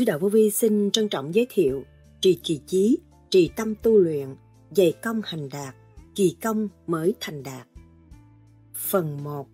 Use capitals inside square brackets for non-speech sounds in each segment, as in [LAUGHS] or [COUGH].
Sứ đạo vô vi xin trân trọng giới thiệu trì kỳ chí, trì tâm tu luyện, dày công hành đạt, kỳ công mới thành đạt. Phần 1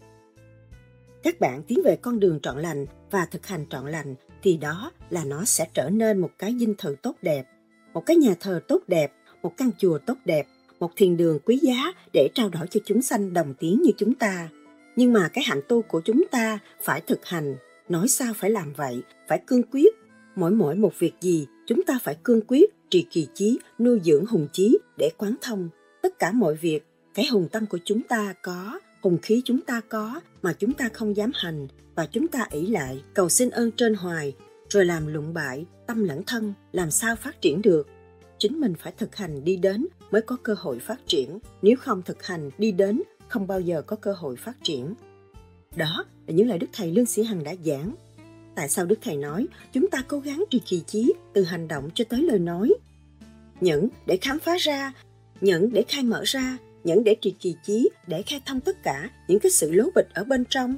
Các bạn tiến về con đường trọn lành và thực hành trọn lành thì đó là nó sẽ trở nên một cái dinh thự tốt đẹp, một cái nhà thờ tốt đẹp, một căn chùa tốt đẹp, một thiền đường quý giá để trao đổi cho chúng sanh đồng tiếng như chúng ta. Nhưng mà cái hạnh tu của chúng ta phải thực hành, nói sao phải làm vậy, phải cương quyết. Mỗi mỗi một việc gì, chúng ta phải cương quyết, trì kỳ chí, nuôi dưỡng hùng chí để quán thông. Tất cả mọi việc, cái hùng tâm của chúng ta có, hùng khí chúng ta có mà chúng ta không dám hành và chúng ta ỷ lại cầu xin ơn trên hoài rồi làm lụng bại tâm lẫn thân làm sao phát triển được? Chính mình phải thực hành đi đến mới có cơ hội phát triển. Nếu không thực hành đi đến không bao giờ có cơ hội phát triển. Đó là những lời đức thầy lương sĩ hằng đã giảng tại sao đức thầy nói, chúng ta cố gắng trì kỳ chí, từ hành động cho tới lời nói. Nhẫn để khám phá ra, nhẫn để khai mở ra, nhẫn để trì kỳ chí, để khai thông tất cả những cái sự lố bịch ở bên trong.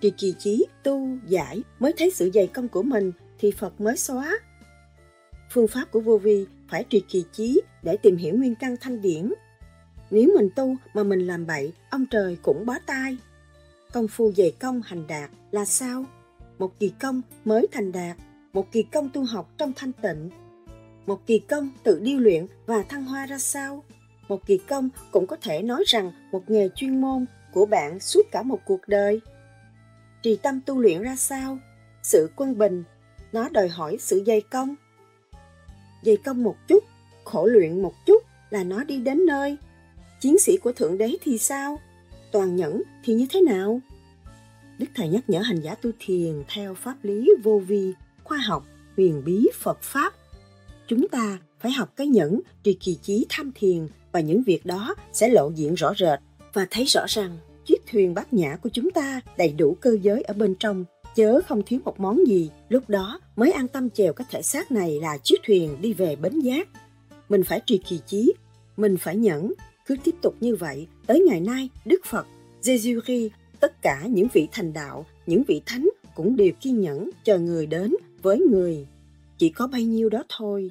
Trì kỳ chí, tu, giải mới thấy sự dày công của mình thì phật mới xóa. Phương pháp của vô vi phải trì kỳ chí để tìm hiểu nguyên căn thanh điển. Nếu mình tu mà mình làm bậy, ông trời cũng bó tay. Công phu dày công hành đạt là sao? Một kỳ công mới thành đạt, một kỳ công tu học trong thanh tịnh. Một kỳ công tự điêu luyện và thăng hoa ra sao? Một kỳ công cũng có thể nói rằng một nghề chuyên môn của bạn suốt cả một cuộc đời. Trì tâm tu luyện ra sao? Sự quân bình, nó đòi hỏi sự dày công. Dày công một chút, khổ luyện một chút là nó đi đến nơi. Chiến sĩ của thượng đế thì sao? Toàn nhẫn thì như thế nào? Đức thầy nhắc nhở hành giả tu thiền theo pháp lý vô vi, khoa học, huyền bí phật pháp. Chúng ta phải học cái nhẫn trì kỳ chí tham thiền và những việc đó sẽ lộ diện rõ rệt và thấy rõ rằng chiếc thuyền bát nhã của chúng ta đầy đủ cơ giới ở bên trong. Chớ không thiếu một món gì, lúc đó mới an tâm chèo cái thể xác này là chiếc thuyền đi về bến giác. Mình phải trì kỳ chí, mình phải nhẫn. Cứ tiếp tục như vậy, tới ngày nay, đức phật jesus tất cả những vị thành đạo, những vị thánh cũng đều kiên nhẫn chờ người đến với người. Chỉ có bấy nhiêu đó thôi.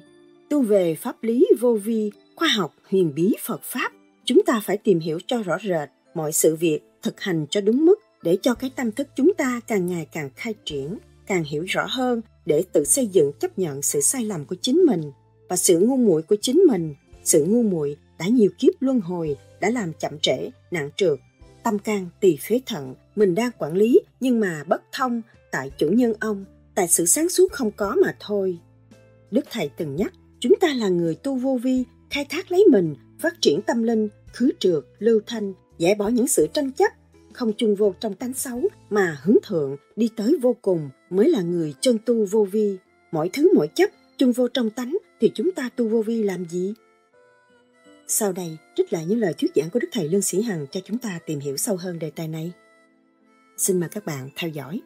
Tu về pháp lý vô vi, khoa học, huyền bí phật pháp, chúng ta phải tìm hiểu cho rõ rệt mọi sự việc thực hành cho đúng mức để cho cái tâm thức chúng ta càng ngày càng khai triển, càng hiểu rõ hơn để tự xây dựng chấp nhận sự sai lầm của chính mình và sự ngu muội của chính mình. Sự ngu muội đã nhiều kiếp luân hồi, đã làm chậm trễ, nặng trượt tâm can tỳ phế thận, mình đang quản lý, nhưng mà bất thông, tại chủ nhân ông, tại sự sáng suốt không có mà thôi. Đức thầy từng nhắc, chúng ta là người tu vô vi, khai thác lấy mình, phát triển tâm linh, khứ trượt lưu thanh giải bỏ những sự tranh chấp, không chung vô trong tánh xấu, mà hướng thượng, đi tới vô cùng, mới là người chân tu vô vi. Mọi thứ, mọi chấp, chung vô trong tánh, thì chúng ta tu vô vi làm gì? Sau đây, trích lại những lời thuyết giảng của đức thầy lương sĩ hằng cho chúng ta tìm hiểu sâu hơn đề tài này. Xin mời các bạn theo dõi.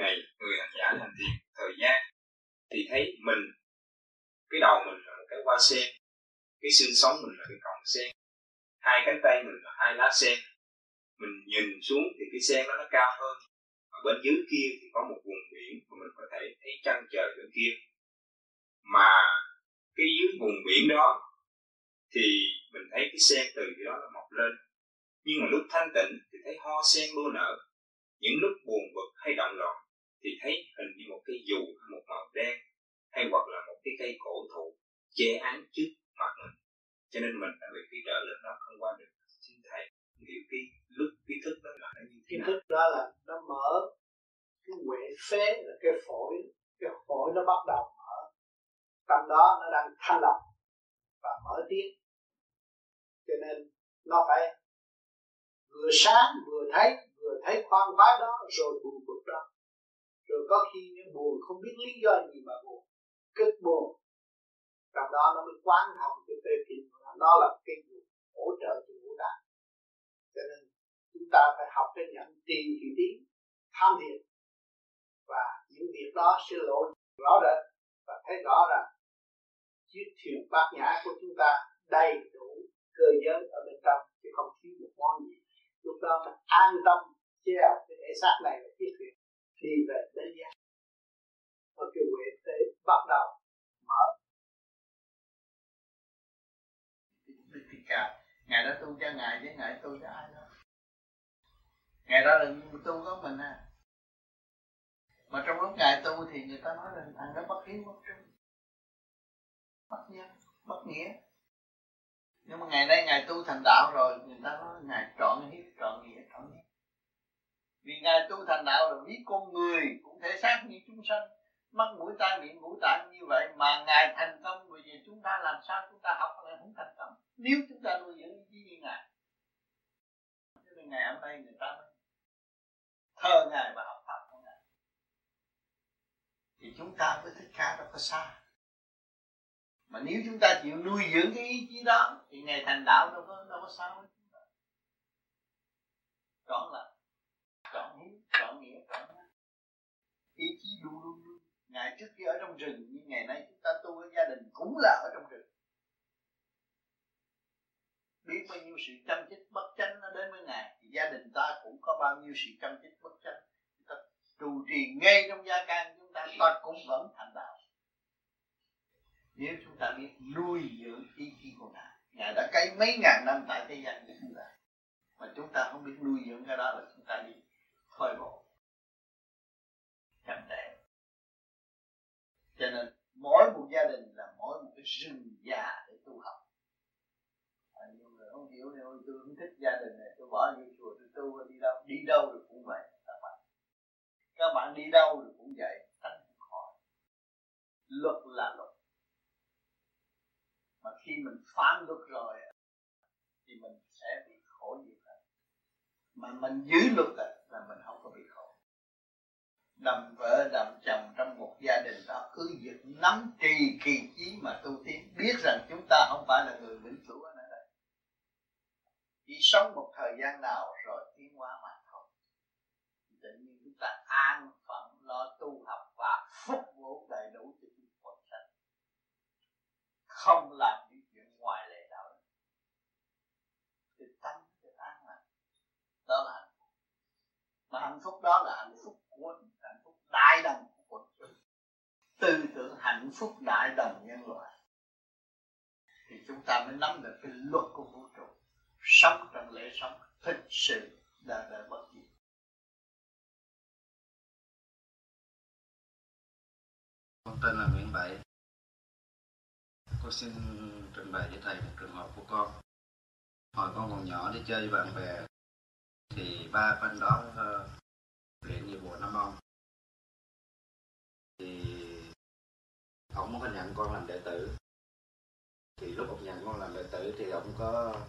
Này, người hành giả hành thiền thời gian, thì thấy mình, cái đầu mình là một cái hoa sen, cái xương sống mình là cái cọng sen, hai cánh tay mình là hai lá sen. Mình nhìn xuống thì cái sen đó nó cao hơn ở bên dưới kia thì có một vùng biển mà mình có thể thấy chân trời bên kia. Mà cái dưới vùng biển đó thì mình thấy cái sen từ đó nó mọc lên. Nhưng mà lúc thanh tịnh thì thấy hoa sen đua nở, những lúc buồn bực hay động loạn thì thấy hình như một cái dù hay một màu đen hay hoặc là một cái cây cổ thụ che án trước mặt mình. Cho nên mình đã bị cái trở lên đó không qua được. Xin thầy hiểu cái lúc cái thức đó là nó như thế cái thức đó là nó mở cái huệ phế là cái phổi cái phổi nó bắt đầu mở. Tâm đó nó đang thanh lọc và mở tiếng. Cho nên nó phải vừa sáng vừa thấy vừa thấy khoan khoái đó rồi buồn bực đó rồi có khi nó buồn không biết lý do gì mà buồn. Cực buồn. Trong đó nó mới quán thông cái tê kinh nó. Là cái hỗ trợ cho ngũ nhận tìm thì tiến tham thiền và những việc đó sẽ lộ rõ rệt và thấy rõ rằng chiếc thuyền bát nhã của chúng ta đầy đủ cơ giới ở bên trong, chứ không thiếu một món gì. Lúc đó mình an tâm treo cái thể xác này là chiếc thuyền khi về đến giác và cái huệ thế bắt đầu mở. Ngày đó tu cho Ngài với Ngài tu cho ai đó. Ngày đó là tu có mình à. Mà trong lúc Ngài tu thì người ta nói là thằng đó bất hiếu bất trung Bất nhân, bất nghĩa. Nhưng mà ngày nay Ngài tu thành đạo rồi Người ta nói Ngài trọn hiếu, trọn nghĩa, trọn nghĩa. Vì Ngài tu thành đạo là biết con người cũng thể xác như chúng sanh. Mắt, mũi, tai, miệng, ngũ tạng như vậy mà ngài thành công bởi vì chúng ta làm sao chúng ta học lại không thành công? Nếu chúng ta nuôi dưỡng ý như ngài. Cho nên ngày hôm nay người ta mới thờ ngài và học pháp của ngài. Thì chúng ta với thích ca đâu có xa. Mà nếu chúng ta chịu nuôi dưỡng cái ý chí đó thì ngày thành đạo đâu có đâu có sao với chúng ta. Chọn là chọn hiếu chọn nghĩa chọn ý chí luôn luôn luôn. Ngày trước kia ở trong rừng nhưng ngày nay chúng ta tu ở gia đình cũng là ở trong rừng. Biết bao nhiêu sự chăm chích bất chánh nó đến với ngài, thì gia đình ta cũng có bao nhiêu sự chăm chích bất chánh. Ta trụ trì ngay trong gia can chúng ta ta cũng vẫn thành đạo. Nếu chúng ta biết nuôi dưỡng ý chí của ngài ngài đã cấy mấy ngàn năm tại thế gian của chúng ta. Mà chúng ta không biết nuôi dưỡng cái đó là chúng ta đi khôi bộ chậm tệ cho nên mỗi một gia đình là mỗi một cái rừng già để tu học. À, nhiều người không hiểu nên tôi không thích gia đình này tôi bỏ đi chùa tôi tu đi đâu đi đâu được cũng vậy các bạn. Các bạn đi đâu được cũng vậy tránh khỏi. Luật là luật. Mà khi mình phán luật rồi thì mình sẽ bị khổ nhiều hơn. Mà mình giữ luật là mình không đầm vợ, đầm chồng trong một gia đình đó, cứ việc nắm trì kỳ chí mà tu tiến, biết rằng chúng ta không phải là người vĩnh cửu ở nơi đây. Chỉ sống một thời gian nào rồi tiến hóa mà thôi. Tự nhiên chúng ta an phận, lo tu học và phúc vụ đầy đủ cho chúng quần sanh không làm những chuyện ngoài lệ đạo. Đức thì tâm được an lành. Đó là hạnh phúc. Mà hạnh phúc đó là hạnh phúc của đại đồng của chúng tư tưởng hạnh phúc đại đồng nhân loại. Thì chúng ta mới nắm được cái luật của vũ trụ. Sống trong lễ sống thực sự đời đời bất diệt. Con tên là Nguyễn Bảy. Con xin trình bày với thầy một trường hợp của con. Hồi con còn nhỏ đi chơi với bạn bè thì ba bên đó uh, luyện như bộ nam ông thì ông có nhận con làm đệ tử. Thì lúc ông nhận con làm đệ tử thì ông có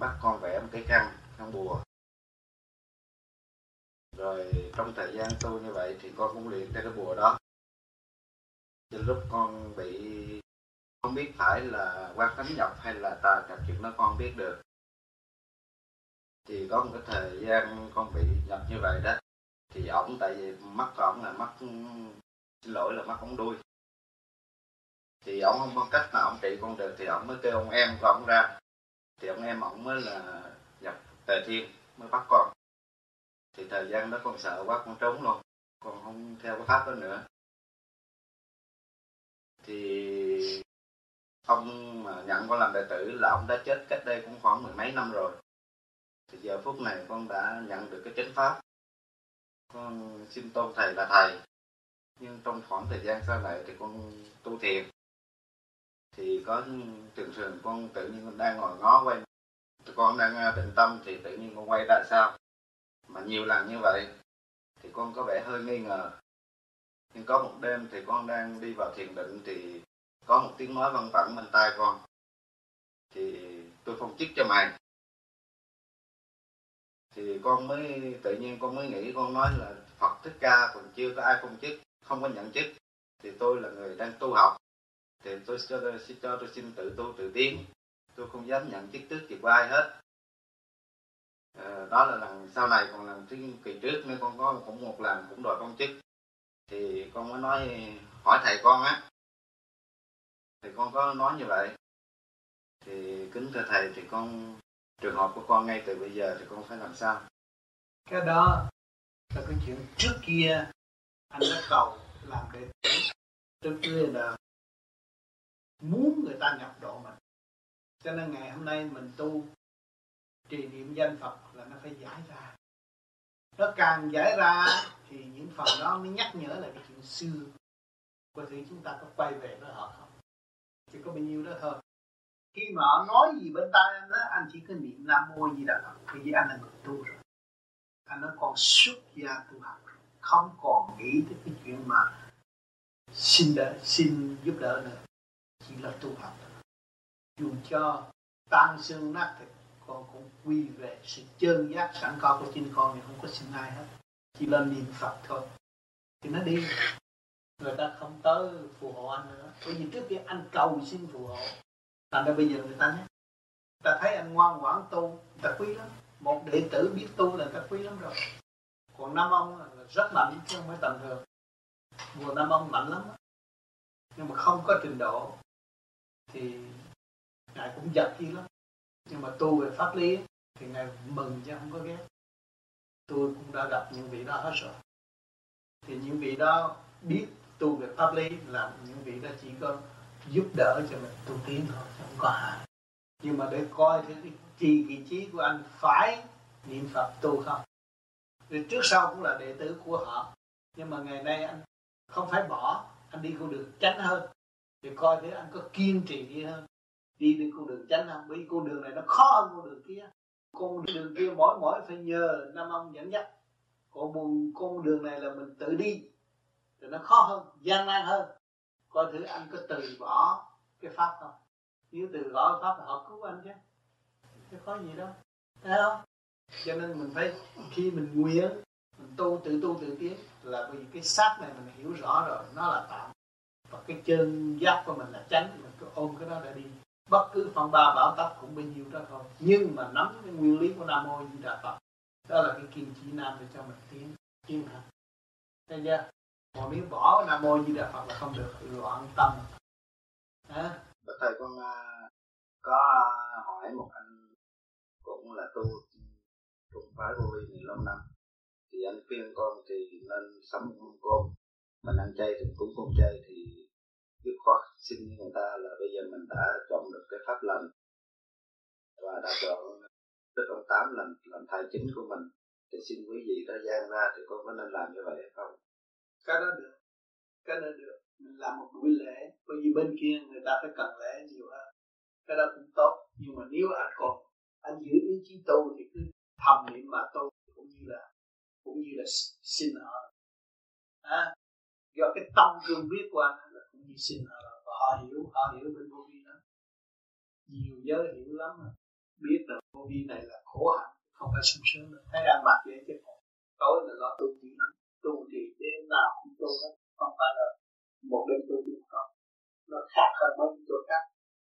bắt con vẽ một cái căn căn bùa. Rồi trong thời gian tu như vậy thì con cũng luyện theo cái bùa đó. Đến lúc con bị, không biết phải là quan tánh nhập hay là tà nhập chuyện đó con biết được. Thì có một cái thời gian con bị nhập như vậy đó thì ổng, tại vì mắt của ổng là mắt, xin lỗi là mắt ống đuôi. Thì ổng không có cách nào ổng trị con được, thì ổng mới kêu ông em của ổng ra. Thì ông em ổng mới là nhập tề thiên, mới bắt con. Thì thời gian đó con sợ quá, con trốn luôn, con không theo cái pháp đó nữa. Thì ông mà nhận con làm đệ tử là ông đã chết cách đây cũng khoảng mười mấy năm rồi. Thì giờ phút này con đã nhận được cái chánh pháp con xin tôn thầy là thầy, nhưng trong khoảng thời gian sau này thì con tu thiền. Thì có thường thường con tự nhiên con đang ngồi ngó quay con đang à, định tâm thì tự nhiên con quay ra sao mà nhiều lần như vậy thì con có vẻ hơi nghi ngờ. Nhưng có một đêm thì con đang đi vào thiền định thì có một tiếng nói văng vẳng bên tai con. Thì tôi phong chức cho mày thì con mới tự nhiên con mới nghĩ con nói là Phật Thích Ca còn chưa có ai phong chức không có nhận chức thì tôi là người đang tu học. Thì tôi cho tôi, cho tôi xin tự tu tự tiến. Tôi không dám nhận chức tước gì của ai hết. À, đó là lần sau này còn lần thứ kỳ trước nếu con có cũng một lần cũng đòi công chức. Thì con mới nói hỏi thầy con á. Thì con có nói như vậy. Thì kính thưa thầy thì con trường hợp của con ngay từ bây giờ thì con phải làm sao? Cái đó là cái chuyện trước kia anh đã cầu làm đệ tử trước kia là muốn người ta nhập độ mình. Cho nên ngày hôm nay mình tu, trì niệm danh Phật là nó phải giải ra. Nó càng giải ra thì những phần đó mới nhắc nhở lại cái chuyện xưa. Có thể chúng ta có quay về với họ không? Chỉ có bao nhiêu đó thôi khi mà họ nói gì bên tai anh đó, anh chỉ có niệm nam mô gì đó thôi vì anh là người tu rồi. Anh nói còn xuất gia tu học không còn nghĩ tới cái chuyện mà xin đỡ, xin giúp đỡ nữa, chỉ là tu học dù cho tan xương nát thịt, con cũng quy về sự chân giác sẵn có của chính con, thì không có xin ai hết. Chỉ là niệm phật thôi. Thì nó đi. Người ta không tới phù hộ anh nữa. Bởi vì trước kia anh cầu xin phù hộ thành ra bây giờ người ta nhé ta thấy anh ngoan ngoãn tu, người ta quý lắm. Một đệ tử biết tu là người ta quý lắm rồi. Còn năm ông là rất mạnh, chứ không phải tầm thường. Mùa năm ông mạnh lắm nhưng mà không có trình độ, thì ngài cũng giật chi lắm. Nhưng mà tu về pháp lý, thì ngài mừng chứ không có ghét. Tôi cũng đã gặp những vị đó hết rồi. Thì những vị đó biết tu về pháp lý là những vị đó chỉ có giúp đỡ cho mình tu tiến thôi, không có hại. Nhưng mà để coi thì cái trì vị trí của anh phải niệm phật tu không? Thì trước sau cũng là đệ tử của họ. Nhưng mà ngày nay anh không phải bỏ, anh đi con đường tránh hơn. Thì coi thế anh có kiên trì đi hơn. Đi đến con đường tránh không? Bởi con đường này nó khó hơn con đường kia. Con đường kia mỗi mỗi phải nhờ năm ông dẫn dắt. Còn buồn, con đường này là mình tự đi. Thì nó khó hơn, gian nan hơn coi thử anh có từ bỏ cái pháp không nếu từ bỏ pháp thì họ cứu anh chứ. Chứ có gì đâu. Thấy không? Cho nên mình phải, khi mình nguyện, mình tu tự tu tự tiến, là vì cái xác này mình hiểu rõ rồi, nó là tạm. Và cái chân giác của mình là tránh mình cứ ôm cái đó để đi. Bất cứ phong ba, bảo tắc cũng bấy nhiêu đó thôi. Nhưng mà nắm cái nguyên lý của nam mô di đà phật. Đó là cái kim chỉ nam để cho mình tiến tiến hành. Thấy chưa? Còn nếu bỏ nam mô di đà phật là không được loạn tâm. À? thầy con à, có hỏi một anh cũng là tu cũng phái vô vi lâu năm. Thì anh khuyên con thì nên sống con. Cơm mình ăn chay thì cũng không chay thì giúp khó xin người ta là bây giờ mình đã chọn được cái pháp lành. Và đã chọn đức ông tám làm làm thầy chính của mình. Thì xin quý vị đã gian ra thì con có nên làm như vậy hay không? Cái đó được. Cái đó được. Mình làm một buổi lễ. Bởi vì bên kia người ta phải cần lễ nhiều hơn. Cái đó cũng tốt. Nhưng mà nếu anh còn anh giữ ý chí tu thì cứ thầm niệm mà tu cũng như là cũng như là xin họ à, do cái tâm cương biết của anh là cũng như xin họ và họ hiểu họ hiểu bên vô vi đó nhiều giới hiểu lắm mà. Biết là vô vi này là khổ hạnh. Không phải sung sướng thấy đang mặc vậy chứ. Tối là lo tu nhiều lắm tu thì đêm nào cũng tu hết, không phải là một đêm tu cũng không. Nó khác hơn mấy chỗ khác.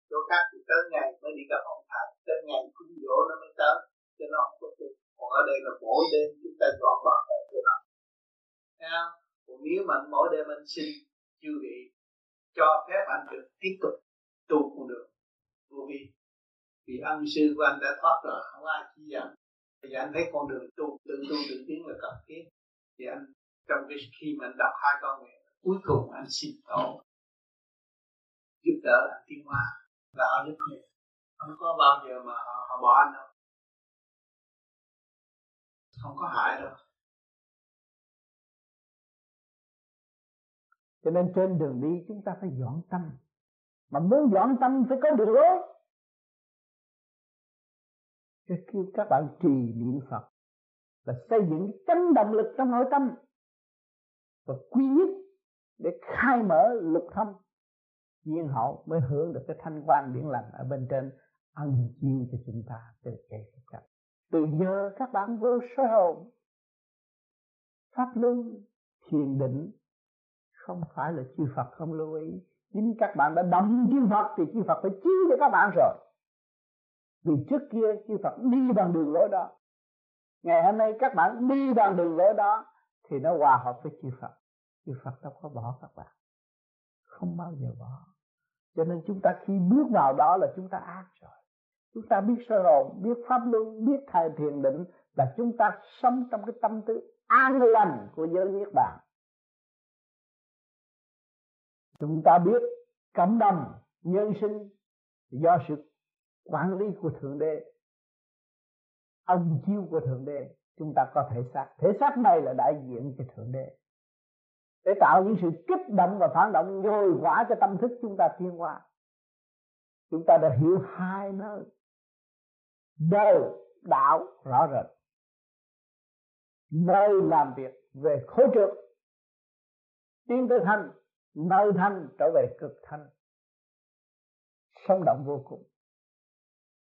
Chỗ khác thì tới ngày mới đi gặp ông thầy, tới ngày cũng dỗ nó mới tới. Cho nó không có tu. Còn ở đây là mỗi đêm chúng ta dọn bỏ lại chỗ đó. Thấy còn nếu mà mỗi đêm anh xin chư vị, cho phép anh được tiếp tục tu cũng được. Vô vi vì ân sư của anh đã thoát rồi, không ai chỉ dẫn thì anh thấy con đường tu, tự tu tự tiến là cần thiết. Thì anh trong cái khi mà anh đọc hai con nguyện cuối cùng anh xin tổ giúp đỡ anh tiến hóa. Và họ giúp mình không có bao giờ mà họ, họ bỏ anh đâu. Không có hại đâu. Cho nên trên đường đi chúng ta phải dọn tâm. Mà muốn dọn tâm phải có đường lối. Cho kêu các bạn trì niệm Phật là xây dựng chánh động lực trong nội tâm và quy nhất để khai mở lục thâm, nhiên hậu mới hưởng được cái thanh quan điển lành ở bên trên ân chiêu cho chúng ta từ kể các từ giờ các bạn vô sơ hồn. Pháp luân, thiền định, không phải là chư Phật không lưu ý. Chính các bạn đã động chư Phật thì chư Phật phải chiếu cho các bạn rồi. Vì trước kia chư Phật đi bằng đường lối đó. Ngày hôm nay các bạn đi bằng đường lối đó thì nó hòa hợp với chư Phật. Chư Phật đâu có bỏ các bạn. Không bao giờ bỏ. Cho nên chúng ta khi bước vào đó là chúng ta ác rồi. Chúng ta biết sơ hồn biết pháp luân, biết thầy thiền định là chúng ta sống trong cái tâm tư an lành của giới niết bàn. Chúng ta biết cộng đồng nhân sinh do sự quản lý của thượng đế, ân chiêu của thượng đế chúng ta có thể xác. Thể xác này là đại diện cho thượng đế. Để tạo những sự kích động và phản động, nhồi quả cho tâm thức chúng ta tiến qua chúng ta đã hiểu hai nơi. Đời, đạo, rõ rệt. Nơi làm việc về khối trượt tiến tới thanh, nơi thanh trở về cực thanh. Sống động vô cùng.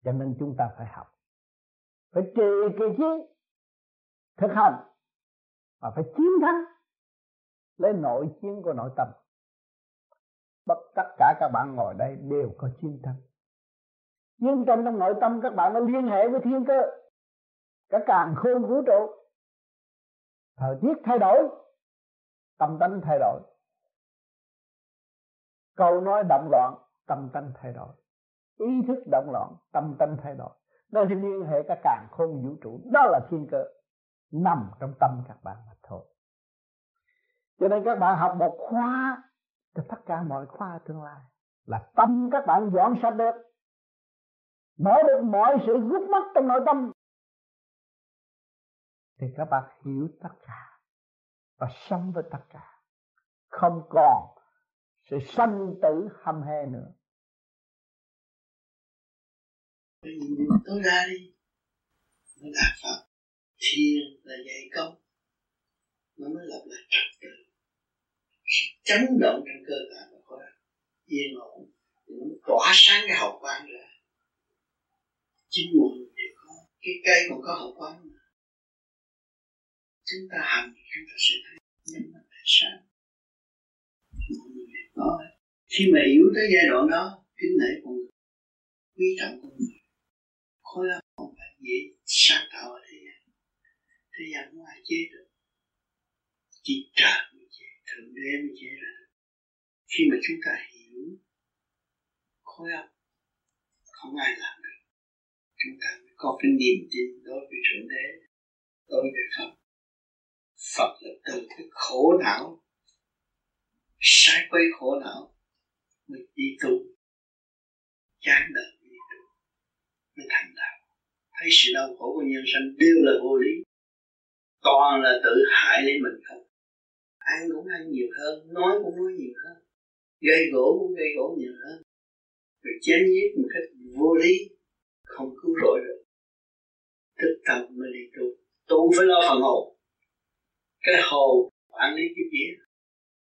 Cho nên chúng ta phải học. Phải trì kỳ trí thực hành và phải chiến thắng lấy nội chiến của nội tâm. Bất tất cả các bạn ngồi đây đều có chiến thắng. Nhưng trong trong nội tâm các bạn đã liên hệ với thiên cơ, cả càng khôn vũ trụ. Thời tiết thay đổi, tâm tánh thay đổi. Câu nói động loạn, tâm tánh thay đổi. Ý thức động loạn, tâm tánh thay đổi. Nó liên hệ cả càng khôn vũ trụ. Đó là thiên cơ nằm trong tâm các bạn mà thôi. Cho nên các bạn học một khóa, cho tất cả mọi khóa tương lai là tâm các bạn dọn sạch được mở được mọi sự gút mắt trong nội tâm. Thì các bạn hiểu tất cả và sống với tất cả. Không còn sự sanh tử hâm he nữa. Tôi ra đi. Nó đạt phật thiền là dạy công. Nó mới lập lại trật tự. Sự chấn động trong cơ thể và khối yên ổn thì nó tỏa sáng cái hậu quang ra. Chính nguồn đều có cái cây còn có hậu quang mà. Chúng ta hành, chúng ta sẽ thấy nhân mắt tại sáng. Mọi người đều có. Khi mà hiểu tới giai đoạn đó, kính nể con người, quý trọng con người, khối óc không phải dễ sáng tạo ở đây thế gian không ai chế được. Chỉ trời mới chế, thượng đế mới chế ra. Khi mà chúng ta hiểu khối óc, không ai làm được. Chúng ta mới có cái niềm tin đối với thượng đế, đối với phật. Phật là từ cái khổ não, sai quấy khổ não, mới đi tu. Chán đời mới đi tu, mới thành đạo. Thấy sự đau khổ của nhân sanh đều là vô lý toàn là tự hại lấy mình không ăn cũng ăn nhiều hơn, nói cũng nói nhiều hơn, gây gỗ cũng gây gỗ nhiều hơn. Rồi chém giết một cách vô lý, không cứu rỗi được. Thức tâm mới đi tu tu phải lo phần hồn. Cái hồn quản lý cái vía.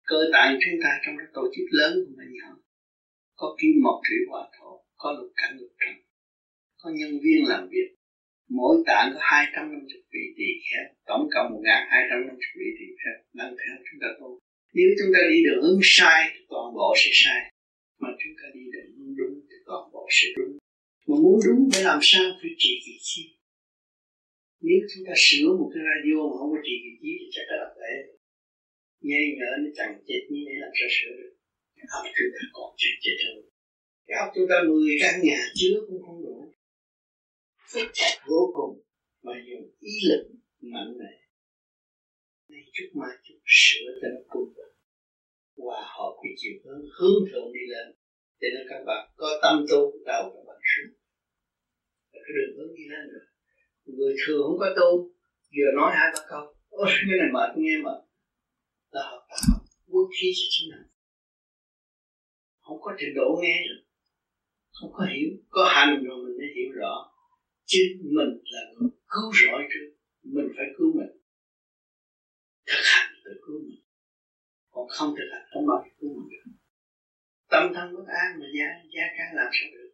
Cơ tạng chúng ta trong cái tổ chức lớn của mình nhỏ. Có kim mộc thủy hỏa thổ, có lục cảnh lục trần, có nhân viên làm việc mỗi tạng có 250 vị tỳ kheo, tổng cộng 1250 vị tỳ kheo. Đang theo chúng ta tu. Nếu chúng ta đi đường hướng sai thì toàn bộ sẽ sai. Mà chúng ta đi đường hướng đúng thì toàn bộ sẽ đúng. Mà muốn đúng phải làm sao? Phải trị kỳ chi nếu chúng ta sửa một cái radio mà không có trị kỳ chi thì chắc là phải nghe nhớ nó chẳng chết, như thế làm sao sửa được? Học chúng ta còn chết chết hơn. Cái học chúng ta 10 căn nhà chứa cũng không đủ phức tạp vô cùng mà dùng ý lực mạnh mẽ. Nay chút mai chút sửa tâm cung cùng hòa hợp cái chiều hướng hướng thượng đi lên. Cho nên các bạn có tâm tu đầu các bạn xuống cái đường hướng đi lên rồi. Người thường không có tu vừa nói hai ba câu. Ôi, cái này mệt nghe mà. Là họ tạo vũ khí cho chính mình. Không có trình độ nghe được không có hiểu. Có hành rồi mình mới hiểu rõ chính mình là người cứu rỗi trước, mình phải cứu mình. Thực hành tự cứu mình. Còn không thực hành không bao giờ cứu mình được. Tâm thân bất an mà giá giá cả làm sao được?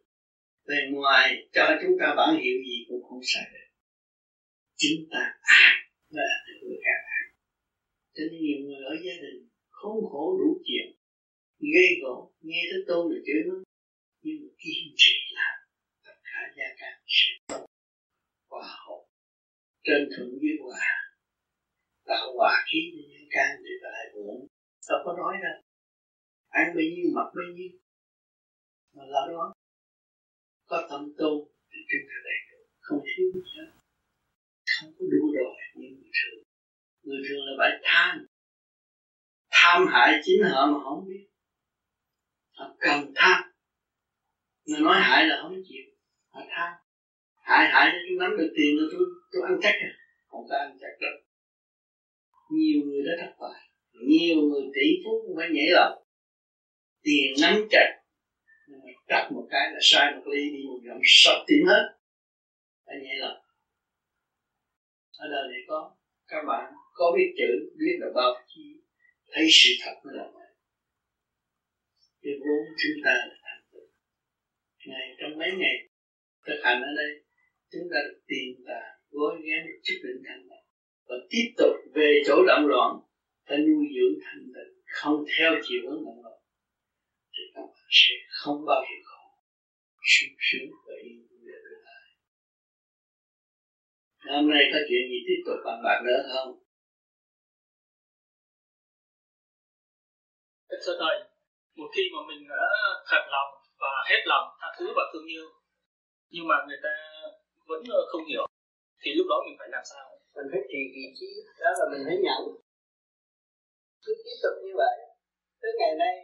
Bề ngoài cho chúng ta bản hiệu gì cũng không sai được. Chúng ta ác là người càng an. Cho nên nhiều người ở gia đình khốn khổ đủ chuyện gây gỗ nghe tới tôi là chửi nó nhưng mà kiên trì làm tất cả gia cảnh sẽ tốt trên thượng dưới hòa. Tạo hòa khí cho nhân can để ta lại uổng đâu có nói đâu. Ăn bao nhiêu, mặc bao nhiêu. Mà là đó. Có tâm tu thì chúng ta đầy đủ không thiếu gì hết. Không có đủ rồi như người thường. Người thường là phải tham. Tham hại chính họ mà không biết. Họ cần tham. Người nói hại là không chịu. Họ tham hại hại cho tôi nắm được tiền rồi tôi tôi ăn chắc à? Không có ăn chắc đâu. Nhiều người đã thất bại, nhiều người tỷ phú cũng phải nhảy lầu tiền nắm chặt đặt một cái là sai một ly, đi một dòng sập tiền hết. Phải nhảy lầu ở đời này có, các bạn có biết chữ, biết là bao chi, thấy sự thật mới là vậy. Cái vốn chúng ta là thành tựu. Ngày trong mấy ngày thực hành ở đây chúng ta tìm tài gói ghém một chút định thanh tịnh và tiếp tục về chỗ động loạn ta nuôi dưỡng thanh tịnh không theo chiều hướng động loạn. Thì các bạn sẽ không bao giờ khổ. Sung sướng và yên vui ở tương lai hôm nay có chuyện gì tiếp tục bàn bạc nữa không? Thưa thầy, một khi mà mình đã thật lòng và hết lòng tha thứ và thương yêu, nhưng mà người ta vẫn ờ, không hiểu. Thì lúc đó mình phải làm sao? Mình phải trì vị trí, đó là mình phải nhận. Cứ tiếp tục như vậy. Tới ngày nay,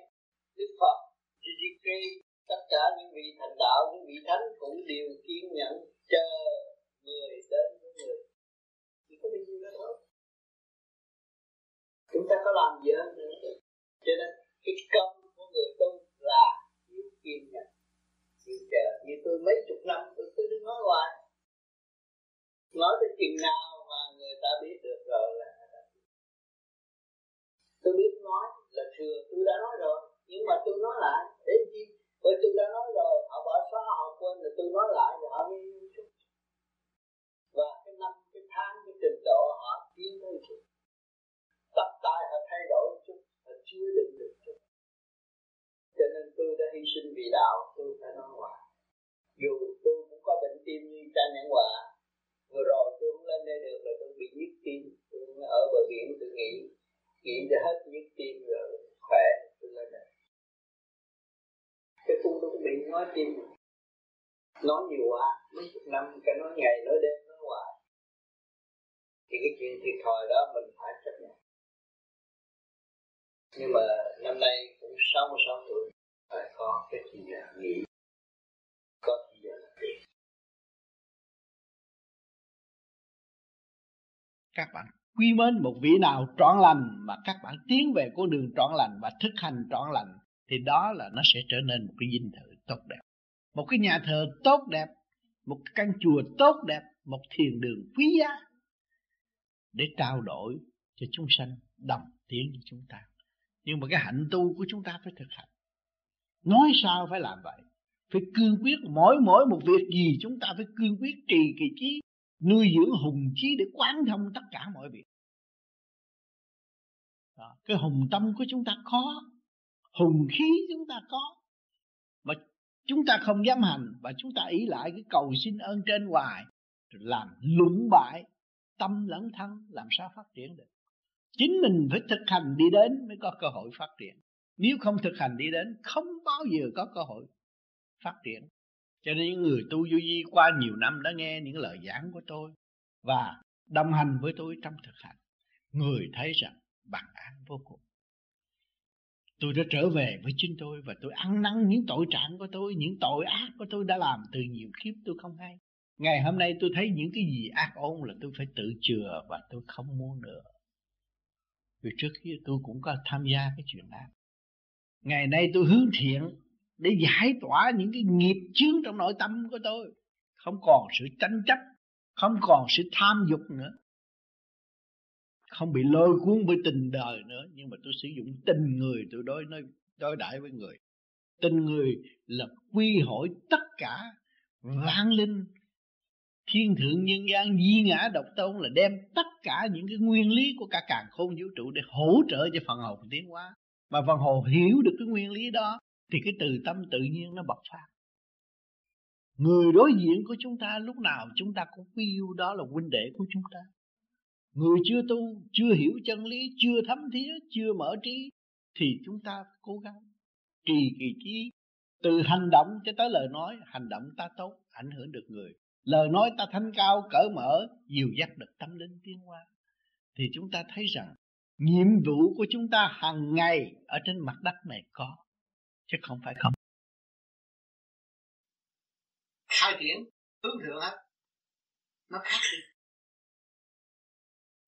đức phật GDK tất cả những vị thành đạo, những vị thánh cũng đều kiên nhẫn chờ người đến với người. Chỉ có bao nhiêu đó thôi. Chúng ta có làm gì hết nữa cho nên, cái công của người tu là kiên nhẫn chịu chờ. Như tôi mấy chục năm tôi cứ đứng nói hoài nói tới chừng nào mà người ta biết được rồi là tôi biết nói là thừa, tôi đã nói rồi. Nhưng mà tôi nói lại, để chi? Bởi tôi đã nói rồi, họ bỏ xóa, họ quên rồi tôi nói lại rồi họ mới chút và cái năm, cái tháng, cái trình độ họ tiến tới chút tập tài họ thay đổi chút, họ chưa định được chút. Cho nên tôi đã hy sinh vì đạo, tôi phải nói hoài. Dù tôi cũng có bệnh tim như cha nhãn hòa vừa rồi tôi không lên đây được là tôi bị nhức tim, tôi ở bờ biển, tôi nghĩ nghĩ cho hết nhức tim rồi khỏe, tôi lên đây. Cái tôi cũng bị nói tim. Nói nhiều quá, mấy chục năm, cái nói ngày nói đêm nói hoài. Thì cái chuyện thiệt thòi đó mình phải chấp nhận. Nhưng mà năm nay cũng 66 tuổi, phải có cái gì nghỉ các bạn quý mến một vị nào trọn lành mà các bạn tiến về con đường trọn lành và thực hành trọn lành, thì đó là nó sẽ trở nên một cái dinh thự tốt đẹp. Một cái nhà thờ tốt đẹp, một căn chùa tốt đẹp, một thiền đường quý giá để trao đổi cho chúng sanh, đồng tiến với chúng ta. Nhưng mà cái hạnh tu của chúng ta phải thực hành. Nói sao phải làm vậy? Phải cương quyết, mỗi mỗi một việc gì chúng ta phải cương quyết trì kỳ trí nuôi dưỡng hùng trí để quán thông tất cả mọi việc. Đó. cái hùng tâm của chúng ta có hùng khí chúng ta có, mà chúng ta không dám hành, và chúng ta ý lại cái cầu xin ơn trên hoài, làm lũng bại tâm lẫn thân, làm sao phát triển được? Chính mình phải thực hành đi đến mới có cơ hội phát triển. Nếu không thực hành đi đến, không bao giờ có cơ hội phát triển cho nên những người tu vô vi qua nhiều năm đã nghe những lời giảng của tôi và đồng hành với tôi trong thực hành, người thấy rằng bằng an vô cùng. Tôi đã trở về với chính tôi và tôi ăn năn những tội trạng của tôi, những tội ác của tôi đã làm từ nhiều kiếp tôi không hay. Ngày hôm nay tôi thấy những cái gì ác ôn là tôi phải tự chừa và tôi không muốn nữa. Vì trước kia tôi cũng có tham gia cái chuyện ác. Ngày nay tôi hướng thiện để giải tỏa những cái nghiệp chướng trong nội tâm của tôi. Không còn sự tranh chấp, không còn sự tham dục nữa. Không bị lôi cuốn với tình đời nữa. Nhưng mà tôi sử dụng tình người, tôi đối, nói, đối đãi với người. Tình người là quy hội tất cả vạn linh. Thiên thượng nhân gian, di ngã độc tôn là đem tất cả những cái nguyên lý của cả càng khôn vũ trụ để hỗ trợ cho phần hồn tiến hóa. Mà phần hồn hiểu được cái nguyên lý đó thì cái từ tâm tự nhiên nó bộc phát. Người đối diện của chúng ta lúc nào chúng ta cũng quý yêu đó là huynh đệ của chúng ta. Người chưa tu, chưa hiểu chân lý, chưa thấm thía, chưa mở trí thì chúng ta cố gắng trì kỳ trí. Từ hành động cho tới lời nói, hành động ta tốt, ảnh hưởng được người. Lời nói ta thanh cao cởi mở, dìu dắt được tâm linh tiến hóa. Thì chúng ta thấy rằng nhiệm vụ của chúng ta hàng ngày ở trên mặt đất này có chứ không phải không. Khai triển hướng thượng hết nó khác đi.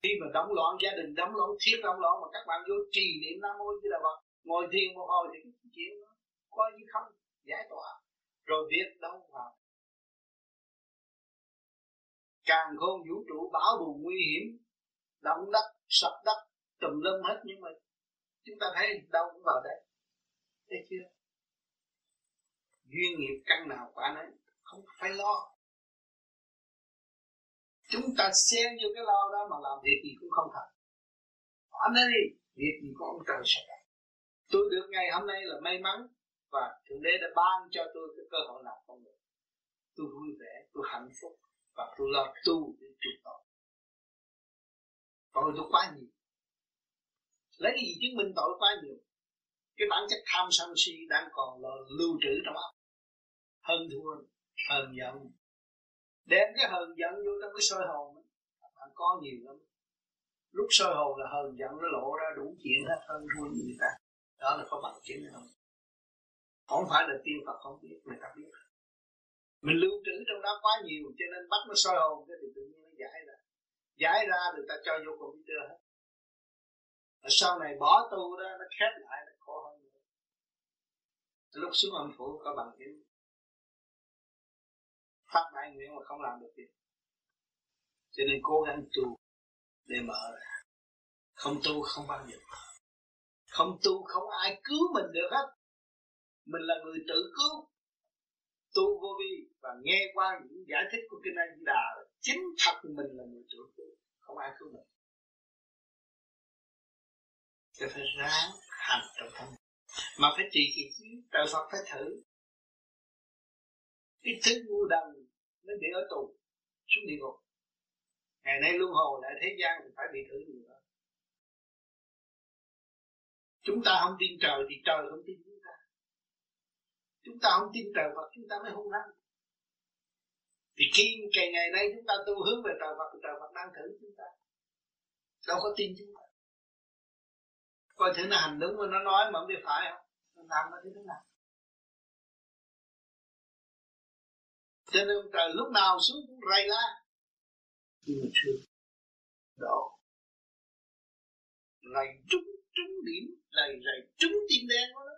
Khi mà đóng loạn, gia đình đóng loạn thiết đóng loạn, mà các bạn vô trì niệm nam mô di đà phật, ngồi thiền một hồi thì cái chuyện đó coi như không giải tỏa. Rồi biết đâu vào càng khôn vũ trụ, bảo bù nguy hiểm, động đất, sập đất, tùm lum hết. Nhưng mà chúng ta thấy đâu cũng vào đây thấy chưa? Duyên nghiệp căn nào quả nấy không phải lo. Chúng ta xen vô cái lo đó mà làm việc gì cũng không thành. Anh ấy đi việc gì có ông trời sẽ tôi được ngày hôm nay là may mắn và thượng đế đã ban cho tôi cái cơ hội làm con người. Tôi vui vẻ, tôi hạnh phúc và tôi lo tu để chuộc tội tội tôi quá nhiều. Lấy cái gì chứng minh tội quá nhiều? Cái bản chất tham sân si đang còn là lưu trữ trong óc. Hơn thua, hờn giận. Đem cái hờn giận vô trong cái soi hồn bạn có nhiều lắm. Lúc soi hồn là hờn giận, nó lộ ra đủ chuyện hết hơn thua người ta. Đó là có bằng chứng không? Không phải là tiên Phật không biết, người ta biết. Mình lưu trữ trong đó quá nhiều, cho nên bắt nó soi hồn, cái thì tự nhiên nó giải ra. Giải ra người ta cho vô computer hết và sau này bỏ tu đó nó khép lại, nó khó hơn nữa. Lúc xuống âm phủ có bằng chứng. Phát đại nguyện mà không làm được việc cho nên cố gắng tu để mở ra. Không tu không bao giờ không tu không ai cứu mình được hết. Mình là người tự cứu. Tu vô vi và nghe qua những giải thích của kinh A Di Đà chính thật mình là người tự cứu. Không ai cứu mình cho phải ráng hành trong tâm. Mà phải trì kỳ chứ đạo Phật phải thử. Cái thứ ngu đần nó bị ở tù, xuống địa ngục. Ngày nay luân hồi lại thế gian thì phải bị thử nhiều nữa chúng ta không tin trời thì trời không tin chúng ta. Chúng ta không tin trời Phật, chúng ta mới hung hăng. Thì khi ngày ngày nay chúng ta tu hướng về trời Phật, thì trời Phật đang thử chúng ta. Đâu có tin chúng ta coi thử nó hành đúng mà nó nói mà không biết phải không? Nó làm nó thế nào? Cho nên trời lúc nào xuống cũng rầy la. Nhưng mà chưa, độ. Rầy trúng trúng điểm rầy rầy trúng tim đen của nó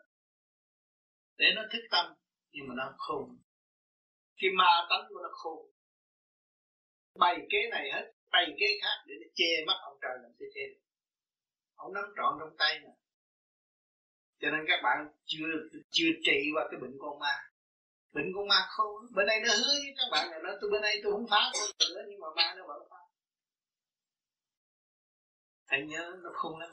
để nó thức tâm nhưng mà nó khôn. Cái ma tánh của nó khôn. Bày kế này hết bày kế khác để nó che mắt ông trời làm thế che được ông nắm trọn trong tay mà cho nên các bạn chưa chưa trị qua cái bệnh con ma. Bệnh con ma không, bên đây nó hứa với các bạn là nó, tôi bên đây tôi không phá con nữa, nhưng mà ma nó vẫn phá. Thầy nhớ, nó không lắm.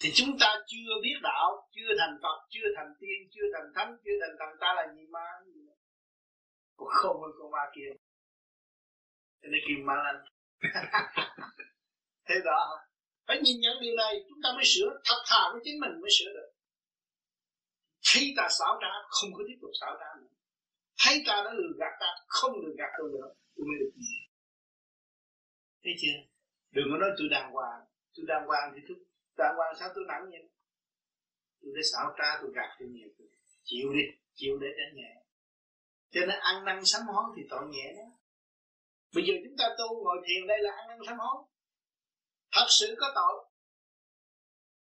Thì chúng ta chưa biết đạo, chưa thành phật, chưa thành tiên, chưa thành thánh, chưa thành thần, ta là gì ma, gì không hơn con ma kia. Cho nên kim ma lanh [LAUGHS] thế đó. Phải nhìn nhận điều này, chúng ta mới sửa, thật thà với chính mình mới sửa được. Thấy ta xảo trá, không có tiếp tục xảo trá nữa. Thấy ta đã lừa gạt ta, không lừa gạt tôi nữa, tôi mới được gì thấy chưa? Đừng có nói tôi đàng hoàng. Tôi đàng hoàng thì tôi đàng hoàng sao tôi nặng vậy? Tôi đã xảo trá, tôi gạt tôi nhiều chịu đi, chịu để cho nhẹ. Cho nên ăn năn sám hối thì tội nhẹ đó bây giờ chúng ta tu ngồi thiền đây là ăn năn sám hối. Thật sự có tội.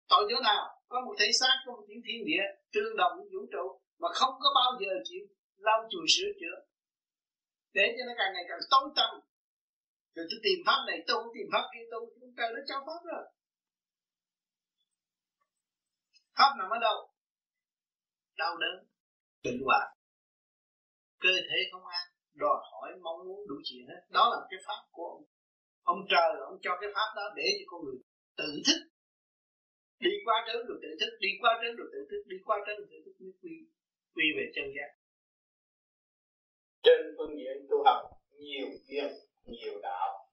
Tội chỗ nào? Có một thể xác, có một những thiên địa, tương đồng với vũ trụ, mà không có bao giờ chịu lau chùi sửa chữa. Để cho nó càng ngày càng tối tâm rồi tôi tìm pháp này tu tìm pháp kia tu chúng ta nó cho pháp rồi. Pháp nằm ở đâu? Đau đớn, bệnh hoạn. Cơ thể không an đòi hỏi mong muốn đủ chuyện hết. Đó là cái pháp của ông. Ông trời ông cho cái pháp đó để cho con người tự thức. Đi qua trớn rồi tự thức, đi qua trớn rồi tự thức, đi qua trớn rồi tự thức mới quy quy về chân giác. Trên phương diện tu học, nhiều duyên, nhiều đạo.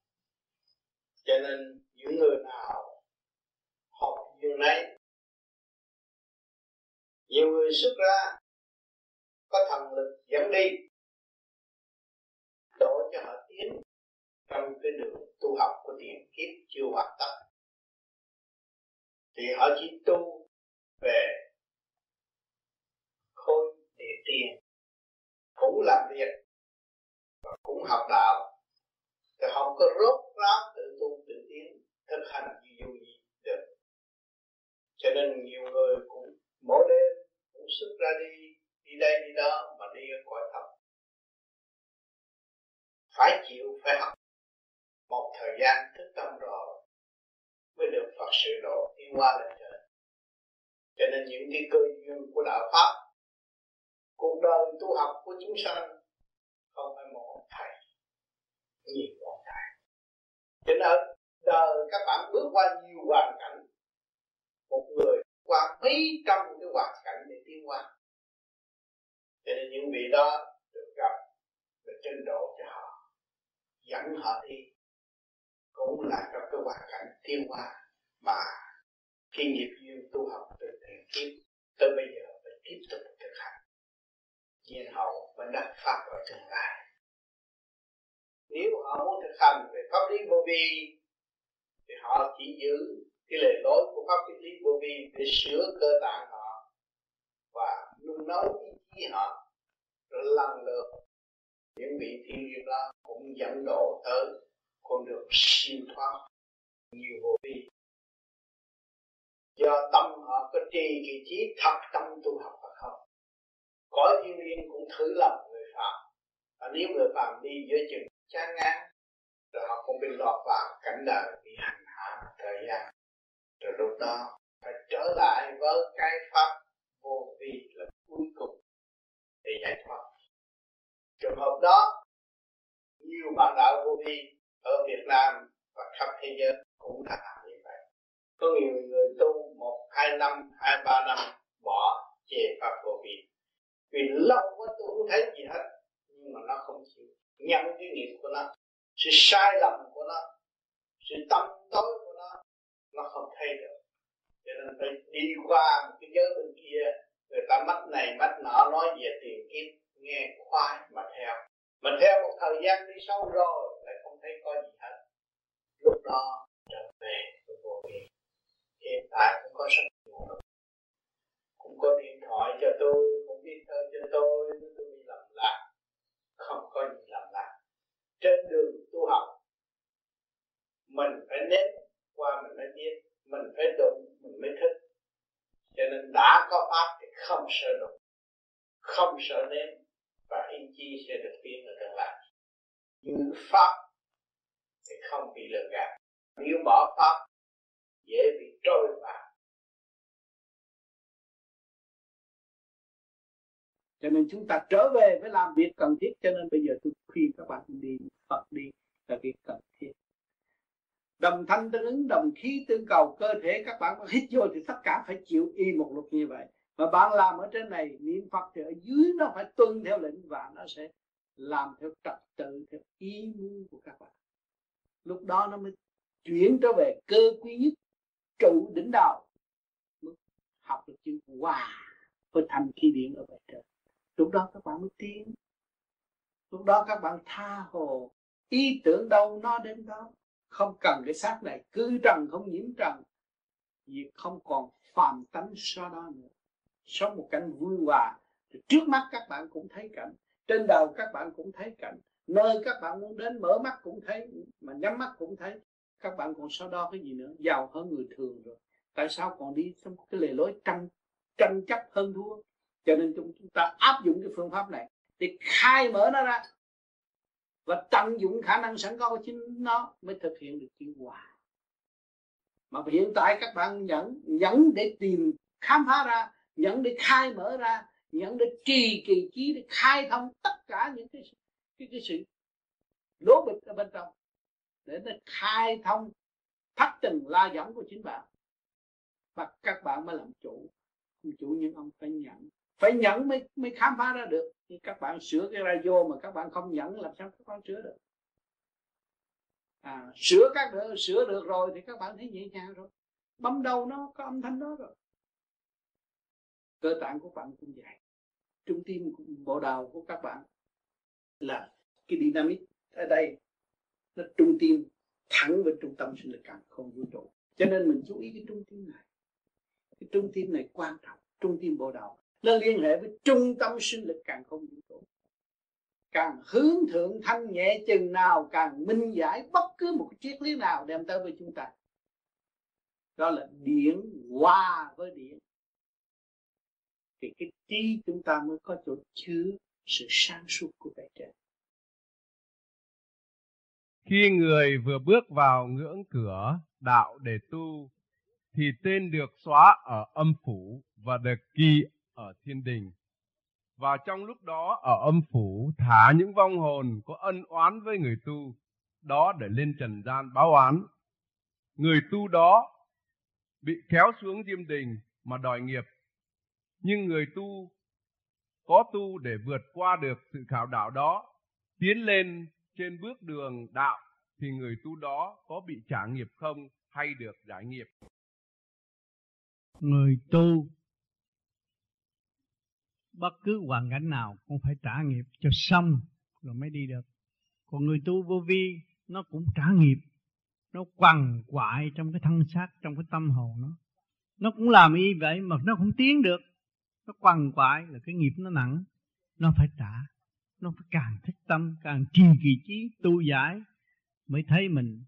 Cho nên những người nào học duyên này nhiều người xuất ra, có thần lực dẫn đi đổ cho họ tiến trong cái đường tu học của tiền kiếp chưa hoàn tất. Thì họ chỉ tu về khối địa tiền. Cũng làm việc và cũng học đạo. Thì không có rốt ráo tự tu tự tiến thực hành gì dù gì được. Cho nên nhiều người cũng mỗi đêm cũng xuất ra đi đi đây đi đó mà đi ở cõi thấp phải chịu, phải học một thời gian thức tâm rồi mới được Phật sự độ tiến qua lên trời cho nên những cái cơ duyên của đạo pháp, cuộc đời tu học của chúng sanh không phải một thầy, nhiều một thầy. Cho nên đời các bạn bước qua nhiều hoàn cảnh, một người qua mấy trăm cái hoàn cảnh để tiến qua cho nên những vị đó được gặp, được trình độ cho dẫn họ đi. Cũng là trong cái hoàn cảnh tiêu hóa mà khi nghiệp duyên tu học từ tiền kiếp tới bây giờ phải tiếp tục thực hành. Nhiên hậu mới đắc pháp ở tương lai. Nếu họ muốn thực hành về pháp lý vô vi, thì họ chỉ giữ cái lề lối của pháp lý vô vi để sửa cơ tạng họ và nung nấu ý chí họ, rồi lần lượt những vị thiên liêng đó cũng dẫn độ tới, con đường siêu thoát, nhiều vô vi. Do tâm họ có trì kỳ trí, thật tâm tu học hoặc không cõi thiên liêng cũng thử lòng người phạm và nếu người phạm đi giữa chừng chán ngán, rồi họ cũng bị lọt vào cảnh đời, bị hành hạ thời gian. Rồi lúc đó, phải trở lại với cái pháp vô vi là cuối cùng để giải thoát trường hợp đó, nhiều bạn đạo vô vi ở Việt Nam và khắp thế giới cũng đã làm như vậy. Có nhiều người tu một, hai năm, hai, ba năm bỏ về pháp vô vi. Vì lâu quá tôi không thấy gì hết, nhưng mà nó không chịu. Nhận cái nghiệp của nó, sự sai lầm của nó, sự tâm tối của nó nó không thay được. Cho nên phải đi qua một cái giới bên kia, người ta mắt này, mắt nọ, nói về tiền kiếp nghe khoái mà theo. Mình theo một thời gian đi sâu rồi, lại không thấy có gì hết. Lúc đó, trở về với vô vi. Hiện tại cũng có rất nhiều cũng có điện thoại cho tôi, cũng biết thơ cho tôi tôi bị lầm lạc. Không có gì lầm lạc. Trên đường tu học, mình phải nếm qua mình mới biết, mình phải đụng, mình mới thích cho nên đã có pháp thì không sợ đụng, không sợ nếm và ý chí sẽ được tiến ở tương lai giữ pháp thì không bị lừa gạt. Nếu bỏ pháp, dễ bị trôi vào. Cho nên chúng ta trở về với làm việc cần thiết. Cho nên bây giờ tôi khuyên các bạn đi Phật đi là việc cần thiết. Đồng thanh tương ứng, đồng khí tương cầu, cơ thể các bạn hít vô thì tất cả phải chịu y một luật như vậy mà bạn làm ở trên này, niệm phật thì ở dưới nó phải tuân theo lệnh và nó sẽ làm theo trật tự, theo ý muốn của các bạn. Lúc đó nó mới chuyển trở về cơ quý nhất, trụ đỉnh đạo học được chữ hòa với thành khí điện ở bên trên. Lúc đó các bạn mới tiến. Lúc đó các bạn tha hồ. Ý tưởng đâu nó đến đó. Không cần cái xác này, cứ trần không nhiễm trần. Việc không còn phàm tánh so đó nữa sống một cảnh vui hòa. Thì trước mắt các bạn cũng thấy cảnh trên đầu các bạn cũng thấy cảnh nơi các bạn muốn đến mở mắt cũng thấy mà nhắm mắt cũng thấy. Các bạn còn so đo cái gì nữa? Giàu hơn người thường rồi. Tại sao còn đi trong cái lề lối tranh tranh chấp hơn thua? Cho nên chúng, ta áp dụng cái phương pháp này thì khai mở nó ra và tận dụng khả năng sẵn có của chính nó mới thực hiện được chuyển hòa. Mà hiện tại các bạn nhẫn nhẫn để tìm khám phá ra nhận để khai mở ra nhận để trì kỳ trí để khai thông tất cả những cái cái, cái sự lố bịch ở bên trong để nó khai thông thắt từng la dẫn của chính bạn. Và các bạn mới làm chủ không chủ những ông phải nhận. Phải nhận mới mới khám phá ra được. Thì các bạn sửa cái radio mà các bạn không nhận làm sao các bạn sửa được? À, sửa các được sửa được rồi thì các bạn thấy nhẹ nhàng rồi. Bấm đầu nó có âm thanh đó rồi cơ tạng của bạn cũng vậy. Trung tim bộ đầu của các bạn. Là cái dynamic ở đây, nó trung tim, thẳng về trung tâm sinh lực càng không vũ trụ. Cho nên mình chú ý cái trung tim này. Cái trung tim này quan trọng, trung tim bộ đầu nó liên hệ với trung tâm sinh lực càng không vũ trụ. Càng hướng thượng thanh nhẹ chừng nào, càng minh giải bất cứ một triết lý nào đem tới với chúng ta. Đó là điển hòa với điển thì cái trí chúng ta mới có chỗ chứa sự sáng suốt của bề trên. Khi người vừa bước vào ngưỡng cửa đạo để tu, thì tên được xóa ở âm phủ và được ghi ở thiên đình. Và trong lúc đó ở âm phủ, thả những vong hồn có ân oán với người tu, đó để lên trần gian báo oán. Người tu đó bị kéo xuống diêm đình mà đòi nghiệp nhưng người tu, có tu để vượt qua được sự khảo đạo đó, tiến lên trên bước đường đạo, thì người tu đó có bị trả nghiệp không hay được giải nghiệp? Người tu, bất cứ hoàn cảnh nào cũng phải trả nghiệp cho xong rồi mới đi được. Còn người tu vô vi, nó cũng trả nghiệp, nó quằn quại trong cái thân xác, trong cái tâm hồn nó. Nó cũng làm y vậy mà nó không tiến được nó quằn quại là cái nghiệp nó nặng. Nó phải trả. Nó phải càng thích tâm, càng trì kỳ trí tu giải mới thấy mình.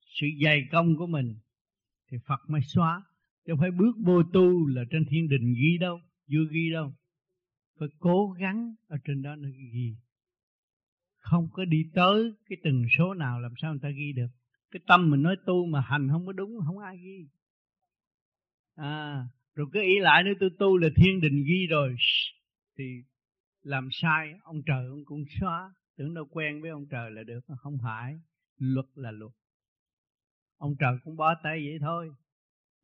Sự dày công của mình thì Phật mới xóa. Chứ không phải bước vô tu là trên thiên đình ghi đâu, chưa ghi đâu. Phải cố gắng ở trên đó nó ghi. Không có đi tới cái từng số nào làm sao người ta ghi được. Cái tâm mình nói tu mà hành không có đúng, không ai ghi. À rồi cứ ý lại nếu tôi tu là thiên đình ghi rồi. Thì làm sai, ông trời ông cũng xóa. Tưởng đâu quen với ông trời là được không phải. Luật là luật. Ông trời cũng bó tay vậy thôi.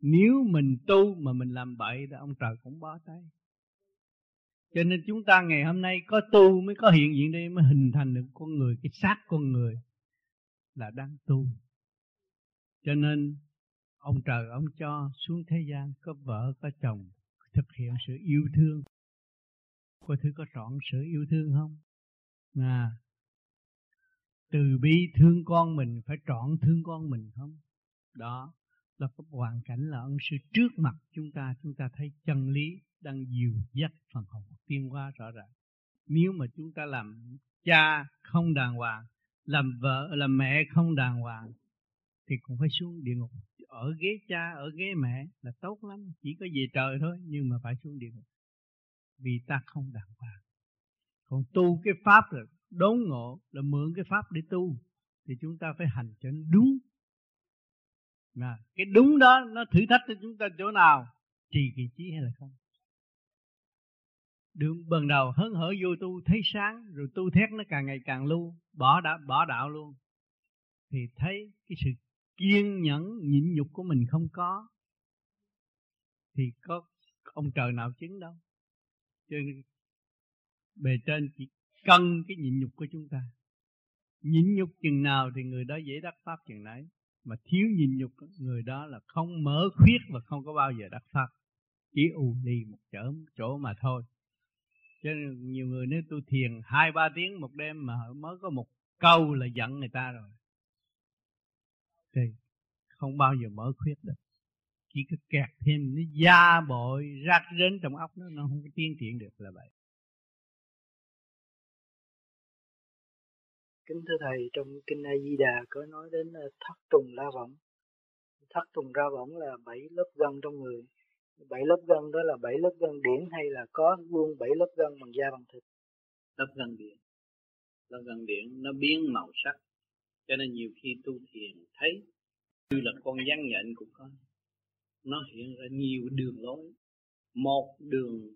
Nếu mình tu mà mình làm bậy thì ông trời cũng bó tay. Cho nên chúng ta ngày hôm nay có tu mới có hiện diện đây, mới hình thành được con người, cái xác con người là đang tu. Cho nên ông trời ông cho xuống thế gian có vợ, có chồng, thực hiện sự yêu thương. Có thứ có trọn sự yêu thương không? À từ bi thương con mình phải trọn thương con mình không? Đó, là cái hoàn cảnh là ân sư trước mặt chúng ta chúng ta thấy chân lý đang dìu dắt phần hồn tiên hóa rõ ràng. Nếu mà chúng ta làm cha không đàng hoàng, làm vợ, làm mẹ không đàng hoàng, thì cũng phải xuống địa ngục ở ghế cha, ở ghế mẹ là tốt lắm, chỉ có về trời thôi, nhưng mà phải xuống địa ngục. Vì ta không đàng hoàng. Còn tu cái pháp là đốn ngộ, là mượn cái pháp để tu, thì chúng ta phải hành cho đúng. Mà cái đúng đó, nó thử thách cho chúng ta chỗ nào? Trì kỳ trí hay là không? Đường bần đầu hớn hở vô tu, thấy sáng, rồi tu thét nó càng ngày càng lưu, bỏ đã bỏ đạo luôn. Thì thấy cái sự kiên nhẫn nhịn nhục của mình không có, thì có ông trời nào chứng đâu. Cho nên bề trên chỉ cần cái nhịn nhục của chúng ta. Nhịn nhục chừng nào thì người đó dễ đắc pháp chừng nấy, mà thiếu nhịn nhục, người đó là không mở khuyết và không có bao giờ đắc pháp. Chỉ ù lì một chỗ chỗ mà thôi. Cho nên nhiều người nếu tu thiền hai ba tiếng một đêm mà mới có một câu là giận người ta rồi thì không bao giờ mở khuyết được. Chỉ có kẹt thêm nó da bội rác rến trong óc nó nó không có tiến triển được là vậy. Kính thưa thầy trong kinh A Di Đà có nói đến ờ, thất trùng la võng. Thất trùng ra võng là bảy lớp gân trong người. Bảy lớp gân đó là bảy lớp gân điển hay là có luôn bảy lớp gân bằng da bằng thịt? Lớp gân điển. Lớp gân điển nó biến màu sắc cho nên nhiều khi tu thiền thấy như là con gián nhện cũng có. Nó hiện ra nhiều đường lối. Một đường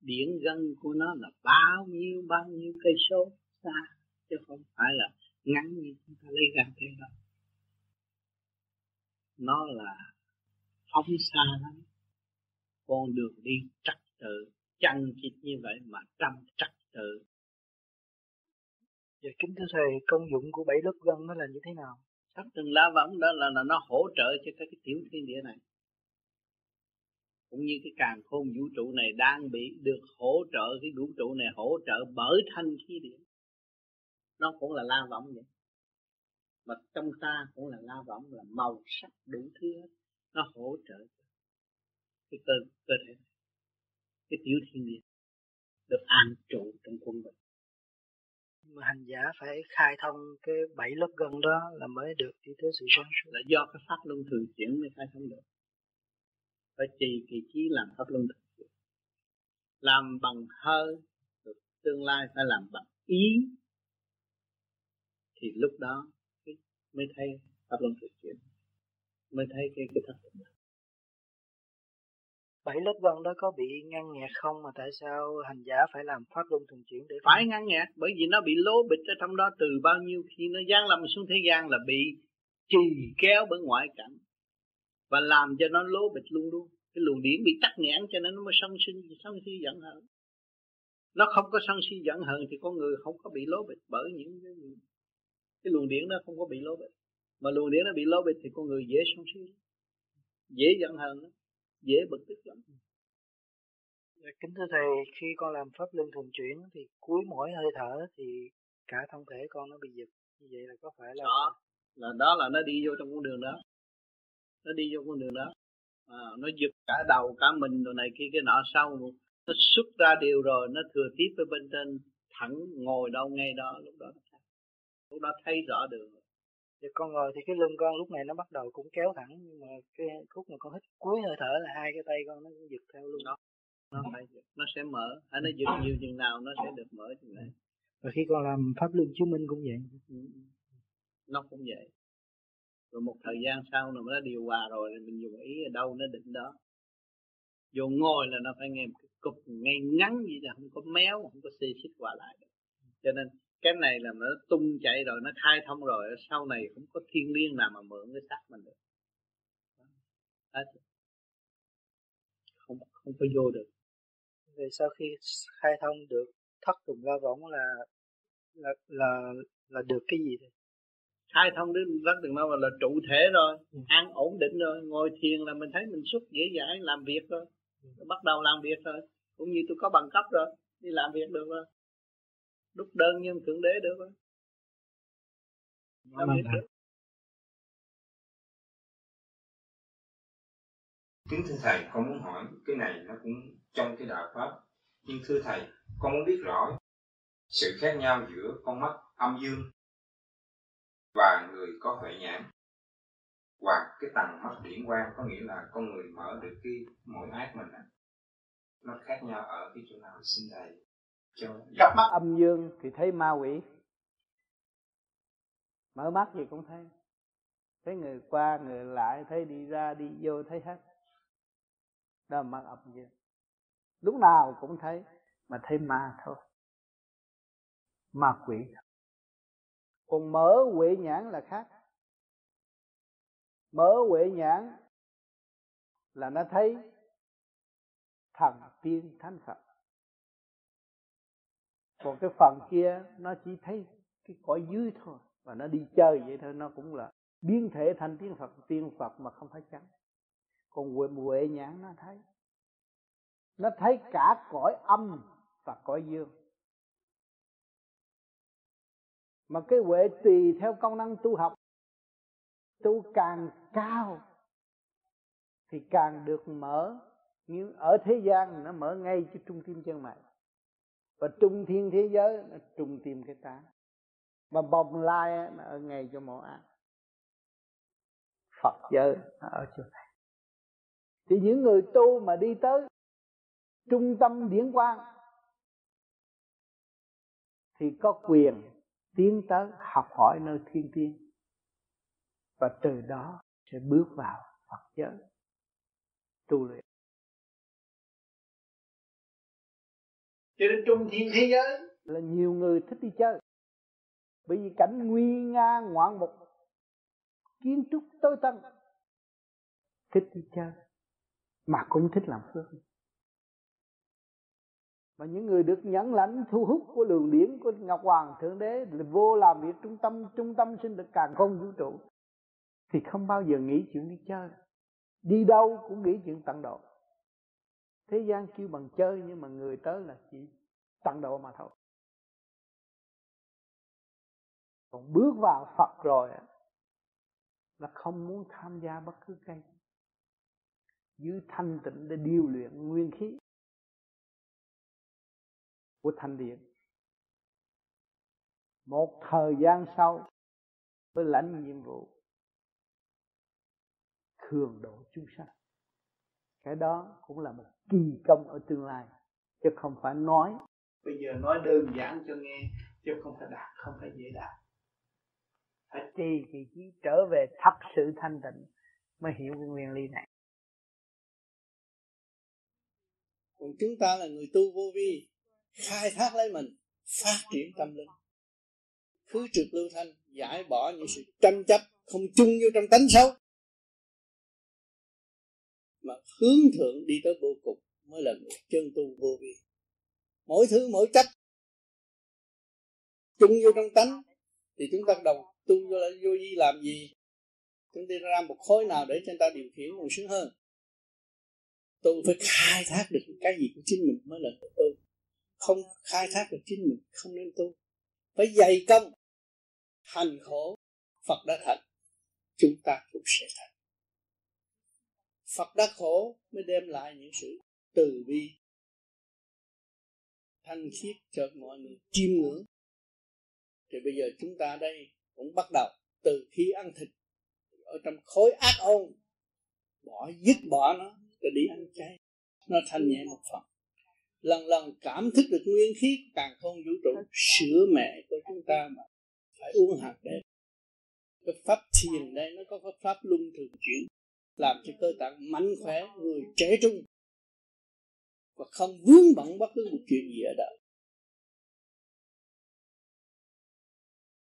điển gân của nó là bao nhiêu bao nhiêu cây số xa, chứ không phải là ngắn như chúng ta lấy ra thế đâu. Nó là phóng xa lắm. Con đường đi trật tự chân chít như vậy mà trăm trật tự. Dạ kính thưa thầy, công dụng của bảy lớp gân nó là như thế nào? thất từng lá võng đó là, là nó hỗ trợ cho các cái tiểu thiên địa này. Cũng như cái càng khôn vũ trụ này đang bị được hỗ trợ cái vũ trụ này hỗ trợ bởi thanh khí điển nó cũng là la võng vậy. Mà trong ta cũng là la võng là màu sắc đủ thứ hết. Nó hỗ trợ cái cơ cơ thể cái tiểu thiên địa được an trụ trong quân bình hành giả phải khai thông cái bảy lớp gân đó là mới được đi tới sự sáng suốt. Là do cái pháp luân thường chuyển mới khai thông được. Phải trì kỳ trí làm pháp luân thường chuyển. Làm bằng hơi rồi tương lai phải làm bằng ý. Thì lúc đó mới thấy pháp luân thường chuyển, mới thấy cái cái thật bảy lớp gân đó có bị ngăn nghẹt không? Mà tại sao hành giả phải làm pháp luân thường chuyển để phải ngăn nghẹt bởi vì nó bị lố bịch ở trong đó từ bao nhiêu khi nó giáng lâm xuống thế gian là bị trì kéo bởi ngoại cảnh và làm cho nó lố bịch luôn luôn. Cái luồng điển bị tắc nghẽn cho nên nó mới sân sinh sân si giận hờn. Nó không có sân si giận hờn thì con người không có bị lố bịch bởi những cái, cái luồng điển nó không có bị lố bịch. Mà luồng điển nó bị lố bịch thì con người dễ sân si dễ giận hờn lắm dễ bực tức lắm. Dạ, kính thưa thầy khi con làm pháp luân thường chuyển thì cuối mỗi hơi thở thì cả thân thể con nó bị giật. Như vậy là có phải là đó là đó là nó đi vô trong con đường đó. Nó đi vô con đường đó. À, nó giật cả đầu cả mình rồi này kia cái nọ sau. Nó xuất ra điều rồi nó thừa tiếp ở bên trên thẳng ngồi đâu ngay đó lúc đó. Lúc đó thấy rõ đường thì con ngồi thì cái lưng con lúc này nó bắt đầu cũng kéo thẳng nhưng mà cái khúc mà con hít cuối hơi thở là hai cái tay con nó cũng giật theo luôn đó. Nó phải nó sẽ mở hay nó giật nhiều chừng nào nó sẽ được mở chừng này và khi con làm pháp luân chứng minh cũng vậy. Ừ. nó cũng vậy. Rồi một thời gian sau nó điều hòa rồi mình dùng ý ở đâu nó định đó. Vô ngồi là nó phải nghe một cái cục ngay ngắn gì là không có méo không có xì xích qua lại được. Cho nên cái này là nó tung chạy rồi nó khai thông rồi sau này không có thiên liêng nào mà mượn cái xác mình được. Không không có vô được. Về sau khi khai thông được thất trùng ra võng là là là là được cái gì thôi khai thông đến rất từng đâu là trụ thể rồi ừ. ăn ổn định rồi ngồi thiền là mình thấy mình xuất dễ dãi làm việc rồi. Ừ. bắt đầu làm việc rồi cũng như tôi có bằng cấp rồi đi làm việc được rồi đúc đơn nhưng thượng đế được không? Được. Kính thưa Thầy, con muốn hỏi cái này nó cũng trong cái đạo Pháp. Nhưng thưa Thầy, con muốn biết rõ sự khác nhau giữa con mắt âm dương và người có huệ nhãn hoặc cái tầng mắt điển quang có nghĩa là con người mở được cái mỗi ác mình nó khác nhau ở cái chỗ nào xin thầy cặp mắt âm dương thì thấy ma quỷ. Mở mắt gì cũng thấy. Thấy người qua, người lại, thấy đi ra, đi vô, thấy hết. Đó là mắt âm dương. Lúc nào cũng thấy, mà thấy ma thôi. Ma quỷ. Còn mở huệ nhãn là khác. Mở huệ nhãn là nó thấy thần tiên thánh phật còn cái phần kia, nó chỉ thấy cái cõi dưới thôi, và nó đi chơi vậy thôi, nó cũng là biến thể thành tiên phật tiên phật mà không phải trắng còn huệ huệ nhãn nó thấy. Nó thấy cả cõi âm và cõi dương. Mà cái huệ tùy theo công năng tu học, tu càng cao thì càng được mở. Nhưng ở thế gian nó mở ngay cho trung tim chân mày và trung thiên thế giới, nó trung tim cái ta. Mà bồng lai nó ở ngay cho mộ ác. Phật giới, nó ở chỗ này. Thì những người tu mà đi tới trung tâm điển quang, thì có quyền tiến tới học hỏi nơi thiên tiên. Và từ đó sẽ bước vào Phật giới, tu luyện. Cho nên trung thiên thế giới, là nhiều người thích đi chơi. Bởi vì cảnh nguy nga, ngoạn mục, kiến trúc tối tân, thích đi chơi, mà cũng thích làm phước. Mà những người được nhẫn lãnh thu hút của luồng điển của ngọc hoàng thượng đế là vô làm việc trung tâm trung tâm sinh lực càng không vũ trụ, thì không bao giờ nghĩ chuyện đi chơi. Đi đâu cũng nghĩ chuyện tận độ thế gian kêu bằng chơi nhưng mà người tới là chỉ tận độ mà thôi. Còn bước vào Phật rồi là không muốn tham gia bất cứ cái giữ thanh tịnh để điều luyện nguyên khí của thanh điện một thời gian sau mới lãnh nhiệm vụ, thường độ chúng sanh cái đó cũng là một kỳ công ở tương lai chứ không phải nói. Bây giờ nói đơn giản cho nghe chứ không phải đạt không phải dễ đạt. Phải trì kỳ trí trở về thật sự thanh tịnh mới hiểu cái nguyên lý này. Còn chúng ta là người tu vô vi khai thác lấy mình phát triển tâm linh. Khứ trực lưu thanh giải bỏ những sự tranh chấp không chung vô trong tánh xấu hướng thượng đi tới vô cùng mới là người chân tu vô vi. Mỗi thứ mỗi cách chung vô trong tánh thì chúng ta đồng tu vô, vô vi làm gì? Chúng ta ra một khối nào để cho người ta điều khiển còn sướng hơn. Tu phải khai thác được cái gì của chính mình mới là tu. không khai thác được chính mình không nên tu. Phải dày công hành khổ Phật đã thành. Chúng ta cũng sẽ thành. Phật đã khổ mới đem lại những sự từ bi. Thanh khiết cho mọi người, chiêm ngưỡng. Thì bây giờ chúng ta đây cũng bắt đầu từ khi ăn thịt, ở trong khối ác ôn, bỏ dứt bỏ nó rồi đi ăn chay. Nó thanh nhẹ một phần. Lần lần cảm thức được nguyên khí càng không vũ trụ sữa mẹ của chúng ta mà phải uống hạt đẹp. cái pháp thiền đây, nó có pháp luân thường chuyển làm cho cơ tạng mạnh khỏe, người trẻ trung, và không vướng bận bất cứ một chuyện gì ở đời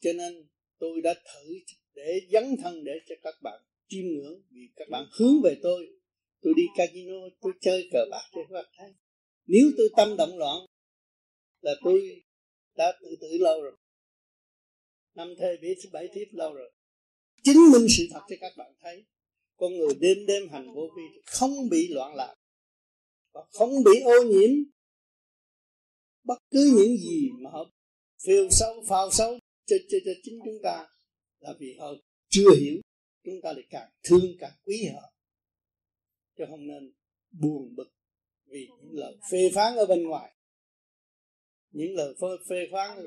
cho nên tôi đã thử để dấn thân để cho các bạn chiêm ngưỡng, vì các bạn hướng về tôi. Tôi đi casino, tôi chơi cờ bạc cho các bạn thấy nếu tôi tâm động loạn, là tôi đã tự tử lâu rồi. Năm thê biết bảy tiếp lâu rồi. Chứng minh sự thật cho các bạn thấy con người đêm đêm hành vô vi không bị loạn lạc và không bị ô nhiễm. Bất cứ những gì mà họ phiêu xấu phao xấu cho, cho, cho chính chúng ta là vì họ chưa hiểu chúng ta lại càng thương càng quý họ. Chứ không nên buồn bực vì những lời phê phán ở bên ngoài. Những lời phê, phê phán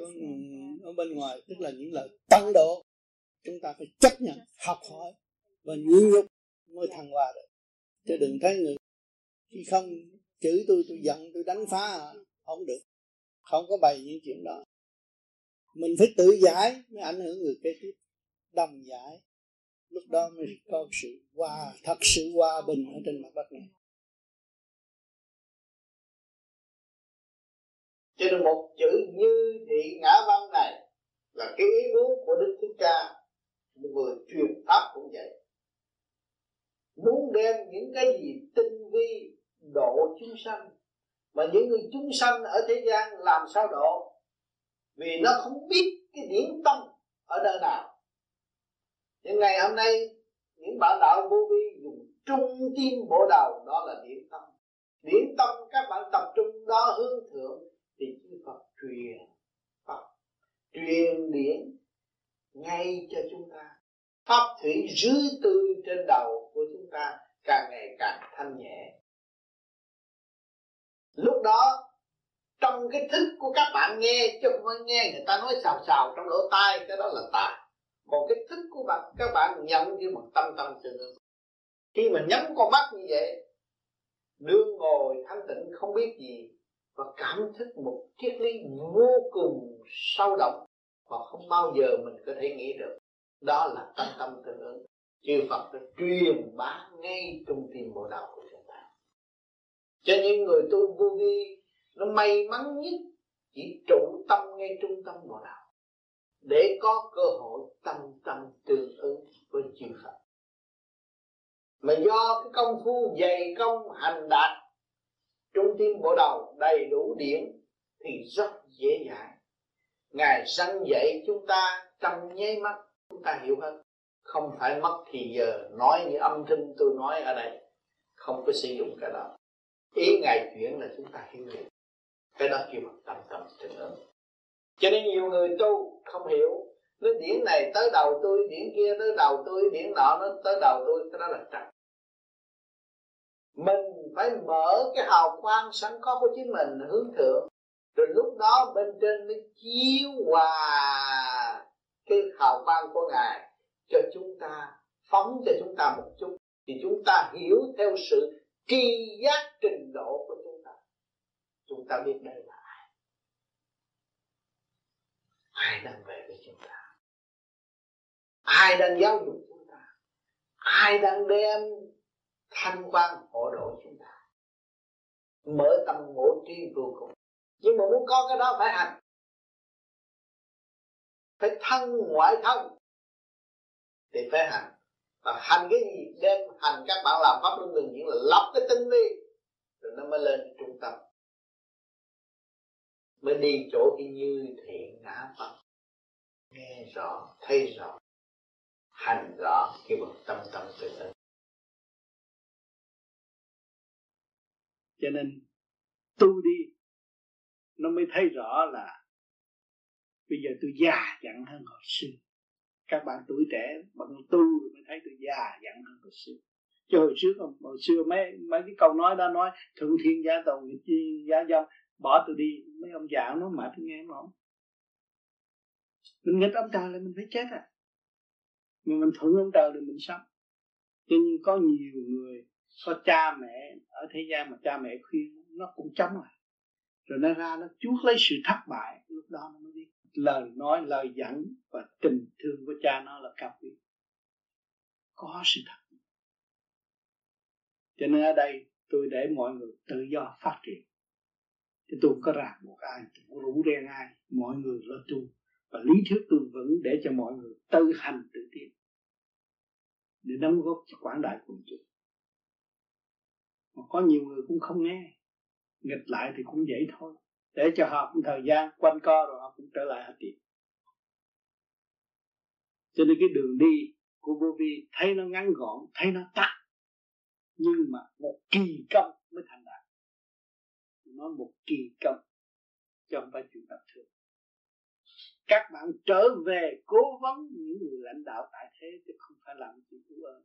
ở bên ngoài tức là những lời tăng độ chúng ta phải chấp nhận học hỏi và nhịn nhục mới thăng hoa được. Chứ đừng thấy người khi không chửi tôi tôi giận tôi đánh phá không được. Không có bày những chuyện đó. Mình phải tự giải mới ảnh hưởng người kế tiếp đồng giải. Lúc đó mới có sự hòa thật sự hòa bình ở trên mặt đất này. Cho nên một chữ như thị ngã văn này là cái ý muốn của đức thích ca. Một người truyền pháp cũng vậy muốn đem những cái gì tinh vi độ chúng sanh. Mà những người chúng sanh ở thế gian làm sao độ? Vì nó không biết cái điển tâm ở nơi nào. Nhưng ngày hôm nay, những bạn đạo vô vi dùng trung tim bộ đầu đó là điển tâm. Điển tâm các bạn tập trung đó hướng thượng thì chư Phật truyền Phật, truyền điển ngay cho chúng ta pháp thủy dưới tư trên đầu của chúng ta càng ngày càng thanh nhẹ. Lúc đó, trong cái thức của các bạn nghe, chứ không phải nghe người ta nói xào xào trong lỗ tai, cái đó là tà còn cái thức của bạn, các bạn nhận như một tâm tâm tương khi mà nhắm con mắt như vậy, đương ngồi thanh tịnh không biết gì, và cảm thức một triết lý vô cùng sâu đậm mà không bao giờ mình có thể nghĩ được đó là tâm tâm tương ứng. Chư Phật đã truyền bá ngay trong tim bộ đạo của chúng ta. Cho những người tu vô vi, nó may mắn nhất chỉ trụ tâm ngay trung tâm bộ đạo để có cơ hội tâm tâm tương ứng với chư Phật. Mà do cái công phu dày công hành đạt trung tim bộ đầu đầy đủ điển thì rất dễ dàng. Ngài sanh dạy chúng ta trong nháy mắt ta hiểu hơn không phải mất thì giờ, nói như âm thanh tôi nói ở đây, không có sử dụng cái đó. Ý ngài chuyển là chúng ta hiểu được cái đó kêu bằng tâm tâm tình ứng. Cho nên nhiều người tu không hiểu, nó điển này tới đầu tôi, điển kia tới đầu tôi, điển nọ nó tới đầu tôi, cái đó là trật mình phải mở cái hào quang sẵn có của chính mình hướng thượng, rồi lúc đó bên trên mới chiếu hòa cái hào quang của ngài cho chúng ta, phóng cho chúng ta một chút, thì chúng ta hiểu theo sự tri giác trình độ của chúng ta. Chúng ta biết đây là ai. Ai đang về với chúng ta? Ai đang giáo dục chúng ta? Ai đang đem thanh quan hộ độ chúng ta? Mở tâm ngộ tri vô cùng. Nhưng mà muốn có cái đó phải hành phải thân ngoại thân thì phải hành. Và hành cái gì? Đem hành các bạn làm pháp luân thường diễn là lọc cái tinh vi, rồi nó mới lên trung tâm. Mới đi chỗ cái như thiện ngã phật. Nghe rõ, thấy rõ, hành rõ cái bằng tâm tâm tự ứng cho nên, tu đi, nó mới thấy rõ là bây giờ tôi già dặn hơn hồi xưa. Các bạn tuổi trẻ bằng tu rồi mới thấy tôi già dặn hơn hồi xưa. Chứ hồi xưa không, hồi xưa mấy mấy cái câu nói đó nói, thượng thiên gia tồn chi gia dâm, bỏ tôi đi. Mấy ông già nó mệt nghe không? Mình nghịch ông trời là mình phải chết à. Mà mình thuận ông trời thì mình sống. Cho nên có nhiều người, có cha mẹ, ở thế gian mà cha mẹ khuyên, nó cũng chấm lại. Rồi nó ra, nó chuốc lấy sự thất bại, lúc đó nó mới biết lời nói, lời dẫn và tình thương của cha nó là cao quý. Có sự thật. Cho nên ở đây tôi để mọi người tự do phát triển. Chứ tôi có ràng buộc ai, tôi không rủ đen ai. Mọi người lo tu. Và lý thuyết tôi vững để cho mọi người tự hành tự tiến. Để đóng góp cho quảng đại quần chúng. Mà có nhiều người cũng không nghe. Nghịch lại thì cũng vậy thôi để cho họ cũng thời gian quanh co rồi họ cũng trở lại họ tìm cho nên cái đường đi của vô vi thấy nó ngắn gọn, thấy nó tắt, nhưng mà một kỳ công mới thành đạt. Nó một kỳ công cho không phải chuyện tập thường. Các bạn trở về cố vấn những người lãnh đạo tại thế chứ không phải làm chuyện của ơn.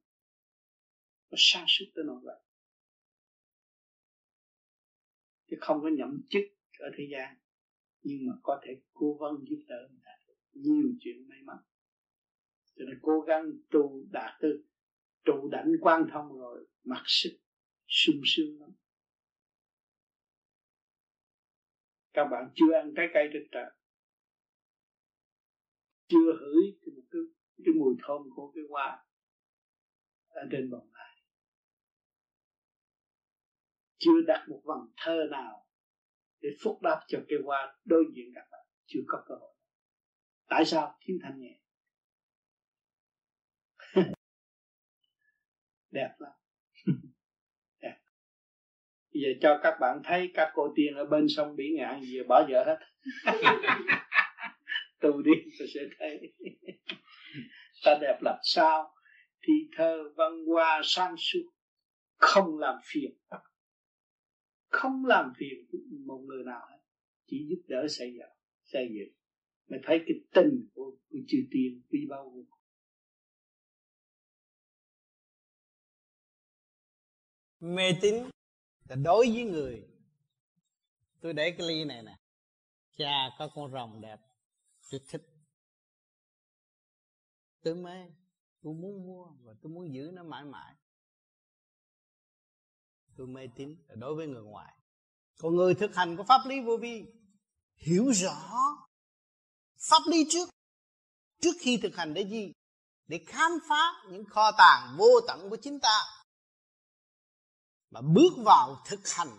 Nó sang suốt tới nỗi vậy. Chứ không có nhậm chức ở thế gian nhưng mà có thể cố vấn giúp đỡ người ta nhiều chuyện may mắn. Cho nên cố gắng tu đạt tư trụ đảnh quan thông rồi mặc sức sung sướng lắm. Các bạn chưa ăn trái cây trên trời. Chưa hửi cái, cái, cái mùi thơm của cái hoa ở trên bồng lai chưa đặt một vần thơ nào để phúc đáp cho cây hoa đối diện các bạn. Chưa có cơ hội. Tại sao? Thiếu thanh nhẹ. [LAUGHS] Đẹp lắm. [LAUGHS] Đẹp. Bây giờ cho các bạn thấy các cô tiên ở bên sông biển ngạn gì, bỏ vợ hết. [LAUGHS] Tu đi, tôi sẽ thấy. Ta đẹp làm sao? Thì thơ văn hoa sang suốt, không làm phiền không làm phiền một người nào hết chỉ giúp đỡ xây dựng xây dựng. Mày thấy cái tình của, của chư tiên quý bao nhiêu? mê tín là đối với người. Tôi để cái ly này nè. Cha có con rồng đẹp. Tôi thích. Tôi mê. Tôi muốn mua và tôi muốn giữ nó mãi mãi tôi mê tín đối với người ngoài. Còn người thực hành của pháp lý vô vi, hiểu rõ pháp lý trước trước khi thực hành để gì? Để khám phá những kho tàng vô tận của chính ta. Mà bước vào thực hành,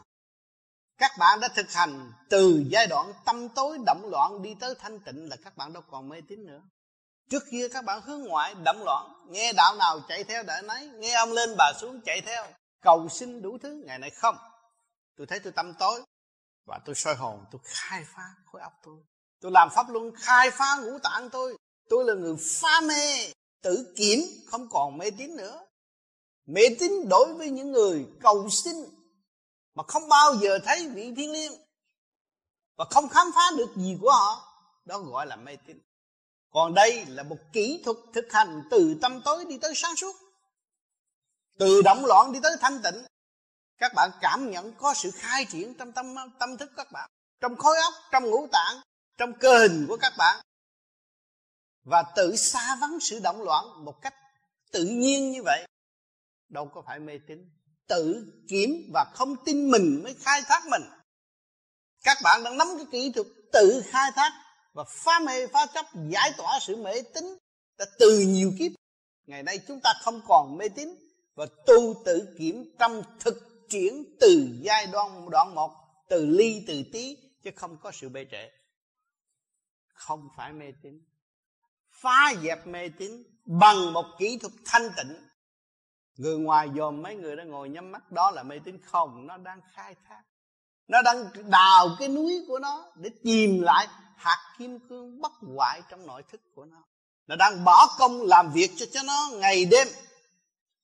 các bạn đã thực hành từ giai đoạn tâm tối động loạn đi tới thanh tịnh là các bạn đâu còn mê tín nữa. Trước kia các bạn hướng ngoại động loạn, nghe đạo nào chạy theo để nấy, nghe ông lên bà xuống chạy theo cầu xin đủ thứ, ngày nay không. Tôi thấy tôi tâm tối và tôi soi hồn, tôi khai phá khối óc tôi. Tôi làm pháp luân, khai phá ngũ tạng tôi. Tôi là người phá mê, tự kiểm, không còn mê tín nữa. Mê tín đối với những người cầu xin mà không bao giờ thấy vị thiên liêng và không khám phá được gì của họ, đó gọi là mê tín. Còn đây là một kỹ thuật thực hành từ tâm tối đi tới sáng suốt từ động loạn đi tới thanh tịnh. Các bạn cảm nhận có sự khai triển trong tâm tâm thức các bạn, trong khối óc, trong ngũ tạng, trong cơ hình của các bạn. Và tự xa vắng sự động loạn một cách tự nhiên như vậy, đâu có phải mê tín. Tự kiểm và không tin mình mới khai thác mình. Các bạn đang nắm cái kỹ thuật tự khai thác và phá mê, phá chấp, giải tỏa sự mê tín đã từ nhiều kiếp. Ngày nay chúng ta không còn mê tín và tu tự kiểm trong thực triển từ giai đoạn đoạn một, từ ly, từ tí, chứ không có sự bê trễ. Không phải mê tín. Phá dẹp mê tín bằng một kỹ thuật thanh tịnh. Người ngoài dòm mấy người đã ngồi nhắm mắt, đó là mê tín. Không, nó đang khai thác. Nó đang đào cái núi của nó để tìm lại hạt kim cương bất hoại trong nội thức của nó. Nó đang bỏ công làm việc cho cho nó ngày đêm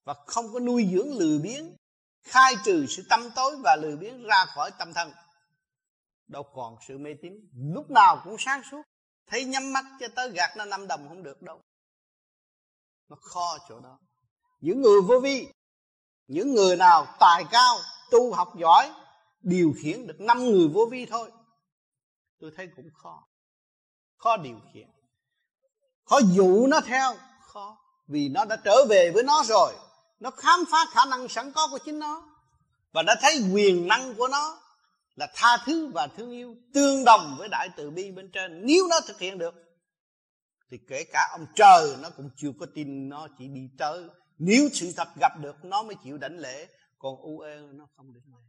và không có nuôi dưỡng lười biếng, khai trừ sự tâm tối và lười biếng ra khỏi tâm thân. Đâu còn sự mê tín, lúc nào cũng sáng suốt, thấy nhắm mắt cho tới gạt nó năm đồng không được đâu. Nó khó chỗ đó. Những người vô vi, những người nào tài cao, tu học giỏi, điều khiển được năm người vô vi thôi, tôi thấy cũng khó. Khó điều khiển. Khó dụ nó theo, khó, vì nó đã trở về với nó rồi nó khám phá khả năng sẵn có của chính nó. Và đã thấy quyền năng của nó là tha thứ và thương yêu tương đồng với đại từ bi bên trên. Nếu nó thực hiện được, thì kể cả ông trời nó cũng chưa có tin nó chỉ đi tới. Nếu sự thật gặp được, nó mới chịu đảnh lễ. Còn u ê nó không được lễ.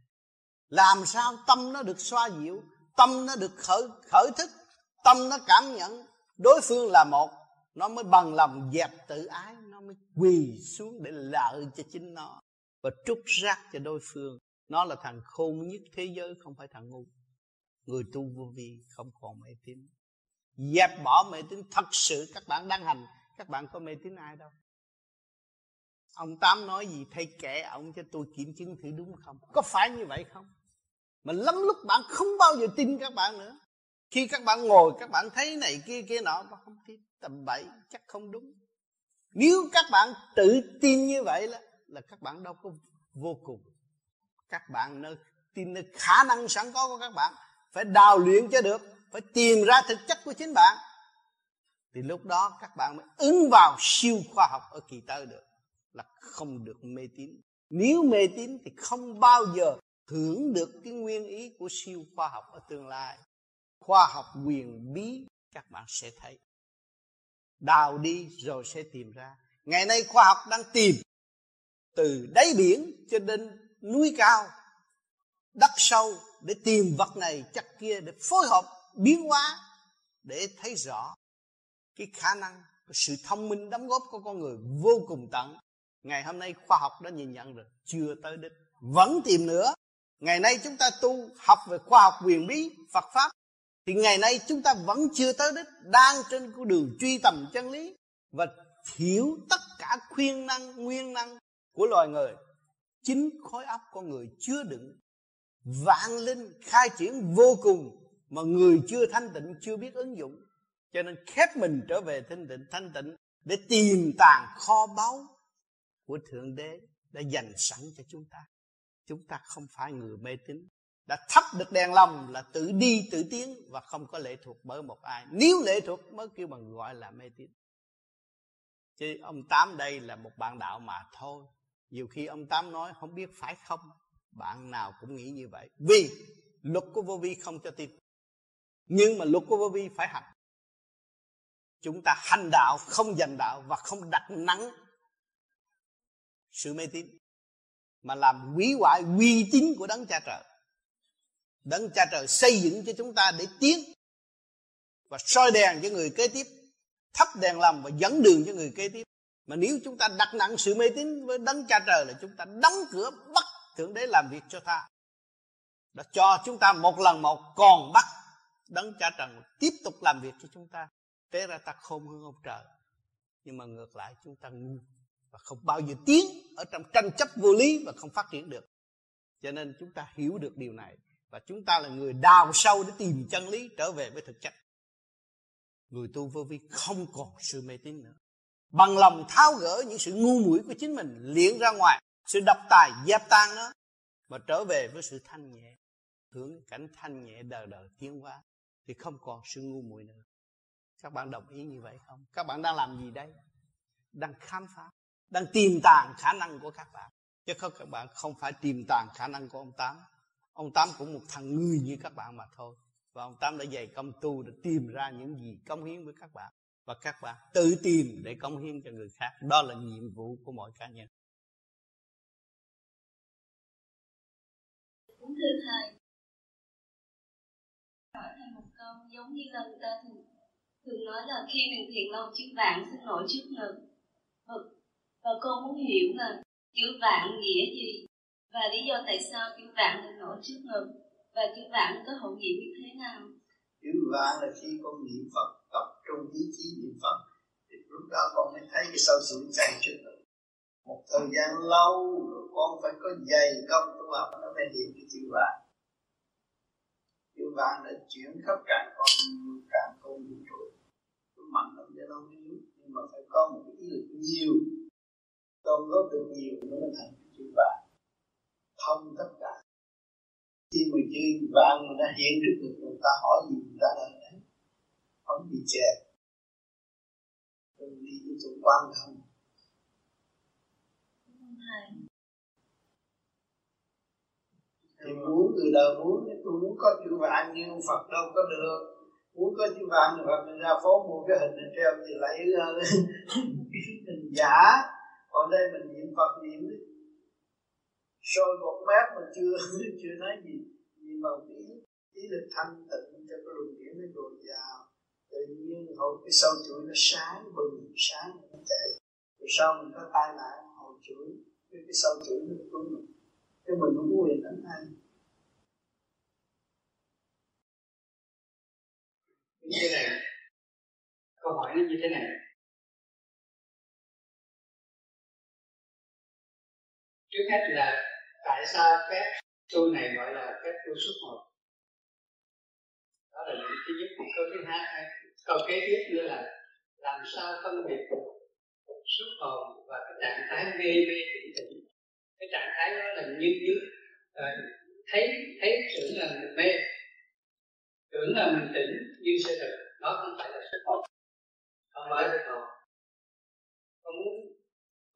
Làm sao tâm nó được xoa dịu, tâm nó được khởi khởi thức, tâm nó cảm nhận đối phương là một, nó mới bằng lòng dẹp tự ái nó mới quỳ xuống để lợi cho chính nó và trút rác cho đối phương. Nó là thằng khôn nhất thế giới, không phải thằng ngu. Người tu vô vi không còn mê tín. Dẹp bỏ mê tín, thật sự các bạn đang hành, các bạn có mê tín ai đâu. Ông tám nói gì, thầy kệ ông cho tôi kiểm chứng thử đúng không? Có phải như vậy không? Mà lắm lúc bạn không bao giờ tin các bạn nữa. Khi các bạn ngồi, các bạn thấy này, kia kia nọ, bạn không tin. Tầm bậy, chắc không đúng nếu các bạn tự tin như vậy là là các bạn đâu có vô cùng. Các bạn nơi, tin nơi khả năng sẵn có của các bạn, phải đào luyện cho được, phải tìm ra thực chất của chính bạn. Thì lúc đó các bạn mới ứng vào siêu khoa học ở kỳ tới được, là không được mê tín. Nếu mê tín thì không bao giờ hưởng được cái nguyên ý của siêu khoa học ở tương lai. Khoa học quyền bí các bạn sẽ thấy đào đi rồi sẽ tìm ra. Ngày nay khoa học đang tìm từ đáy biển cho đến núi cao đất sâu để tìm vật này chắc kia để phối hợp biến hóa để thấy rõ cái khả năng cái sự thông minh đóng góp của con người vô cùng tận. Ngày hôm nay khoa học đã nhìn nhận rồi, chưa tới đích. Vẫn tìm nữa. Ngày nay chúng ta tu, học về khoa học quyền bí, phật pháp thì ngày nay chúng ta vẫn chưa tới đích, đang trên con đường truy tầm chân lý và hiểu tất cả khuyên năng, nguyên năng của loài người. Chính khối óc con người chứa đựng, vạn linh khai triển vô cùng mà người chưa thanh tịnh, chưa biết ứng dụng. Cho nên khép mình trở về thanh tịnh thanh tịnh để tìm tàng kho báu của thượng đế đã dành sẵn cho chúng ta. Chúng ta không phải người mê tín đã thắp được đèn lòng là tự đi tự tiến và không có lệ thuộc bởi một ai. Nếu lệ thuộc mới kêu bằng gọi là mê tín. Chứ ông tám đây là một bạn đạo mà thôi. Nhiều khi ông tám nói không biết phải không? Bạn nào cũng nghĩ như vậy. Vì luật của vô vi không cho tin. Nhưng mà luật của vô vi phải hành. Chúng ta hành đạo, không giành đạo và không đặt nắng sự mê tín, mà làm hủy hoại uy tín của đấng cha trời đấng cha trời xây dựng cho chúng ta để tiến và soi đèn cho người kế tiếp, thắp đèn lòng và dẫn đường cho người kế tiếp. Mà nếu chúng ta đặt nặng sự mê tín với đấng cha trời là chúng ta đóng cửa bắt thượng đế làm việc cho ta. Đã cho chúng ta một lần một, còn bắt đấng cha trần tiếp tục làm việc cho chúng ta. Thế ra ta khôn hơn ông trời. Nhưng mà ngược lại, chúng ta ngu và không bao giờ tiến ở trong tranh chấp vô lý và không phát triển được. Cho nên chúng ta hiểu được điều này và chúng ta là người đào sâu để tìm chân lý trở về với thực chất. Người tu vô vi không còn sự mê tín nữa. Bằng lòng tháo gỡ những sự ngu muội của chính mình, liễn ra ngoài, sự độc tài, dẹp tan nó, mà trở về với sự thanh nhẹ, hướng cảnh thanh nhẹ đời đời tiến hóa, thì không còn sự ngu muội nữa. Các bạn đồng ý như vậy không? Các bạn đang làm gì đây? Đang khám phá, đang tìm tàng khả năng của các bạn. Chứ không, các bạn không phải tìm tàng khả năng của ông tám ông tám cũng một thằng người như các bạn mà thôi. Và ông tám đã dày công tu để tìm ra những gì công hiến với các bạn. Và các bạn tự tìm để công hiến cho người khác. Đó là nhiệm vụ của mọi cá nhân. Cũng thưa thầy hỏi thầy một câu giống như là người ta thường thường nói là khi mình thiền lâu chữ vạn xin lỗi trước ngực. Và, và cô muốn hiểu là chữ vạn nghĩa gì? Và lý do tại sao chữ vạn được nổi trước ngực? Và chữ vạn có hậu nghĩa như thế nào? Chữ vạn là khi con niệm phật, tập trung ý chí niệm phật, thì lúc đó con mới thấy cái sâu sự chạy trước ngực. Một thời gian lâu, rồi con phải có dày công tu học, nó mới hiện cái chữ vạn chữ vạn đã chuyển khắp cả con cả con vũ trụ nó mạnh lắm cho nó yếu nhưng mà phải có một cái ý lực nhiều. Đóng góp được nhiều nó mới thành chữ vạn thông tất cả. Khi mình chữ vạn mình nó hiện trước được người ta hỏi gì, người ta là đấy. Không bị chè đừng đi chúng chỗ quan thông thì muốn người đời muốn, tôi muốn có chữ vạn như Phật đâu có được. Muốn có chữ vạn thì Phật mình ra phố mua cái hình này treo thì lấy [LAUGHS] hình giả. Còn đây mình niệm Phật niệm sôi một mát mà chưa [LAUGHS] chưa nói gì nhưng mà ý ý lực thanh tịnh cho cái luồng điển nó dồi dào. Tự nhiên hồi cái sâu chuỗi nó sáng bừng sáng nó chạy rồi sau mình có tai nạn hồi chuỗi cái, cái sâu chuỗi nó cứu mình. Chứ mình không có quyền đánh ai. Như thế này câu hỏi nó như thế này. Trước hết là tại sao phép tu này gọi là phép tu xuất hồn đó là những thứ nhất câu thứ hai. Câu kế tiếp nữa là làm sao phân biệt xuất hồn và cái trạng thái mê mê tỉnh tỉnh cái trạng thái đó là như như ờ, thấy thấy tưởng là mình mê. Tưởng là mình tỉnh nhưng sự thật nó không phải là xuất hồn. Không phải xuất hồn. Không muốn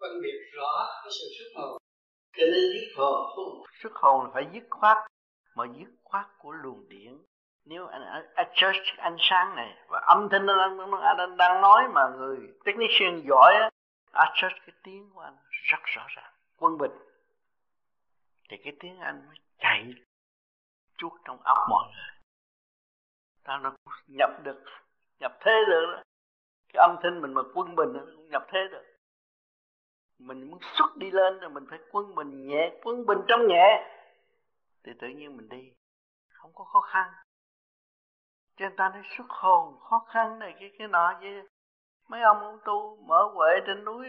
phân biệt rõ cái sự xuất hồn cho nên giết hồn sức hồn phải dứt khoát mà dứt khoát của luồng điện. nếu anh adjust ánh sáng này và âm thanh anh đang, đang nói mà người technician giỏi á adjust cái tiếng của anh rất rõ ràng quân bình thì cái tiếng anh mới chạy chuốt trong óc mọi người ta nó nhập được nhập thế được đó. cái âm thanh mình mà quân bình nó nhập thế được mình muốn xuất đi lên rồi mình phải quân bình nhẹ, quân bình trong nhẹ. Thì tự nhiên mình đi. Không có khó khăn. Cho người ta nói xuất hồn, khó khăn này, cái cái nọ chứ mấy ông ông tu mở huệ trên núi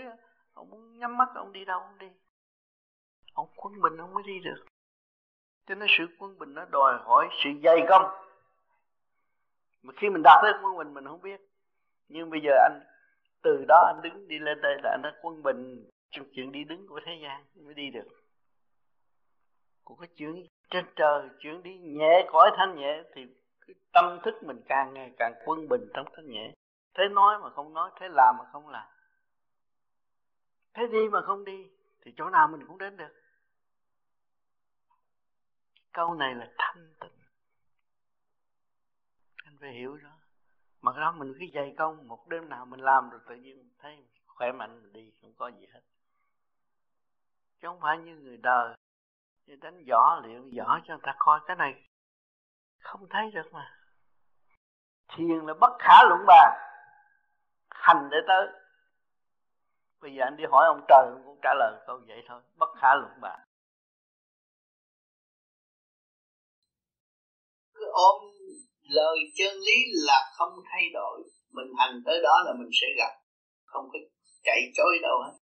ông muốn nhắm mắt ông đi đâu ông đi. Ông quân bình ông mới đi được. Cho nên sự quân bình nó đòi hỏi sự dày công. Mà khi mình đạt tới quân bình mình không biết. Nhưng bây giờ anh, từ đó anh đứng đi lên đây là anh đã quân bình trong chuyện đi đứng của thế gian mới đi được. Của cái chuyện trên trời, chuyện đi nhẹ cõi thanh nhẹ thì cái tâm thức mình càng ngày càng quân bình trong thanh nhẹ. Thế nói mà không nói, thế làm mà không làm. Thế đi mà không đi thì chỗ nào mình cũng đến được. Câu này là thanh tịnh. Anh phải hiểu đó mà đó mình cứ dày công, một đêm nào mình làm rồi tự nhiên thấy khỏe mạnh, mình đi, không có gì hết chứ không phải như người đời. Như đánh võ liệu võ cho người ta coi cái này. Không thấy được mà. Thiền là bất khả luận bàn. Hành để tới. Bây giờ anh đi hỏi ông trời, ông cũng trả lời câu vậy thôi. Bất khả luận bàn. Ôm lời chân lý là không thay đổi. Mình hành tới đó là mình sẽ gặp. Không có chạy trối đâu hết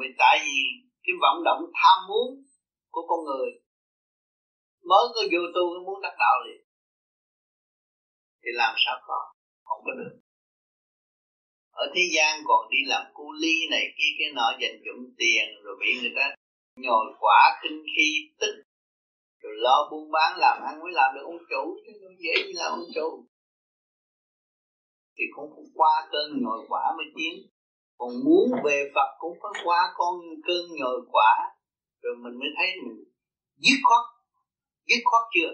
vì tại vì cái vận động, tham muốn của con người, mới có vô tu nó muốn đắc đạo liền, thì làm sao có, không có được. Ở thế gian còn đi làm cu ly này kia, cái nọ dành dụm tiền, rồi bị người ta nhồi quả kinh khi tích rồi lo buôn bán làm ăn mới làm được ông chủ, chứ không dễ như làm ông chủ. Thì cũng phải qua cơn nhồi quả mới tiến còn muốn về Phật cũng phải qua con cơn nhồi quả. Rồi mình mới thấy mình dứt khoát. Dứt khoát chưa?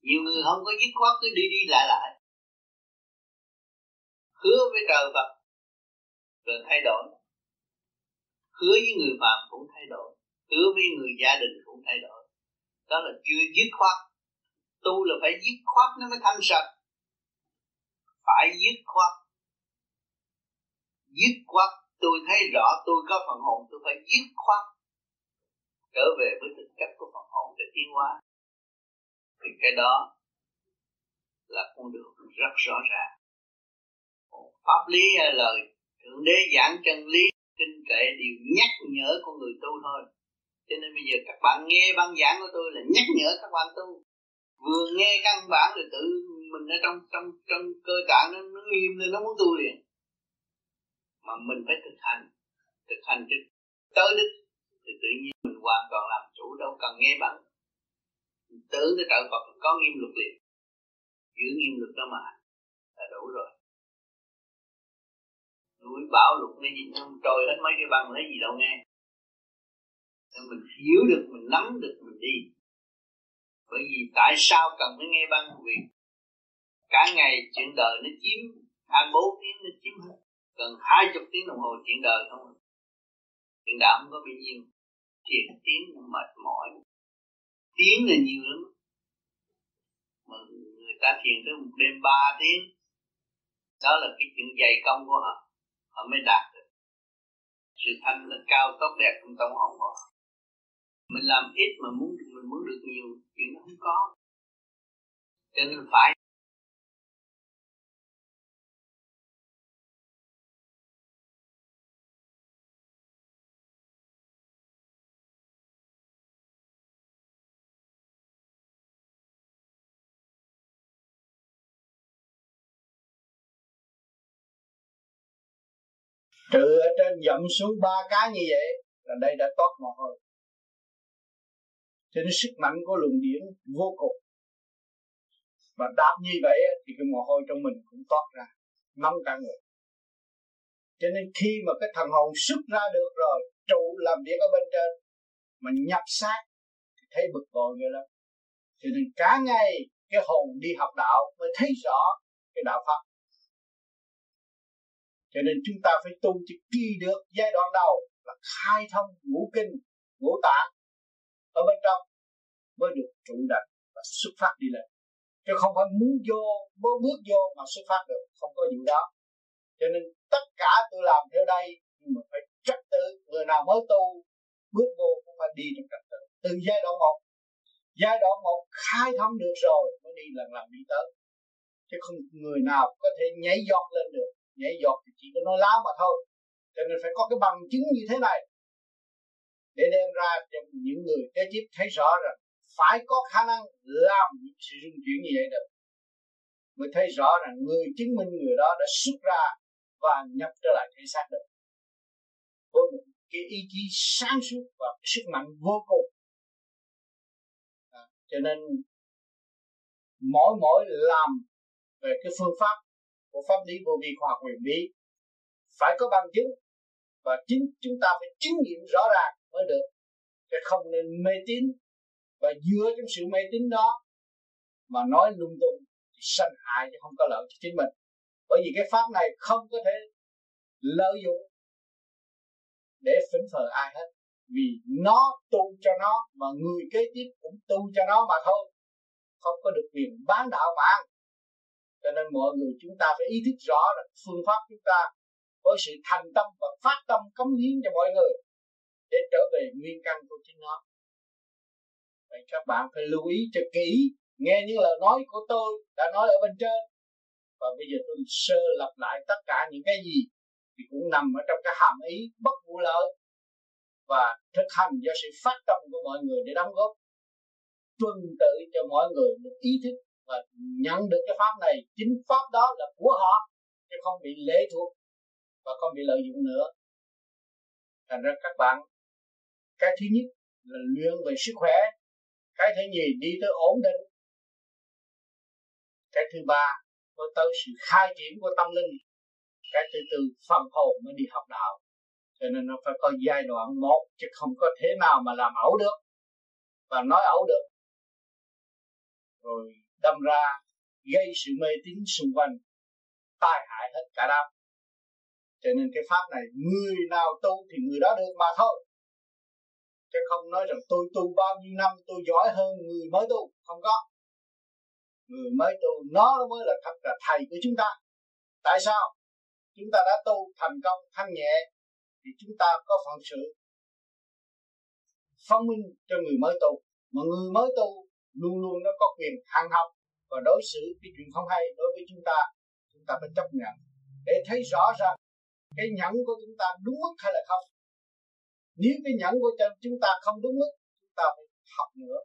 Nhiều người không có dứt khoát, cứ đi đi lại lại. Hứa với trời Phật, rồi thay đổi. Hứa với người phàm cũng thay đổi. Hứa với người gia đình cũng thay đổi. Đó là chưa dứt khoát. Tu là phải dứt khoát nó mới thanh sạch. Phải dứt khoát dứt khoát. Tôi thấy rõ tôi có phần hồn tôi phải dứt khoát trở về với thực chất của phần hồn để tiến hóa. Thì cái đó là con đường rất rõ ràng. Pháp lý hay lời thượng đế giảng chân lý kinh kệ đều nhắc nhở con người tu thôi. Cho nên bây giờ các bạn nghe băng giảng của tôi là nhắc nhở các bạn tu. Vừa nghe căn bản thì tự mình ở trong trong trong cơ tạng nó, nó nghiêm lên nó muốn tu liền mà mình phải thực hành thực hành đến tới đích thì tự nhiên mình hoàn toàn làm chủ, đâu cần nghe bắn tưởng cái trợ Phật có nghiêm luật liền. Giữ nghiêm luật đó mà, là đủ rồi. Núi bão lục nó gì không trôi hết mấy cái băng, lấy gì đâu nghe. Nên mình hiểu được, mình nắm được, mình đi. Bởi vì tại sao cần phải nghe băng? Vì cả ngày chuyện đời nó chiếm 24 tiếng nó chiếm hết gần hai chục tiếng đồng hồ chuyện đời không à. chuyện đạo không có bao nhiêu thiền tiếng mệt mỏi. Tiếng là nhiều lắm. Mà người ta thiền tới một đêm ba tiếng. Đó là cái chuyện dày công của họ. Họ mới đạt được. Sự thanh là cao tốt đẹp trong tâm hồn họ. Mình làm ít mà muốn, mình muốn được nhiều, chuyện nó không có. Cho nên phải trừ ở trên dậm xuống ba cái như vậy là đây đã toát mồ hôi cho nên sức mạnh của luồng điển vô cùng. Và đáp như vậy thì cái mồ hôi trong mình cũng toát ra, nóng cả người. Cho nên khi mà cái thần hồn xuất ra được rồi, trụ làm việc ở bên trên, mà nhập sát, thì thấy bực bội ghê lắm. Cho nên cả ngày cái hồn đi học đạo mới thấy rõ cái đạo pháp cho nên chúng ta phải tu cho kỳ được giai đoạn đầu là khai thông ngũ kinh, ngũ tạng ở bên trong mới được trụ đảnh và xuất phát đi lên. Chứ không phải muốn vô mới bước vô mà xuất phát được, không có vụ đó. Cho nên tất cả tôi làm theo đây, nhưng mà phải trật tự người nào mới tu, bước vô cũng phải đi trong trật tự từ giai đoạn một, giai đoạn một khai thông được rồi mới đi lần lần đi tới. Chứ không người nào có thể nhảy giọt lên được nhảy giọt thì chỉ có nói láo mà thôi. Cho nên phải có cái bằng chứng như thế này. Để đem ra cho những người kế tiếp thấy rõ rằng phải có khả năng làm những sự rung chuyển như vậy được. Mới thấy rõ rằng người chứng minh người đó đã xuất ra và nhập trở lại thể xác được. Với một cái ý chí sáng suốt và sức mạnh vô cùng. À, cho nên mỗi mỗi làm về cái phương pháp của pháp lý vô vi khoa học quyền bí. Phải có bằng chứng, và chính chúng ta phải chứng nghiệm rõ ràng mới được. Chứ không nên mê tín, và dựa trong sự mê tín đó mà nói lung tung thì sanh hại chứ không có lợi cho chính mình. Bởi vì cái pháp này không có thể lợi dụng để phỉnh phờ ai hết. Vì nó tu cho nó mà người kế tiếp cũng tu cho nó mà thôi. Không có được quyền bán đạo bạn cho nên mọi người chúng ta phải ý thức rõ là phương pháp chúng ta với sự thành tâm và phát tâm cống hiến cho mọi người để trở về nguyên căn của chính nó. Vậy các bạn phải lưu ý cho kỹ, nghe những lời nói của tôi đã nói ở bên trên. Và bây giờ tôi sơ lặp lại tất cả những cái gì thì cũng nằm ở trong cái hàm ý bất vụ lợi và thực hành do sự phát tâm của mọi người để đóng góp. Tuân tự cho mọi người được ý thức và nhận được cái pháp này. Chính pháp đó là của họ, chứ không bị lệ thuộc và không bị lợi dụng nữa. Thành ra các bạn, cái thứ nhất là luyện về sức khỏe, cái thứ nhì đi tới ổn định. Cái thứ ba, có tới sự khai triển của tâm linh. Cái thứ tư, phần hồn mới đi học đạo. Cho nên nó phải có giai đoạn một, chứ không có thế nào mà làm ẩu được. Và nói ẩu được. Rồi đâm ra gây sự mê tín xung quanh, tai hại hết cả đám. Cho nên cái pháp này, người nào tu thì người đó được mà thôi. Chứ không nói rằng tôi tu bao nhiêu năm, tôi giỏi hơn người mới tu, không có. Người mới tu, nó mới là thật là thầy của chúng ta. Tại sao? Chúng ta đã tu thành công thanh nhẹ, thì chúng ta có phận sự. Phong minh cho người mới tu. Mà người mới tu luôn luôn nó có quyền hàng học và đối xử cái chuyện không hay đối với chúng ta chúng ta phải chấp nhận để thấy rõ rằng cái nhẫn của chúng ta đúng mức hay là không. Nếu cái nhẫn của chúng ta không đúng mức, chúng ta phải học nữa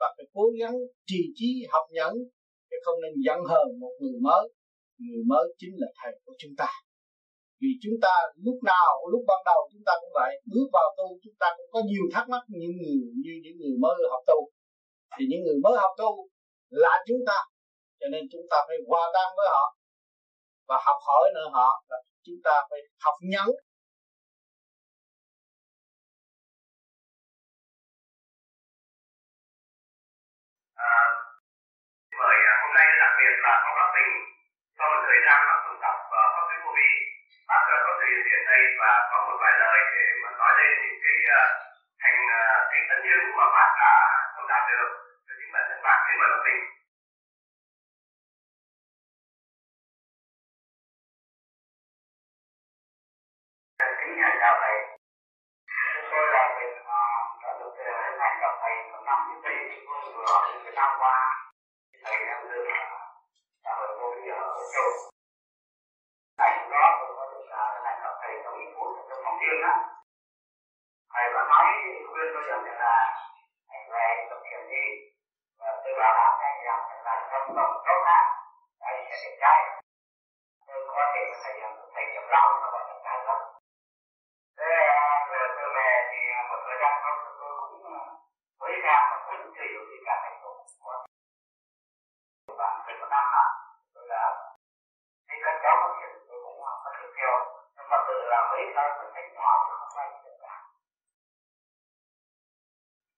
và phải cố gắng trì trí học nhẫn chứ không nên giận hờn một người mới. Người mới chính là thầy của chúng ta. Vì chúng ta lúc nào, lúc ban đầu chúng ta cũng vậy, bước vào tu chúng ta cũng có nhiều thắc mắc như người, như những người mới học tu thì những người mới học tu là chúng ta. Cho nên chúng ta phải hòa tan với họ và học hỏi nữa họ là chúng ta phải học nhẫn. À, mời à, hôm nay đặc biệt là có bác Bình. Sau một thời gian mà tu tập và có cái vô vi bác có thể hiện đây và có một vài lời để mà nói lên những cái uh, thành thành cái tấn chứng mà bác à, đã không đạt được cho chính bản thân bác xin mà bác mình, kính nhà đạo thầy. Chúng tôi là mình à, đã được đến này gặp thầy một năm trước đây tôi vừa ở Việt năm qua. Thầy em đưa à, là hội vô vi ở châu. Thầy đó tôi có được là này gặp thầy trong ý phút trong phòng riêng á thầy đã nói khuyên tôi rằng là thầy về tập thiền đi. Và tôi bảo đảm anh rằng là trong vòng sáu tháng thầy sẽ được trai. Tôi có thể thầy thầy kiểm rõ mà còn là trai lắm. Thế rồi tôi về thì một thời gian sau tôi cũng ờ, mới ra mà tôi cũng chưa hiểu gì cả thầy tổ của bạn phải có năm năm tôi là thấy các cháu phát hiện tôi cũng phát hiện theo. Nhưng mà từ là mấy tháng mình thành nhỏ thì không phải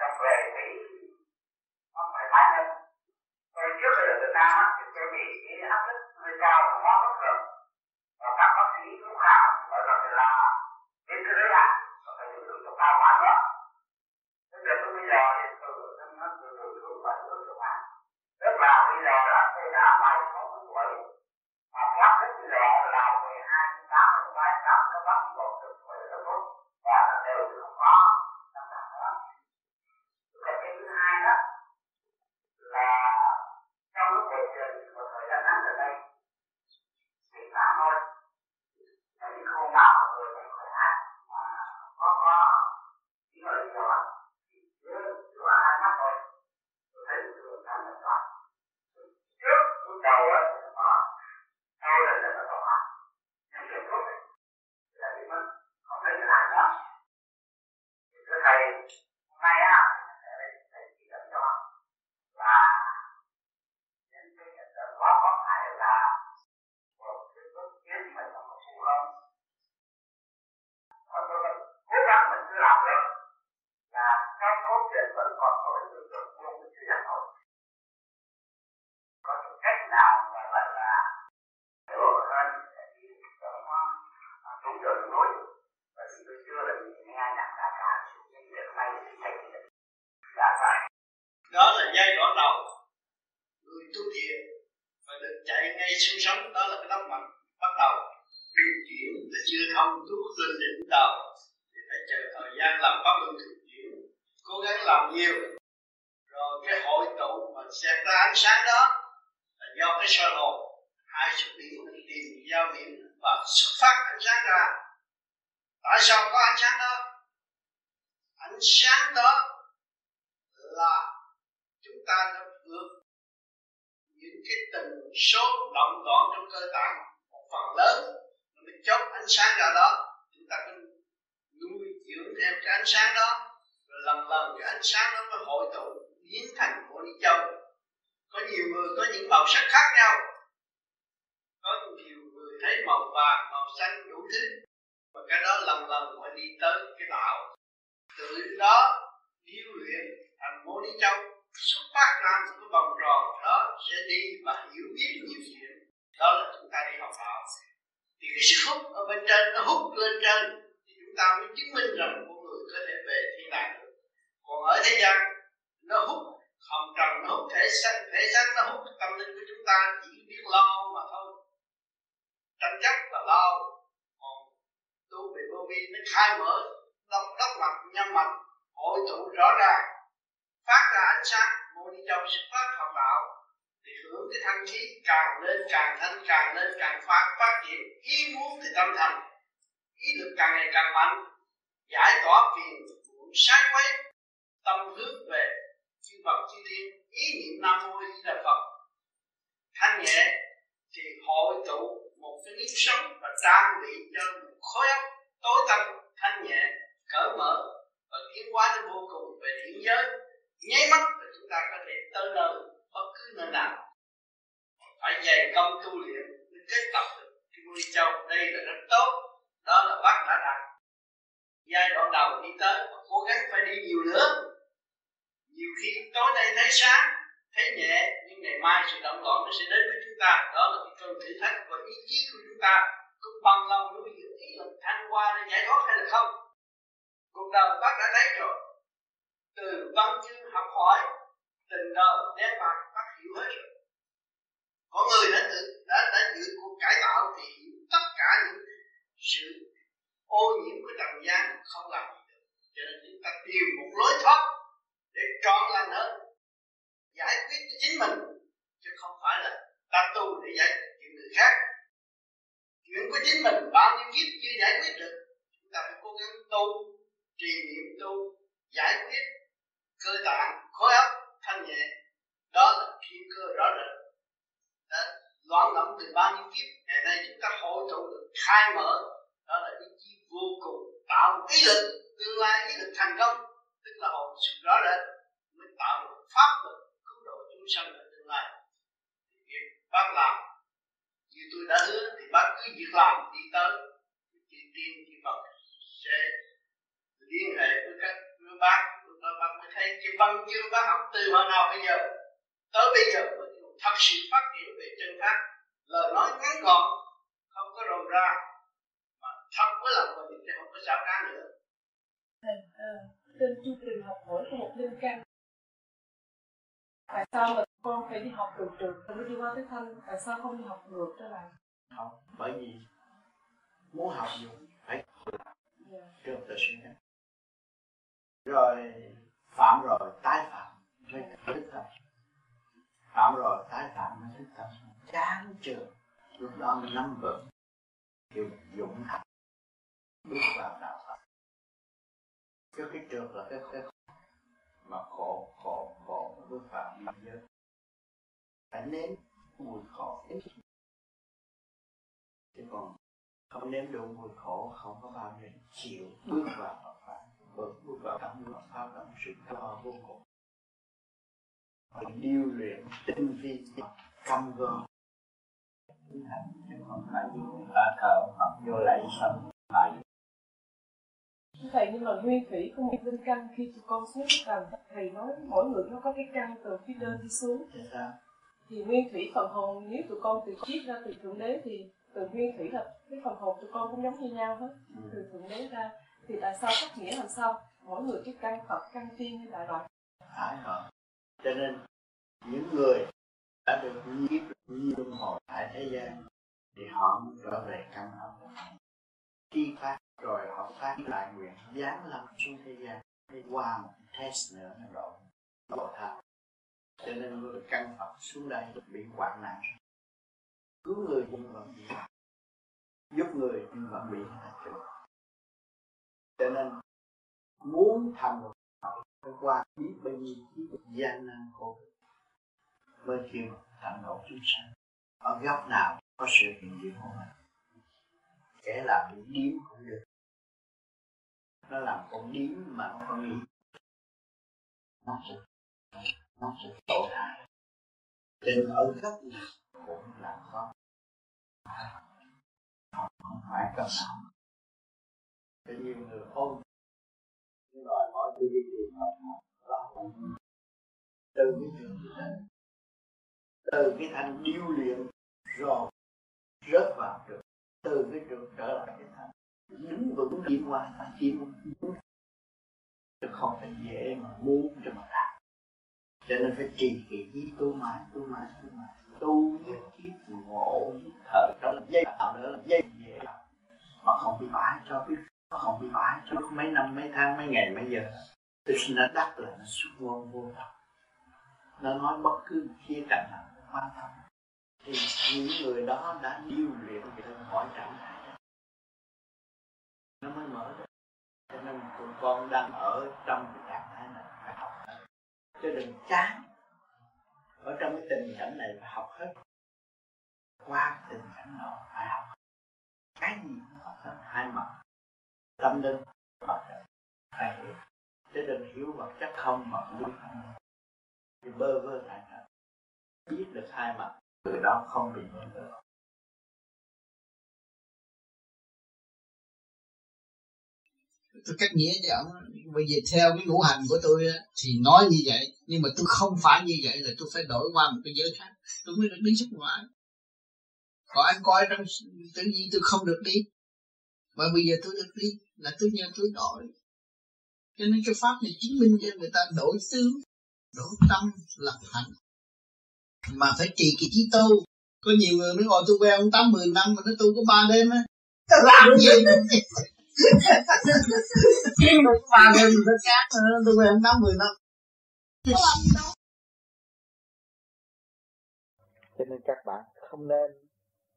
là trong vẫn còn có cái tư tưởng buông cái chữ giác thôi có những cách nào mà gọi là hiểu hơn để đi cho nó à, đúng đường lối? Bởi vì tôi chưa là nghe nhạc đã cả sự nhân được này thành thành đã dạ, phải. Đó là giai đoạn đầu. Người tu thiền và được chạy ngay xuống sống đó là cái tóc mạnh bắt đầu. Điều chuyển là chưa không tuốt lên đỉnh đầu, thì phải chờ thời gian làm pháp luân thường cố gắng làm nhiều. Rồi cái hội tụ mà xẹt ra ánh sáng đó là do cái soi hồn hai xuất điểm tìm giao điểm và xuất phát ánh sáng ra. Tại sao có ánh sáng đó? Ánh sáng đó là chúng ta đã vượt những cái tần số động loạn trong cơ tạng. Một phần lớn mình chốt ánh sáng ra đó. Chúng ta cứ nuôi dưỡng theo cái ánh sáng đó lần lần cái ánh sáng đó mới hội tụ, biến thành của đi châu có nhiều người có những màu sắc khác nhau. Có nhiều người thấy màu vàng, màu xanh đủ thứ. Và cái đó lần lần mới đi tới cái đạo. Từ đó, điêu luyện thành mô đi châu xuất phát ra một cái vòng tròn đó sẽ đi và hiểu biết nhiều chuyện. Đó là chúng ta đi học đạo. Thì cái sức hút ở bên trên nó hút lên trên, thì chúng ta mới chứng minh rằng con người có thể về thiên đàng. được còn ở thế gian, nó hút hồng trần nó hút thể xác thể xác nó hút tâm linh của chúng ta, chỉ biết lo mà thôi. Tranh chấp là lo. Còn tu về vô vi, nó khai mở đốc đốc mạch nhân mạch, hội tụ rõ ràng, phát ra ánh sáng, mô đi châu xuất phát học đạo, thì hưởng cái thanh khí càng lên, càng thanh, càng lên, càng phát phát triển, ý muốn thì tâm thành. Ý lực càng ngày càng mạnh, giải tỏa phiền muộn sáng quấy tâm hướng về chư Phật chư thiên, ý niệm nam mô di đà Phật. Thanh nhẹ thì hội tụ một cái nếp sống và trang bị cho một khối óc tối tâm, thanh nhẹ, cởi mở và tiến hóa đến vô cùng về thiện giới. Nháy mắt là chúng ta có thể tới nơi bất cứ nơi nào. Phải dày công tu luyện mới kết tập được cái môi châu. Đây là rất tốt. Đó là bác đã đạt giai đoạn đầu đi tới và cố gắng phải đi nhiều nữa nhiều khi tối nay thấy sáng, thấy nhẹ, nhưng ngày mai sự động loạn nó sẽ đến với chúng ta. Đó là cái cơn thử thách và ý chí của chúng ta. Có bằng lòng với dưỡng ý lực thăng qua để giải thoát hay là không? Cuộc đời bác đã thấy rồi. Từ văn chương học hỏi tình đời đem bạc bác hiểu hết rồi. Có người đã tự, đã đã dự cuộc cải tạo thì hiểu tất cả những sự ô nhiễm của trần gian không làm gì được. Cho nên chúng ta tìm một lối thoát để trọn lành hơn giải quyết cho chính mình chứ không phải là ta tu để giải quyết chuyện người khác. Chuyện của chính mình bao nhiêu kiếp chưa giải quyết được chúng ta phải cố gắng tu trì niệm tu giải quyết cơ tạng khối óc thanh nhẹ. Đó là thiên cơ rõ rệt. Đó, loạn động từ bao nhiêu kiếp ngày nay chúng ta hội tụ được khai mở. Đó là ý chí vô cùng tạo ý lực tương lai ý lực thành công tức là hồn xuất rõ rệt mới tạo được pháp lực cứu độ chúng sanh ở tương lai. Thì việc bác làm, như tôi đã hứa, thì bác cứ việc làm đi tới. Chị tiên chị Phật sẽ liên hệ với các với bác. Lúc bác mới thấy cái văn chương bác học từ hồi nào bây giờ. Tới bây giờ mới thật sự phát triển về chân pháp. Lời nói ngắn gọn không có rồn ra mà thật với lòng mình thì không có xảo trá nữa thầy à, trên chương trình học hỏi của một linh căn tại sao mà con phải đi học từ trường mới đi qua cái thanh tại sao không đi học ngược trở lại học bởi vì muốn học gì phải yeah. trường tự rồi phạm rồi tái phạm. Mới thức tâm. Phạm rồi tái phạm mới thức tâm. Chán trường lúc đó mình nắm vững. Kêu dũng thành bước vào đạo Phật. Chứ cái trượt là cái cái mà khổ khổ khổ bước vào phải nếm mùi khổ. Chứ còn không nếm được mùi khổ không có bao giờ chịu bước vào Phật bước bước vào cảm ngưỡng pháp động sự to vô cùng. Mình điêu luyện tinh vi căm gom tiến hành chứ không phải như ta thờ Phật vô lạy xong phải. Thầy nhưng mà nguyên thủy không biết bên căn khi tụi con xuống tầng thầy nói mỗi người nó có cái căn từ phía trên đi xuống thì nguyên thủy phần hồn nếu tụi con từ chiết ra từ thượng đế thì từ nguyên thủy là cái phần hồn tụi con cũng giống như nhau hết. Ừ. từ thượng đế ra thì tại sao cách nghĩa làm sao? Mỗi người cái căn phật căn tiên như đại loại phải rồi cho nên những người đã được nhiếp luân hồi tại thế gian thì họ trở về căn âm khi phát rồi họ phát lại nguyện giáng lâm xuống thế gian. Để qua một test nữa rồi lộ thao cho nên người căn phật xuống đây bị hoạn nạn. Cứu người nhưng vẫn bị giúp người nhưng vẫn bị hành cho nên muốn thành một phải qua biết bao nhiêu chi gian nan khổ mới kêu thành độ chúng sanh. Ở góc nào có sự hiện diện của mình, kẻ làm bị điếm cũng được. Nó làm con điếm mà nó không nghĩ nó sẽ nó sẽ tội hại. Nên ở góc nào cũng là có không phải cần nào Có nhiều người ôm đòi hỏi tôi đi tìm học đó từ cái chuyện từ cái thanh điêu luyện rồi rớt vào được, từ cái trường trở lại cái thành đứng vững đi qua ta chỉ muốn chứ không phải dễ mà muốn cho mà làm cho nên phải trì kỳ với tu mãi tu mãi tu mãi. Tu nhất kiếp ngộ, thở trong dây tạo nữa là dây dễ mà không bị bãi cho biết nó không bị bãi cho mấy năm, mấy tháng, mấy ngày, mấy giờ. Tôi xin nó đắc là nó xuất vô vô thật. Nó nói bất cứ khía cạnh nào quan tâm thì những người đó đã điều luyện về hỏi trạng thái nó mới mở được cho nên tụi con đang ở trong cái trạng thái này phải học hết cho đừng chán ở trong cái tình cảnh này phải học hết. Qua tình cảnh nào phải học cái gì cũng có hết. Hai mặt. Tâm linh mặt chất phải hiểu chứ đừng hiểu vật chất không mà biết không thì bơ vơ tại biết được hai mặt. Người đó không bị mơ vơ tôi cách nghĩa cho ông bây giờ theo cái ngũ hành của tôi thì nói như vậy, nhưng mà tôi không phải như vậy là tôi phải đổi qua một cái giới khác. Tôi mới được đi xuất ngoại. Còn anh coi trong tự nhiên tôi không được đi. Mà bây giờ tôi được đi là tôi nhờ tôi đổi. Cho nên cái pháp này chứng minh cho người ta đổi tướng đổi tâm, lập hạnh mà phải trì cái trí tu. Có nhiều người mới ngồi tôi quen ông tám mười năm mà nó tu có ba đêm á. Làm gì? Ba đêm nó cát tôi quen ông mười năm cho nên các bạn không nên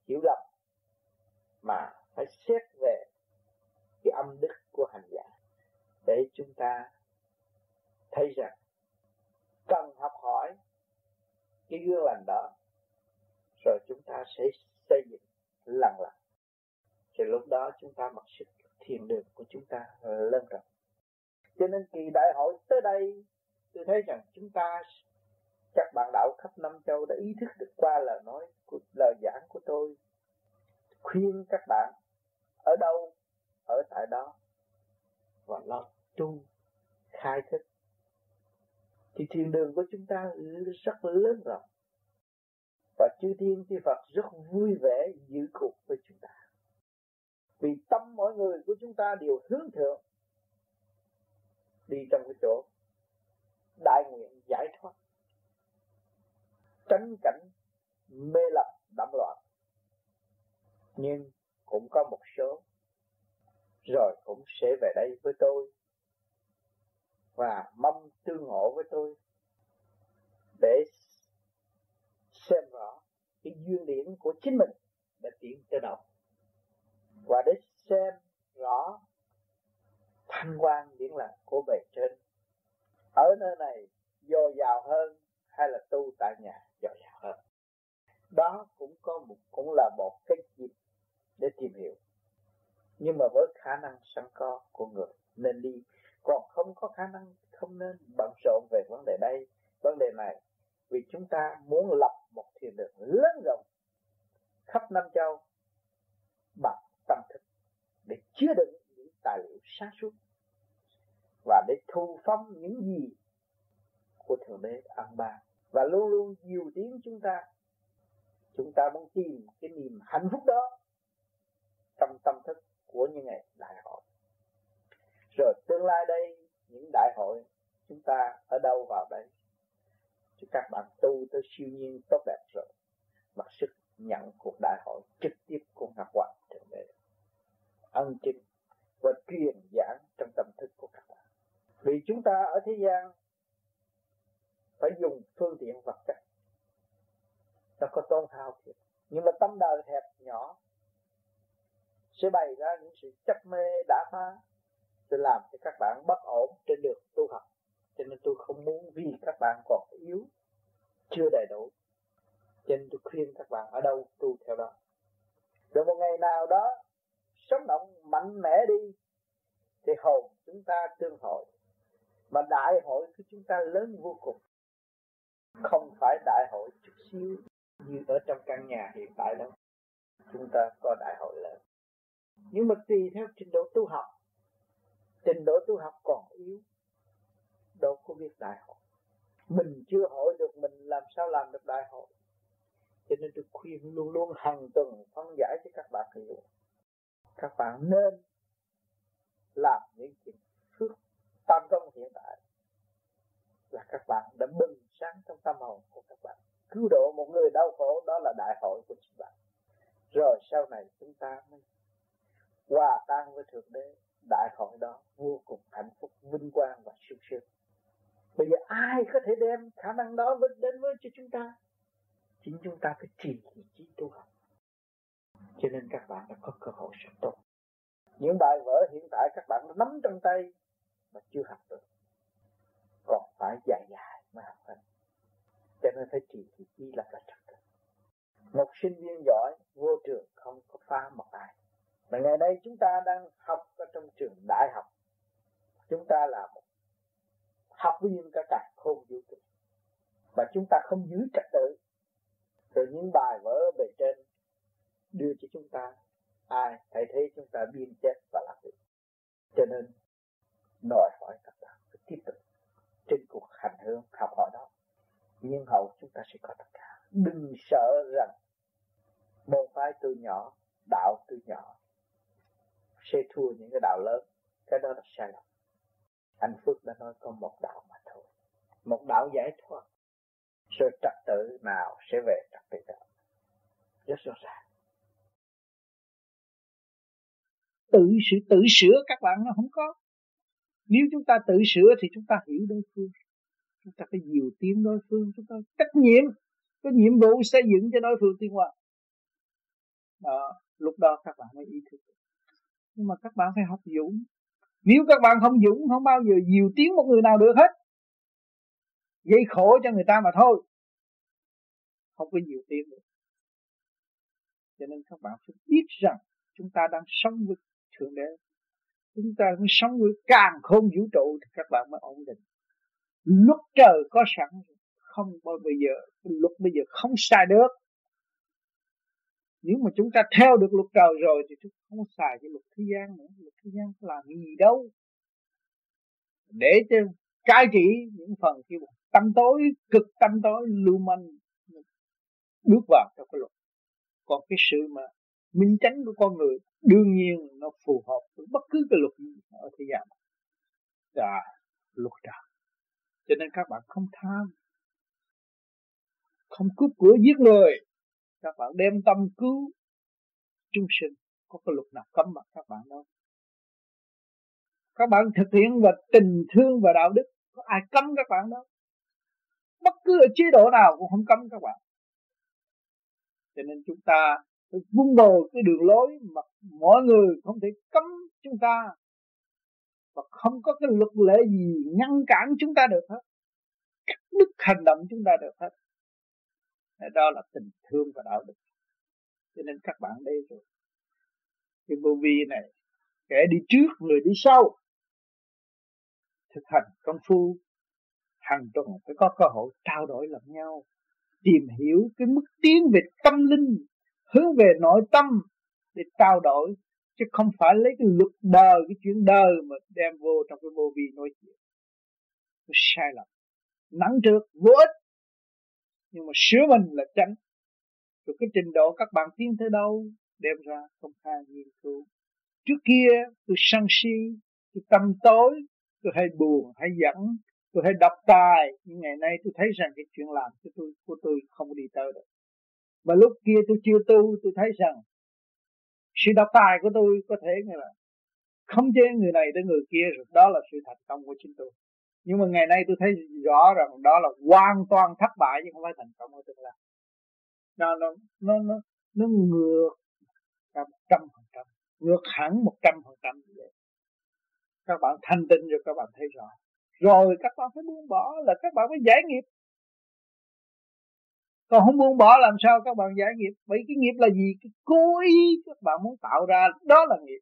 hiểu lầm, mà phải xét về cái âm đức của hành giả để chúng ta thấy rằng cần học hỏi cái gương lành đó, rồi chúng ta sẽ xây dựng lần lần thì lúc đó chúng ta mặc sức thiền đường của chúng ta ờ, lên rộng cho nên kỳ đại hội tới đây, tôi thấy rằng chúng ta, các bạn đạo khắp năm châu đã ý thức được qua lời nói của, lời giảng của tôi, khuyên các bạn ở đâu, ở tại đó, và lo tu, khai thức. Thì thiền đường của chúng ta rất lớn rộng và chư thiên chư Phật rất vui vẻ giữ cuộc với chúng ta vì tâm mọi người của chúng ta đều hướng thượng, đi trong cái chỗ đại nguyện giải thoát. Tránh cảnh mê lập đậm loạn, nhưng cũng có một số rồi cũng sẽ về đây với tôi và mong tương ngộ với tôi để xem rõ cái duyên điển của chính mình đã tiến tới đâu và để xem rõ thanh quan điển lạc của bề trên, ở nơi này dồi dào hơn hay là tu tại nhà dồi dào hơn? Đó cũng có một, cũng là một cái dịp để tìm hiểu. Nhưng mà với khả năng sẵn có của người nên đi. Còn không có khả năng, không nên bận rộn về vấn đề đây, vấn đề này. Vì chúng ta muốn lập một thiền đường lớn rộng, khắp năm châu, bằng để chứa đựng những tài liệu sáng suốt và để thu phóng những gì của thượng đế an ba. Và luôn luôn dìu tiếng chúng ta chúng ta muốn tìm cái niềm hạnh phúc đó trong tâm thức của những ngày đại hội. Rồi tương lai đây, những đại hội chúng ta ở đâu vào đây cho các bạn tu tới siêu nhiên tốt đẹp rồi, mặc sức nhận cuộc đại hội trực tiếp của ngọc hoàng thượng đế ân chính và truyền giảng trong tâm thức của các bạn. Vì chúng ta ở thế gian phải dùng phương tiện vật chất. Nó có tôn thao thiệt. Nhưng mà tâm đời hẹp nhỏ, sẽ bày ra những sự chấp mê đã phá, sẽ làm cho các bạn bất ổn trên đường tu học. Cho nên tôi không muốn vì các bạn còn yếu, chưa đầy đủ. Cho nên tôi khuyên các bạn ở đâu tu theo đó. Rồi một ngày nào đó sống động mạnh mẽ đi, thì hồn chúng ta tương hội. Mà đại hội của chúng ta lớn vô cùng. Không phải đại hội chút xíu như ở trong căn nhà hiện tại đâu. Chúng ta có đại hội lớn. Nhưng mà tùy theo trình độ tu học, trình độ tu học còn yếu. Đâu có biết đại hội. Mình chưa hội được mình làm sao làm được đại hội. Cho nên tôi khuyên luôn luôn hàng tuần phân giải cho các bạn hiểu các bạn nên làm những chuyện phước tam công hiện tại là các bạn đã bừng sáng trong tâm hồn của các bạn. Cứu độ một người đau khổ, đó là đại hội của chúng bạn. Rồi sau này chúng ta mới hòa tan với thượng đế. Đại hội đó vô cùng hạnh phúc, vinh quang và sung sướng. Bây giờ ai có thể đem khả năng đó đến với cho chúng ta? Chính chúng ta phải trì trí tu học cho nên các bạn đã có cơ hội rất tốt. Những bài vở hiện tại các bạn đã nắm trong tay mà chưa học được. Còn phải dài dài mới học được. cho nên phải trì trì trí là phải trật một sinh viên giỏi, vô trường không có phá một ai. Mà ngày nay chúng ta đang học ở trong trường đại học. Chúng ta là một học viên cả cả không vũ trụ. Mà chúng ta không giữ trật tự. Rồi những bài vở bề trên đưa cho chúng ta. Ai thay thế, chúng ta biên chết và làm việc. Cho nên, đòi hỏi các bạn phải tiếp tục trên cuộc hành hương học hỏi đó. Nhưng hậu chúng ta sẽ có tất cả. Đừng sợ rằng môn phái từ nhỏ, đạo từ nhỏ, sẽ thua những cái đạo lớn. Cái đó là sai lầm. Anh Phước đã nói có một đạo mà thôi. Một đạo giải thoát. Sự trật tự nào sẽ về trật tự đó? Rất rõ ràng. Tự sự, tự sửa các bạn nó không có. Nếu chúng ta tự sửa thì chúng ta hiểu đối phương. Chúng ta phải nhiều tiếng đối phương. Chúng ta trách nhiệm. Có nhiệm vụ xây dựng cho đối phương tiên hóa. Đó, lúc đó các bạn mới ý thức nhưng mà các bạn phải học dũng. Nếu các bạn không dũng, không bao giờ nhiều tiếng một người nào được hết. Gây khổ cho người ta mà thôi. Không có nhiều tiếng được cho nên các bạn phải biết rằng chúng ta đang sống với thượng đế. Chúng ta mới sống với càng không vũ trụ thì các bạn mới ổn định. Luật trời có sẵn không bao bây giờ luật bây giờ không sai được. Nếu mà chúng ta theo được luật trời rồi thì chúng không xài cái luật thế gian nữa. Luật thế gian làm gì đâu. Để cho cai trị những phần kia tâm tối, cực tâm tối lưu manh, bước vào trong cái luật. Còn cái sự mà minh chánh của con người đương nhiên nó phù hợp với bất cứ cái luật gì ở thế gian. Là luật trời cho nên các bạn không tham, không cướp của giết người. Các bạn đem tâm cứu chúng sinh. Có cái luật nào cấm mà các bạn đâu? Các bạn thực hiện và tình thương và đạo đức, có ai cấm các bạn đâu? Bất cứ ở chế độ nào cũng không cấm các bạn. Cho nên chúng ta phải vun bồi cái đường lối mà mọi người không thể cấm chúng ta. Và không có cái luật lệ gì ngăn cản chúng ta được hết. Cắt đứt hành động chúng ta được hết. Đó là tình thương và đạo đức. Cho nên các bạn đây rồi. Cái vô vi này, kẻ đi trước, người đi sau, thực hành công phu, hàng tuần phải có cơ hội trao đổi lẫn nhau, tìm hiểu cái mức tiến về tâm linh hướng về nội tâm để trao đổi, chứ không phải lấy cái luật đời, cái chuyện đời mà đem vô trong cái vô vi nói chuyện. Nó sai lầm. Nắng trước, vô ích. Nhưng mà sửa mình là tránh. Rồi cái trình độ các bạn tiến tới đâu, đem ra công khai nghiên cứu. Trước kia, tôi sân si, tôi tâm tối, tôi hay buồn, hay giận, tôi hay độc tài. Nhưng ngày nay tôi thấy rằng cái chuyện làm của tôi của tôi không đi tới được và lúc kia tôi chưa tu, tôi thấy rằng sự độc tài của tôi có thể như là không chế người này tới người kia rồi, đó là sự thành công của chính tôi. Nhưng mà ngày nay tôi thấy rõ rằng đó là hoàn toàn thất bại chứ không phải thành công của tương lai. Nó nó nó nó nó ngược một trăm phần trăm, ngược hẳn một trăm phần trăm các bạn thanh tinh rồi các bạn thấy rõ. Rồi các bạn phải buông bỏ là các bạn mới giải nghiệp còn không buông bỏ làm sao các bạn giải nghiệp? Vậy cái nghiệp là gì? Cái cố ý các bạn muốn tạo ra, đó là nghiệp.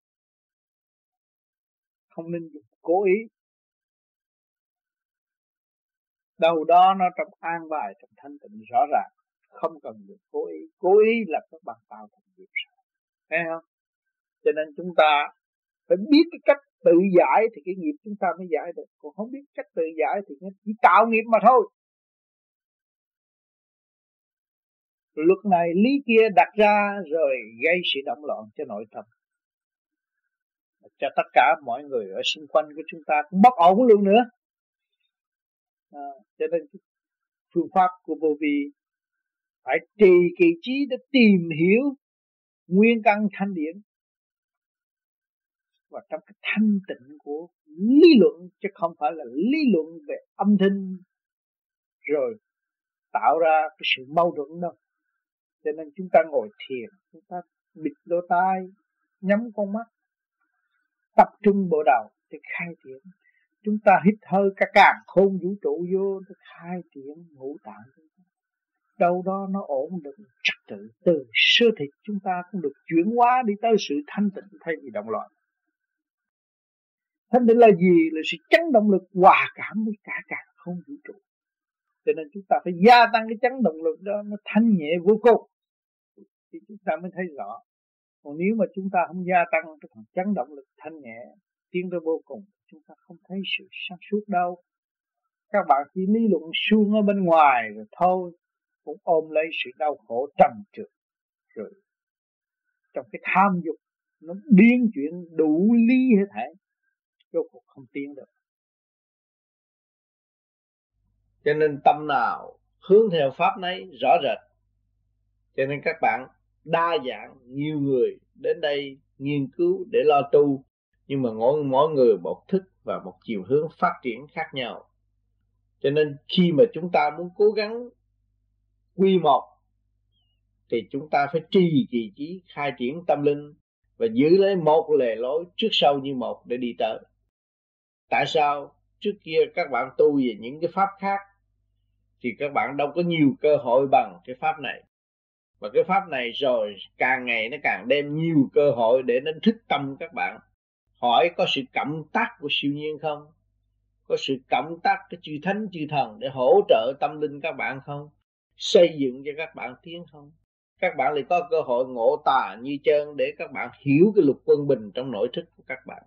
Không nên dùng cố ý. Đâu đó nó trong an bài, trong thanh tịnh, rõ ràng. Không cần được cố ý. Cố ý là các bạn tạo thành nghiệp thấy không? Cho nên chúng ta phải biết cái cách tự giải thì cái nghiệp chúng ta mới giải được. Còn không biết cách tự giải thì nó chỉ tạo nghiệp mà thôi. Luật này lý kia đặt ra rồi gây sự động loạn cho nội tâm. Cho tất cả mọi người ở xung quanh của chúng ta cũng bất ổn luôn nữa. À, cho nên phương pháp của vô vi phải trì kỳ trí để tìm hiểu nguyên căn thanh điển. Và trong cái thanh tịnh của lý luận chứ không phải là lý luận về âm thanh rồi tạo ra cái sự mâu thuẫn đâu cho nên chúng ta ngồi thiền, chúng ta bịt lỗ tai, nhắm con mắt, tập trung bộ đầu để khai triển. Chúng ta hít hơi cả càng khôn vũ trụ vô để khai triển ngũ tạng đâu đó nó ổn định trật tự. Từ sơ thịt chúng ta cũng được chuyển hóa đi tới sự thanh tịnh thay vì động loạn. Thanh tịnh là gì? Là sự chấn động lực, hòa cảm với cả càng không vũ trụ. Cho nên chúng ta phải gia tăng cái chấn động lực đó, nó thanh nhẹ vô cùng thì chúng ta mới thấy rõ. Còn nếu mà chúng ta không gia tăng cái phần chấn động lực thanh nhẹ tiến tới vô cùng chúng ta không thấy sự sáng suốt đâu. Các bạn chỉ lý luận suông ở bên ngoài rồi thôi cũng ôm lấy sự đau khổ trầm trượt. Rồi trong cái tham dục nó biến chuyển đủ lý hết thể, rốt cuộc không tiến được. Cho nên tâm nào hướng theo pháp nấy rõ rệt. Cho nên các bạn đa dạng, nhiều người đến đây nghiên cứu để lo tu, nhưng mà mỗi mỗi người một thức và một chiều hướng phát triển khác nhau. Cho nên khi mà chúng ta muốn cố gắng quy một, thì chúng ta phải trì kỳ trí, khai triển tâm linh và giữ lấy một lề lối trước sau như một để đi tới. Tại sao? Trước kia các bạn tu về những cái pháp khác thì các bạn đâu có nhiều cơ hội bằng cái pháp này và cái pháp này rồi, càng ngày nó càng đem nhiều cơ hội để nó thức tâm các bạn. Hỏi có sự cộng tác của siêu nhiên không? Có sự cộng tác cái chư thánh, chư thần để hỗ trợ tâm linh các bạn không? Xây dựng cho các bạn tiến không? Các bạn lại có cơ hội ngộ tà như chân để các bạn hiểu cái luật quân bình trong nội thức của các bạn.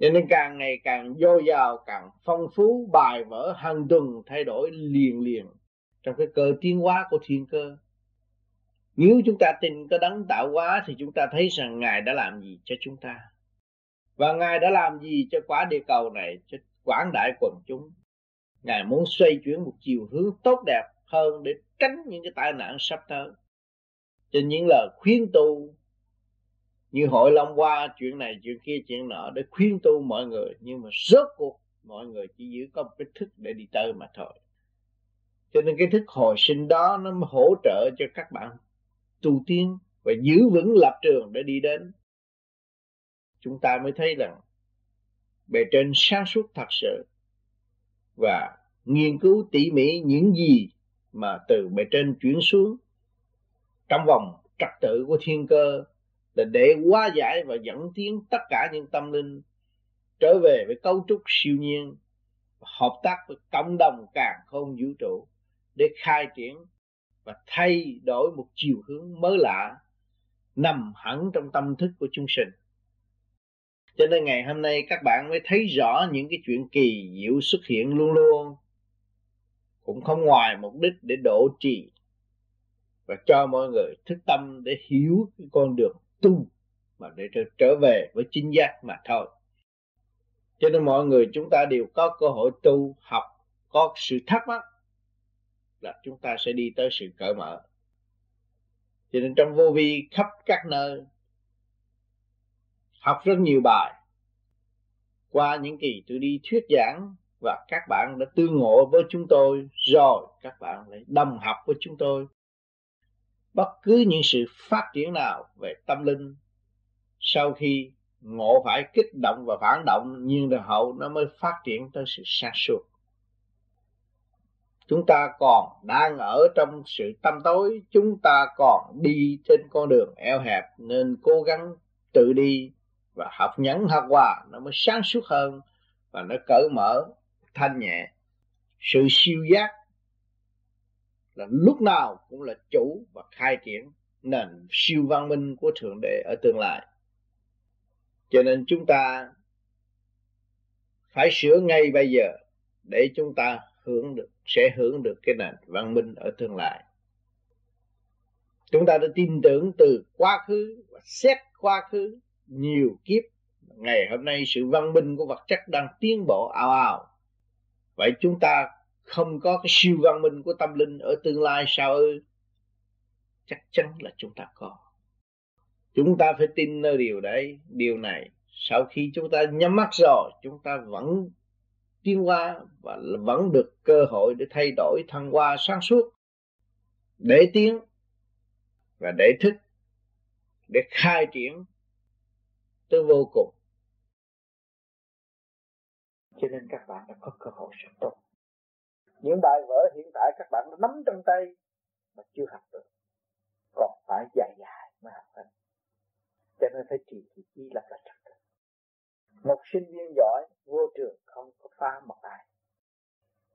Cho nên càng ngày càng dồi dào, càng phong phú, bài vở hàng tuần thay đổi liền liền trong cái cơ tiến hóa của thiên cơ nếu chúng ta tin có đấng tạo hóa thì chúng ta thấy rằng ngài đã làm gì cho chúng ta. Và ngài đã làm gì cho quả địa cầu này, cho quảng đại quần chúng. Ngài muốn xoay chuyển một chiều hướng tốt đẹp hơn để tránh những cái tai nạn sắp tới. Trên những lời khuyên tu, như hội long qua chuyện này, chuyện kia, chuyện nọ, để khuyên tu mọi người, nhưng mà rốt cuộc mọi người chỉ giữ có một cái thức để đi tới mà thôi. Cho nên cái thức hồi sinh đó nó mới hỗ trợ cho các bạn tu tiên và giữ vững lập trường để đi đến. Chúng ta mới thấy rằng bề trên sáng suốt thật sự và nghiên cứu tỉ mỉ những gì mà từ bề trên chuyển xuống trong vòng trật tự của thiên cơ là để hóa giải và dẫn tiến tất cả những tâm linh trở về với cấu trúc siêu nhiên, hợp tác với cộng đồng càng không vũ trụ để khai triển và thay đổi một chiều hướng mới lạ nằm hẳn trong tâm thức của chúng sinh. Cho nên ngày hôm nay các bạn mới thấy rõ những cái chuyện kỳ diệu xuất hiện luôn luôn. Cũng không ngoài mục đích để độ trì và cho mọi người thức tâm để hiểu cái con đường tu mà để trở, về với chính giác mà thôi. Cho nên mọi người chúng ta đều có cơ hội tu học có sự thắc mắc là chúng ta sẽ đi tới sự cởi mở. Cho nên trong vô vi khắp các nơi, học rất nhiều bài. Qua những kỳ tôi đi thuyết giảng và các bạn đã tương ngộ với chúng tôi rồi, các bạn lại đồng học với chúng tôi. Bất cứ những sự phát triển nào về tâm linh, sau khi ngộ phải kích động và phản động, nhưng rồi hậu nó mới phát triển tới sự sáng suốt chúng ta còn đang ở trong sự tâm tối, chúng ta còn đi trên con đường eo hẹp, nên cố gắng tự đi và học nhẫn học hòa, nó mới sáng suốt hơn và nó cởi mở, thanh nhẹ. Sự siêu giác là lúc nào cũng là chủ và khai triển nền siêu văn minh của thượng đế ở tương lai. Cho nên chúng ta phải sửa ngay bây giờ để chúng ta hưởng được sẽ hưởng được cái nền văn minh ở tương lai. Chúng ta đã tin tưởng từ quá khứ và xét quá khứ nhiều kiếp. Ngày hôm nay sự văn minh của vật chất đang tiến bộ ào ào. Vậy chúng ta không có cái siêu văn minh của tâm linh ở tương lai sao ư? Chắc chắn là chúng ta có. Chúng ta phải tin nơi điều đấy, điều này. Sau khi chúng ta nhắm mắt rồi, chúng ta vẫn tiến qua và vẫn được cơ hội để thay đổi thăng hoa sáng suốt, để tiến và để thức, để khai triển tới vô cùng. Cho nên các bạn đã có cơ hội rất tốt. Những bài vở hiện tại các bạn đã nắm trong tay mà chưa học được. Còn phải dài dài mới học được. Cho nên phải trì trì chi lập là trật một sinh viên giỏi, vô trường không có phá một ai.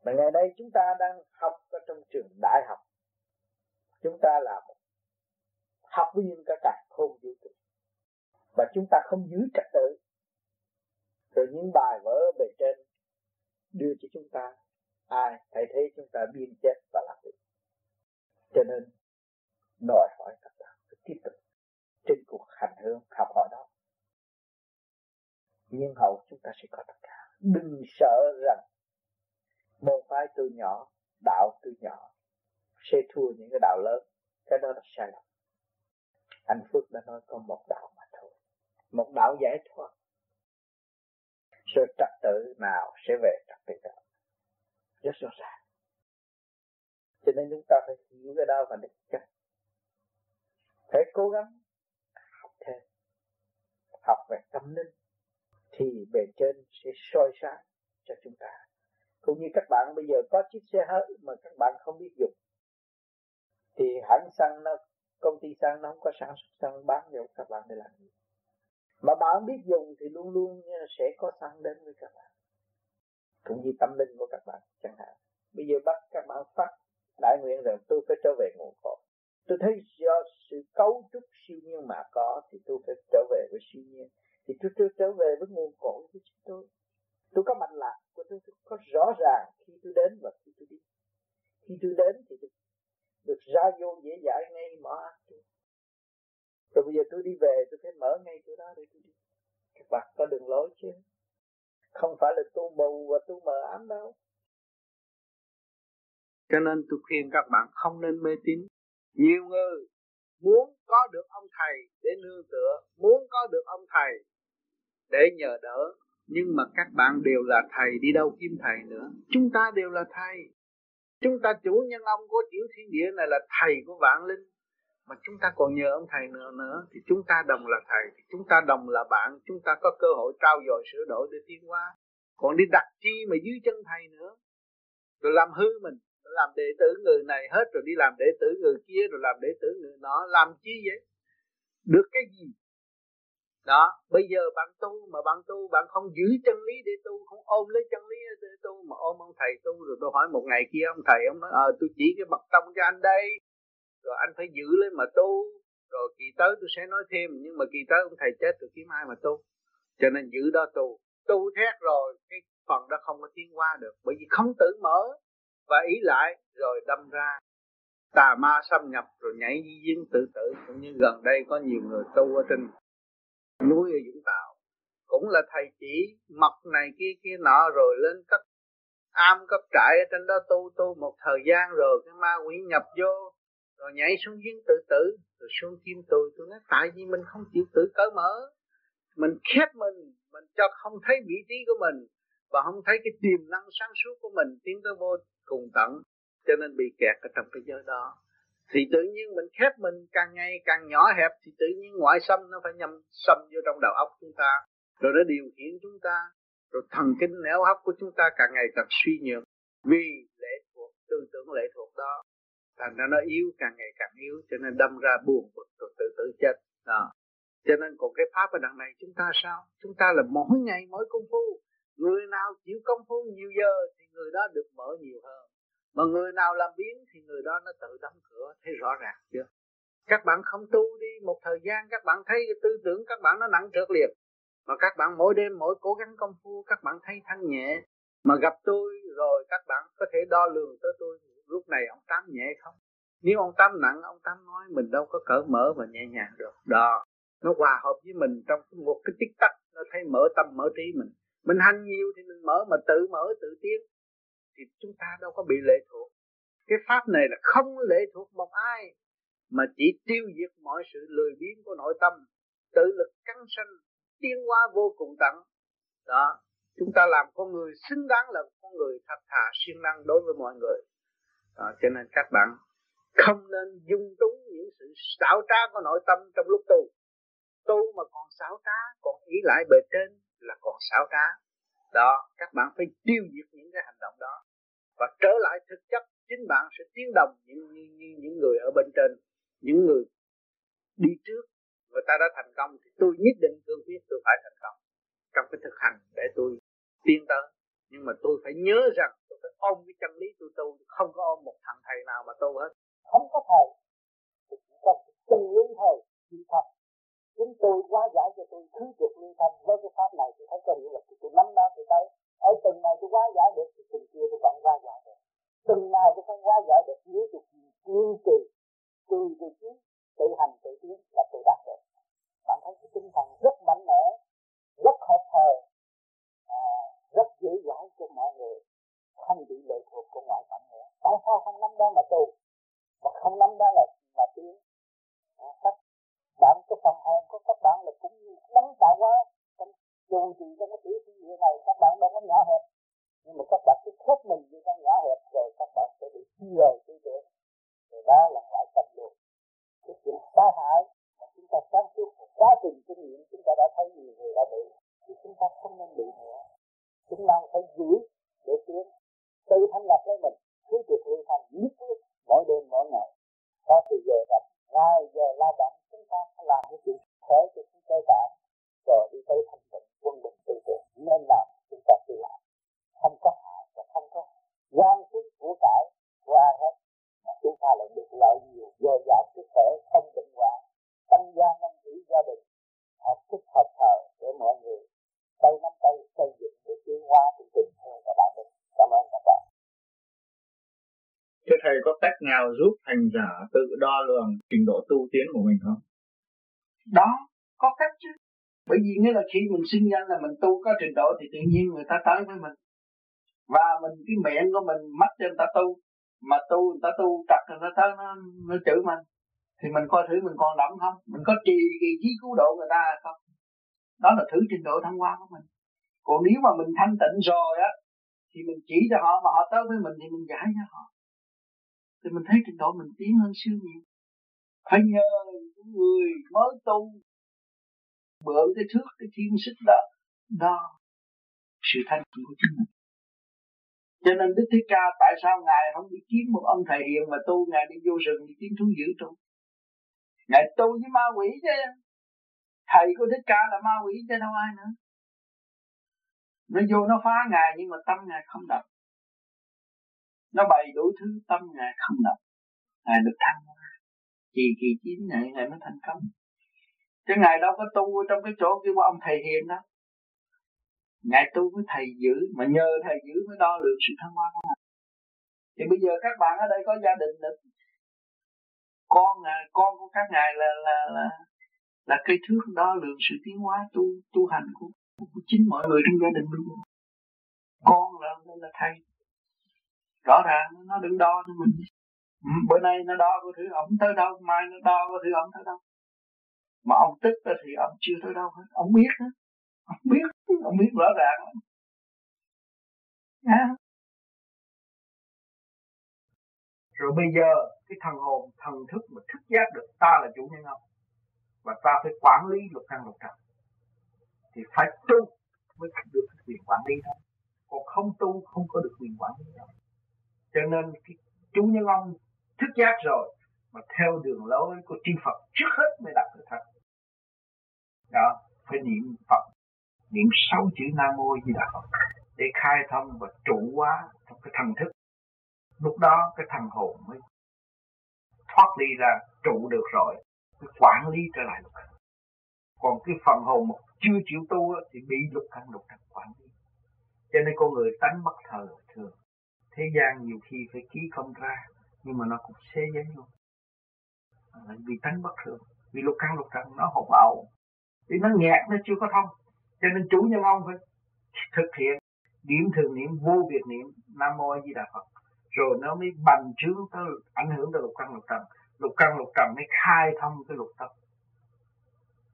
Mà ngày nay chúng ta đang học ở trong trường đại học. Chúng ta là một học viên cả cả không vũ trụ. Và chúng ta không giữ trật tự. Rồi những bài vở bề trên đưa cho chúng ta, ai thay thế chúng ta biên chết và làm việc. Cho nên, đòi hỏi các bạn phải tiếp tục trên cuộc hành hương học hỏi đó nhưng hậu chúng ta sẽ có tất cả. Đừng sợ rằng môn phái từ nhỏ, đạo từ nhỏ sẽ thua những cái đạo lớn. Cái đó là sai lầm. Anh Phước đã nói có một đạo mà thôi. Một đạo giải thoát. Rồi trật tự nào sẽ về trật tự đó. Rất rõ ràng. Cho nên chúng ta phải hiểu cái đó và định chắc phải cố gắng học thêm. Học về tâm linh thì bề trên sẽ soi sáng cho chúng ta. Cũng như các bạn bây giờ có chiếc xe hơi mà các bạn không biết dùng, thì hãng xăng nó, công ty xăng nó không có sản xuất xăng bán cho các bạn để làm gì. Mà bạn biết dùng thì luôn luôn sẽ có xăng đến với các bạn, cũng như tâm linh của các bạn chẳng hạn. Bây giờ bắt các bạn phát đại nguyện rằng tôi phải trở về nguồn cội. Tôi thấy do sự cấu trúc siêu nhiên mà có thì tôi phải trở về với siêu nhiên thì tôi, tôi trở về với nguồn cội của chúng tôi. Tôi có mạch lạc của tôi, tôi có rõ ràng khi tôi đến và khi tôi đi. Khi tôi đến thì tôi được ra vô dễ dãi ngay mở ác tôi. Rồi bây giờ tôi đi về tôi phải mở ngay chỗ đó để tôi đi. Các bạn có đường lối chứ? Không phải là tu mù và tu mờ ám đâu. Cho nên tôi khuyên các bạn không nên mê tín. Nhiều người muốn có được ông thầy để nương tựa muốn có được ông thầy để nhờ đỡ. Nhưng mà các bạn đều là thầy, đi đâu kiếm thầy nữa? Chúng ta đều là thầy. Chúng ta chủ nhân ông của tiểu thiên địa này là thầy của vạn linh. Mà chúng ta còn nhờ ông thầy nữa nữa, thì chúng ta đồng là thầy, thì chúng ta đồng là bạn. Chúng ta có cơ hội trao dồi sửa đổi để tiến hóa. Còn đi đặt chi mà dưới chân thầy nữa. Rồi làm hư mình, rồi làm đệ tử người này hết, rồi đi làm đệ tử người kia, rồi làm đệ tử người nọ. Làm chi vậy? Được cái gì? Đó bây giờ bạn tu mà bạn tu bạn không giữ chân lý để tu không ôm lấy chân lý để tu mà ôm ông thầy tu rồi tôi hỏi một ngày kia ông thầy ông nói ờ à, tôi chỉ cái bậc tông cho anh đây. Rồi anh phải giữ lên mà tu. Rồi kỳ tới tôi sẽ nói thêm nhưng mà kỳ tới ông thầy chết tôi kiếm ai mà tu? Cho nên giữ đó tu. Tu thét rồi cái phần đó không có tiến qua được bởi vì không tự mở. Và ý lại rồi đâm ra tà ma xâm nhập rồi nhảy di dính tự tử. Cũng như gần đây có nhiều người tu ở trên núi ở Vũng Tàu. Cũng là thầy chỉ mật này kia kia nọ, rồi lên cấp am, cấp trại ở trên đó tu tu một thời gian rồi cái ma quỷ nhập vô, rồi nhảy xuống giếng tự tử, rồi xuống kim tôi tôi nói, tại vì mình không chịu tự cởi mở. Mình khép mình mình cho không thấy vị trí của mình và không thấy cái tiềm năng sáng suốt của mình, tiến tới vô cùng tận. Cho nên bị kẹt ở trong cái giới đó thì tự nhiên mình khép mình càng ngày càng nhỏ hẹp, thì tự nhiên ngoại xâm nó phải nhầm xâm vô trong đầu óc chúng ta. Rồi nó điều khiển chúng ta. Rồi thần kinh não óc của chúng ta càng ngày càng suy nhược vì lệ thuộc, tư tưởng lệ thuộc đó. Thành ra nó yếu, càng ngày càng yếu, cho nên đâm ra buồn bực rồi tự tử chết. Đó. Cho nên còn cái pháp ở đằng này chúng ta sao? Chúng ta là mỗi ngày, mỗi công phu. Người nào chịu công phu nhiều giờ thì người đó được mở nhiều hơn mà người nào làm biến thì người đó nó tự đóng cửa, thấy rõ ràng chưa? Các bạn không tu đi một thời gian, các bạn thấy cái tư tưởng các bạn nó nặng trượt liệt mà các bạn mỗi đêm mỗi cố gắng công phu, các bạn thấy thanh nhẹ. Mà gặp tôi rồi, các bạn có thể đo lường tới tôi, lúc này ông tám nhẹ không? Nếu ông tám nặng, ông tám nói mình đâu có cỡ mở và nhẹ nhàng được. Đó, nó hòa hợp với mình trong một cái tích tắc, nó thấy mở tâm, mở trí mình. Mình hành nhiều thì mình mở, mà tự mở, tự tiến thì chúng ta đâu có bị lệ thuộc. Cái pháp này là không lệ thuộc một ai mà chỉ tiêu diệt mọi sự lười biếng của nội tâm tự lực căng sanh tiến hóa vô cùng tận. Đó chúng ta làm con người xứng đáng là con người thật thà siêng năng đối với mọi người. Đó, cho nên các bạn không nên dung túng những sự xảo trá của nội tâm trong lúc tu. Tu mà còn xảo trá còn ý lại bề trên là còn xảo trá đó các bạn phải tiêu diệt những cái hành động đó. Và trở lại thực chất chính bạn sẽ tiến đồng những như, như những người ở bên trên những người đi trước. Người ta đã thành công thì tôi nhất định tôi biết tôi phải thành công trong cái thực hành để tôi tiến tới. Nhưng mà tôi phải nhớ rằng tôi phải ôm cái chân lý tôi tu không có ôm một thằng thầy nào mà tu hết. Không có thầy thì chỉ cần chân lý thôi chỉ thật chúng tôi quá giải cho tôi thứ được liên thanh với cái pháp này tôi thấy có hiệu lực thì tôi nắm đó tôi. Tới ở từng này tôi quá giải được thì từng kia tôi vẫn quá giải được. Từng nào tôi không quá giải được nếu tôi kiên trì từ từ trí tự hành tự tiến là tôi đạt được. Bạn thấy cái tinh thần rất mạnh mẽ rất hợp thời à, rất dễ dãi cho mọi người không bị lệ thuộc của ngoại cảnh nữa. Tại sao không nắm đó mà tu? Mà không nắm đó là mà tiến. À, tất bạn có phần hồn của các bạn là cũng nắm tạo quá. Trong dù gì trong cái tiểu thiên địa này, các bạn đâu có nhỏ hẹp. Nhưng mà các bạn cứ khép mình như trong nhỏ hẹp, rồi các bạn sẽ bị chi rời tư tưởng. Rồi đó là ngoại tâm luôn. Cái chuyện phá hại mà chúng ta sáng suốt quá trình kinh nghiệm, chúng ta đã thấy nhiều người đã bị, thì chúng ta không nên bị nữa. Chúng ta phải giữ để tiến, tự thanh lập lấy mình. Cứ việc lưu thành nhất quyết mỗi đêm, mỗi ngày. Có từ giờ rảnh ngoài giờ lao động chúng ta phải làm những chuyện khỏe cho chúng cơ bản rồi đi tới thanh tịnh, quân bình tư tưởng nên làm chúng ta tự làm. Không có hại và không có gian phí của cải qua hết. Mà chúng ta lại được lợi nhiều, dồi dào sức khỏe, không bệnh hoạn, tâm gia năng chỉ gia đình. Hợp phúc hợp thờ để mọi người tay nắm tay, xây dựng để tiến hóa chương trình hơn các bạn. Mình cảm ơn các bạn thầy có cách nào giúp hành giả tự đo lường trình độ tu tiến của mình không? Đó, có cách chứ. Bởi vì nghĩa là khi mình sinh ra là mình tu có trình độ thì tự nhiên người ta tới với mình. Và mình cái miệng của mình mắt cho người ta tu. Mà tu người ta tu trật người ta tới nó, nó chửi mình. Thì mình coi thử mình còn động không? Mình có trì kỳ trí cứu độ người ta hay không? Đó là thử trình độ thăng hoa của mình. Còn nếu mà mình thanh tịnh rồi á thì mình chỉ cho họ mà họ tới với mình thì mình giải cho họ thì mình thấy trình độ mình tiến hơn siêu nhiều. Phải nhờ những người mới tu mượn cái thước, cái thiên sức đó đo sự thanh tịnh của chính mình. Cho nên Đức Thế Ca tại sao Ngài không đi kiếm một ông thầy hiền mà tu, Ngài đi vô rừng đi kiếm thú dữ tu? Ngài tu với ma quỷ chứ. Thầy của Thích Ca là ma quỷ chứ, đâu ai nữa. Nó vô nó phá Ngài nhưng mà tâm Ngài không đập nó bày đủ thứ tâm ngài không động ngài được thăng hoa. Kỳ kỳ chín ngày ngày mới thành công. Chứ ngài đâu có tu trong cái chỗ kêu ông thầy hiền đó. Ngài tu với thầy giữ mà nhờ thầy giữ mới đo lường sự thăng hoa của ngài. Thì bây giờ các bạn ở đây có gia đình được. Con con của các ngài là là là là cây thước đo lường sự tiến hóa tu tu hành của, của chính mọi người trong gia đình luôn. Con là là thầy rõ ràng, nó đừng đo cho mình. Ừ, bữa nay nó đo có thứ ông tới đâu, mai nó đo có thứ ông tới đâu. Mà ông tức thì ông chưa tới đâu hết. Ông biết hết ông biết ông biết rõ ràng Nha? rồi bây giờ, cái thần hồn, thần thức mà thức giác được ta là chủ nhân ông, và ta phải quản lý luật căn luật trần thì phải tu mới được quyền quản lý đó. Còn không tu, không có được quyền quản lý đâu cho nên cái chú nhân ông thức giác rồi, mà theo đường lối của chư Phật trước hết mới đạt được thật. Đó, phải niệm Phật, niệm sáu chữ Nam Mô Di Đà Phật để khai thông và trụ hóa trong cái thần thức. Lúc đó cái thần hồn mới thoát ly ra, trụ được rồi, mới quản lý trở lại lục căn còn cái phần hồn mà chưa chịu tu thì bị lục căn lục căn quản lý. Cho nên con người tánh bất thờ thường thế gian nhiều khi phải ký không ra, nhưng mà nó cũng xé giấy luôn. À, vì tánh bất thường, vì lục căn lục trần nó hỗn ẩu. Vì nó nghẹt, nó chưa có thông, cho nên chủ nhân ông phải thực hiện điểm thường niệm, vô việt niệm, nam mô a di đà phật. Rồi nó mới bành trướng tới ảnh hưởng tới lục căn lục trần lục căn lục trần mới khai thông cái lục tâm.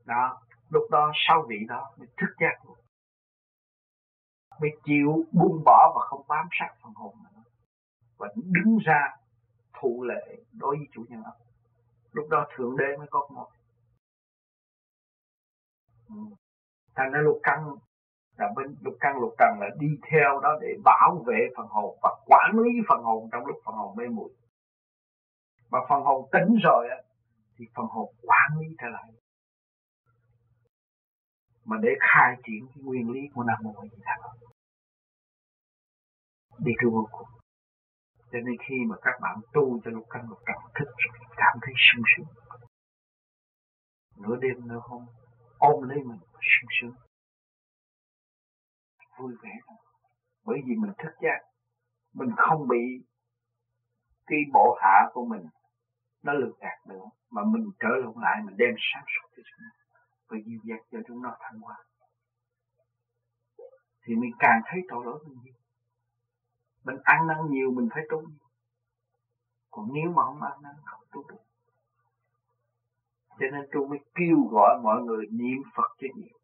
Đó, lúc đó sau vị đó mới thức giác luôn mới chịu buông bỏ và không bám sát phần hồn nữa. Và đứng ra thụ lệ đối với chủ nhân ông lúc đó thượng đế mới có ngồi. ừ. thành ra lục căn, là bên lục căn, lục trần là đi theo đó để bảo vệ phần hồn và quản lý phần hồn trong lúc phần hồn mê muội. Mà phần hồn tỉnh rồi á, thì phần hồn quản lý trở lại. Mà để khai triển cái nguyên lý của nam mô a di đà đi cái vô cùng. Cho nên khi mà các bạn tu cho lục căn lục trần, thức rồi, cảm thấy sung sướng. Nửa đêm nửa hôm, ôm lấy mình, sung sướng. Vui vẻ bởi vì mình thức giác, mình không bị cái bộ hạ của mình nó lừa gạt nữa, mà mình trở lộn lại, mình đem sáng suốt cho chúng nó, và dịu dàng cho chúng nó thăng hoa. Thì mình càng thấy tội lỗi mình nhiều mình ăn năn nhiều, mình phải tu. Còn nếu mà không ăn năn, không tu được. Cho nên tôi mới kêu gọi mọi người niệm Phật cho nhiều.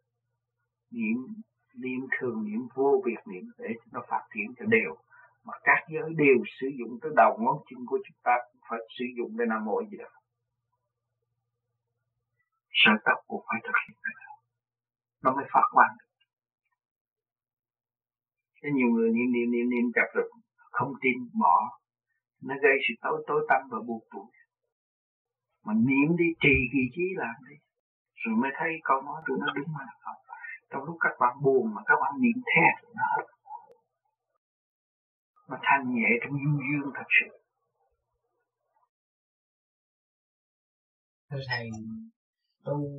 Niệm niệm thường, niệm vô việc niệm để nó phát triển cho đều. Mà các giới đều sử dụng tới đầu ngón chân của chúng ta cũng phải sử dụng để nam mô gì đó sợi tóc cũng phải thực hiện. Nó mới phát quang được. Thế nhiều người niệm niệm niệm niệm, chập rồi không tin, bỏ. Nó gây sự tối tối tâm và buồn tủi mà niệm đi, trì kỳ trí làm đi, rồi mới thấy câu nói tụi nó đúng mà không trong lúc các bạn buồn mà các bạn niệm theo nó hết. Nó thanh nhẹ trong du dương thật sự. Thưa thầy, tu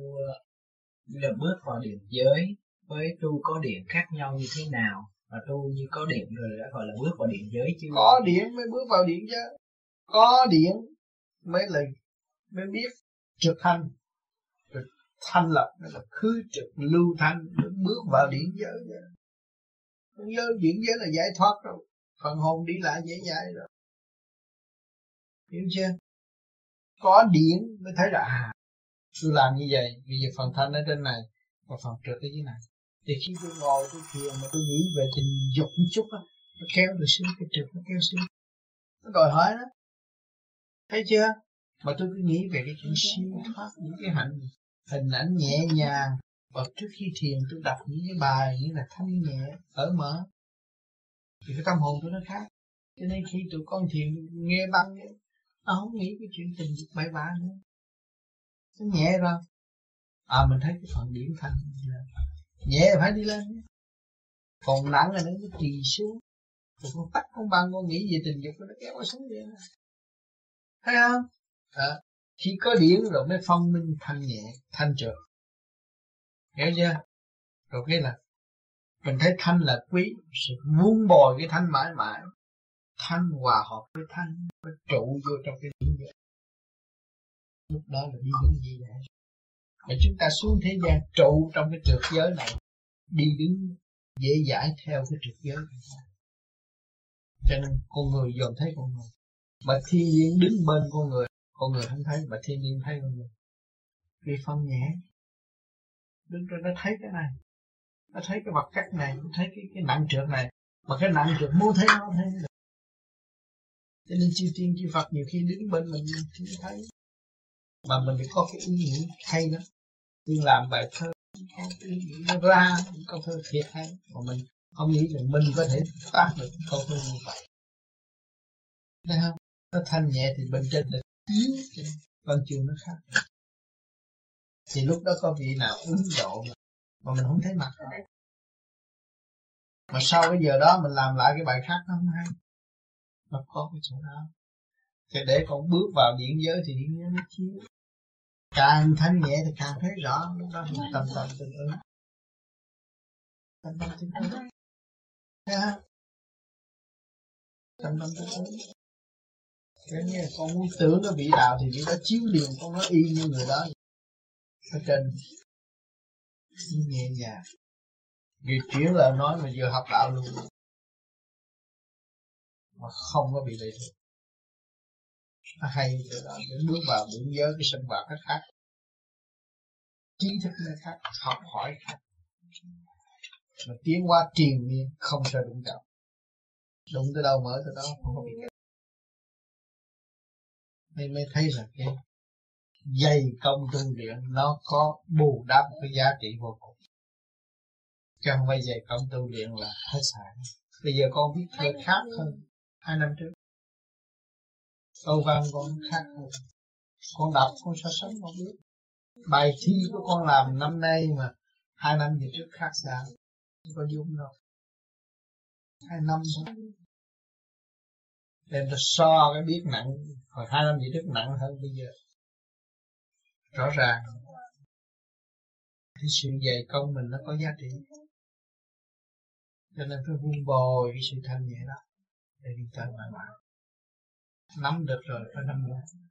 là bước vào điện giới với tu có điện khác nhau như thế nào? Mà tu như có điện rồi đã gọi là bước vào điện giới chứ. Có điện mới bước vào điện chứ. Có điện mới là, mới biết trực thanh. Trực thanh lập là khứ trực lưu thanh bước vào điện giới điện giới điện giới là giải thoát rồi. Phần hồn đi lại dễ dãi rồi. Hiểu chưa? Có điện mới thấy là à tôi làm như vậy. Bây giờ phần thanh ở trên này, và phần trực ở dưới này thì khi tôi ngồi tôi thiền mà tôi nghĩ về tình dục một chút á nó kéo được xuống cái trực nó kéo xuống nó đòi hỏi đó thấy chưa? Mà tôi cứ nghĩ về cái chuyện siêu thoát những cái hạnh hình ảnh nhẹ nhàng. Và trước khi thiền tôi đọc những cái bài như là thanh nhẹ ở mở. Thì cái tâm hồn tôi nó khác. Cho nên khi tụi con thiền nghe băng nó không nghĩ cái chuyện tình dục bậy bạ nữa. Nó nhẹ rồi. À mình thấy cái phần điểm thanh là nhẹ phải đi lên. Còn nặng là nó trì xuống. Rồi con tắt con băng con nghĩ về tình dục nó kéo nó xuống vậy thấy không? À, khi có điển rồi mới phong minh thanh nhẹ thanh trượt hiểu chưa? Rồi cái là mình thấy thanh là quý sự muốn bồi cái thanh mãi mãi. Thanh hòa hợp với thanh với trụ vô trong cái điển vậy. Lúc đó là đi những gì vậy? Và chúng ta xuống thế gian trụ trong cái trượt giới này, đi đứng dễ dãi theo cái trượt giới này cho nên con người dòm thấy con người. Mà thiên nhiên đứng bên con người con người không thấy, mà thiên nhiên thấy con người. Vì phân nhẹ đứng trên nó thấy cái này, nó thấy cái vật cắt này, nó thấy cái cái nặng trượt này. Mà cái nặng trượt muốn thấy nó thấy được. Cho nên chư tiên, chư Phật nhiều khi đứng bên mình không thấy. Mà mình phải có cái ý nghĩ hay đó nhưng làm bài thơ nó ra câu thơ thiệt hay mà mình không nghĩ rằng mình có thể phát được câu thơ như vậy. Thấy không? Nó thanh nhẹ thì bên trên là yếu văn chương nó khác. Thì lúc đó có vị nào ứng độ mà, mà mình không thấy mặt. Đó. mà sau cái giờ đó mình làm lại cái bài khác nó không hay. Nó có cái chỗ đó. Thì để con bước vào điện giới thì điện giới nó chiếu càng thanh nhẹ thì càng thấy rõ. Lúc đó mình tâm tâm tương ứng tâm tâm tương ứng thấy không tâm tâm tương ứng cái như con muốn tưởng nó bị đạo thì vị đó chiếu liền, con nó y như người đó. Ở trên. Nhẹ nhàng. Vì chuyển là nói mà vừa học đạo luôn. Mà không có bị lệ thuộc nó hay từ đó để bước vào biển giới cái sinh hoạt nó khác. Kiến thức nó khác, học hỏi khác. Mà tiến qua triền miên, không sợ đụng chạm. Đụng tới đâu mở tới đó, không có bị kẹt nên mới thấy rằng cái dày công tu luyện nó có bù đắp cái giá trị vô cùng. Chứ không phải dày công tu luyện là hết sạch. bây giờ con biết thơ khác hơn hai năm trước câu văn con khác hơn con đọc, con so sánh, con biết. Bài thi của con làm năm nay mà, hai năm về trước khác xa. Không có dung đâu. Hai năm thôi. Nên ta so cái biết nặng. Hồi hai năm về trước nặng hơn bây giờ. Rõ ràng. Cái sự dày công mình nó có giá trị. Cho nên phải vun bồi cái sự thanh nhẹ đó. Để đi tới mãi mãi nắm được rồi phải nắm được.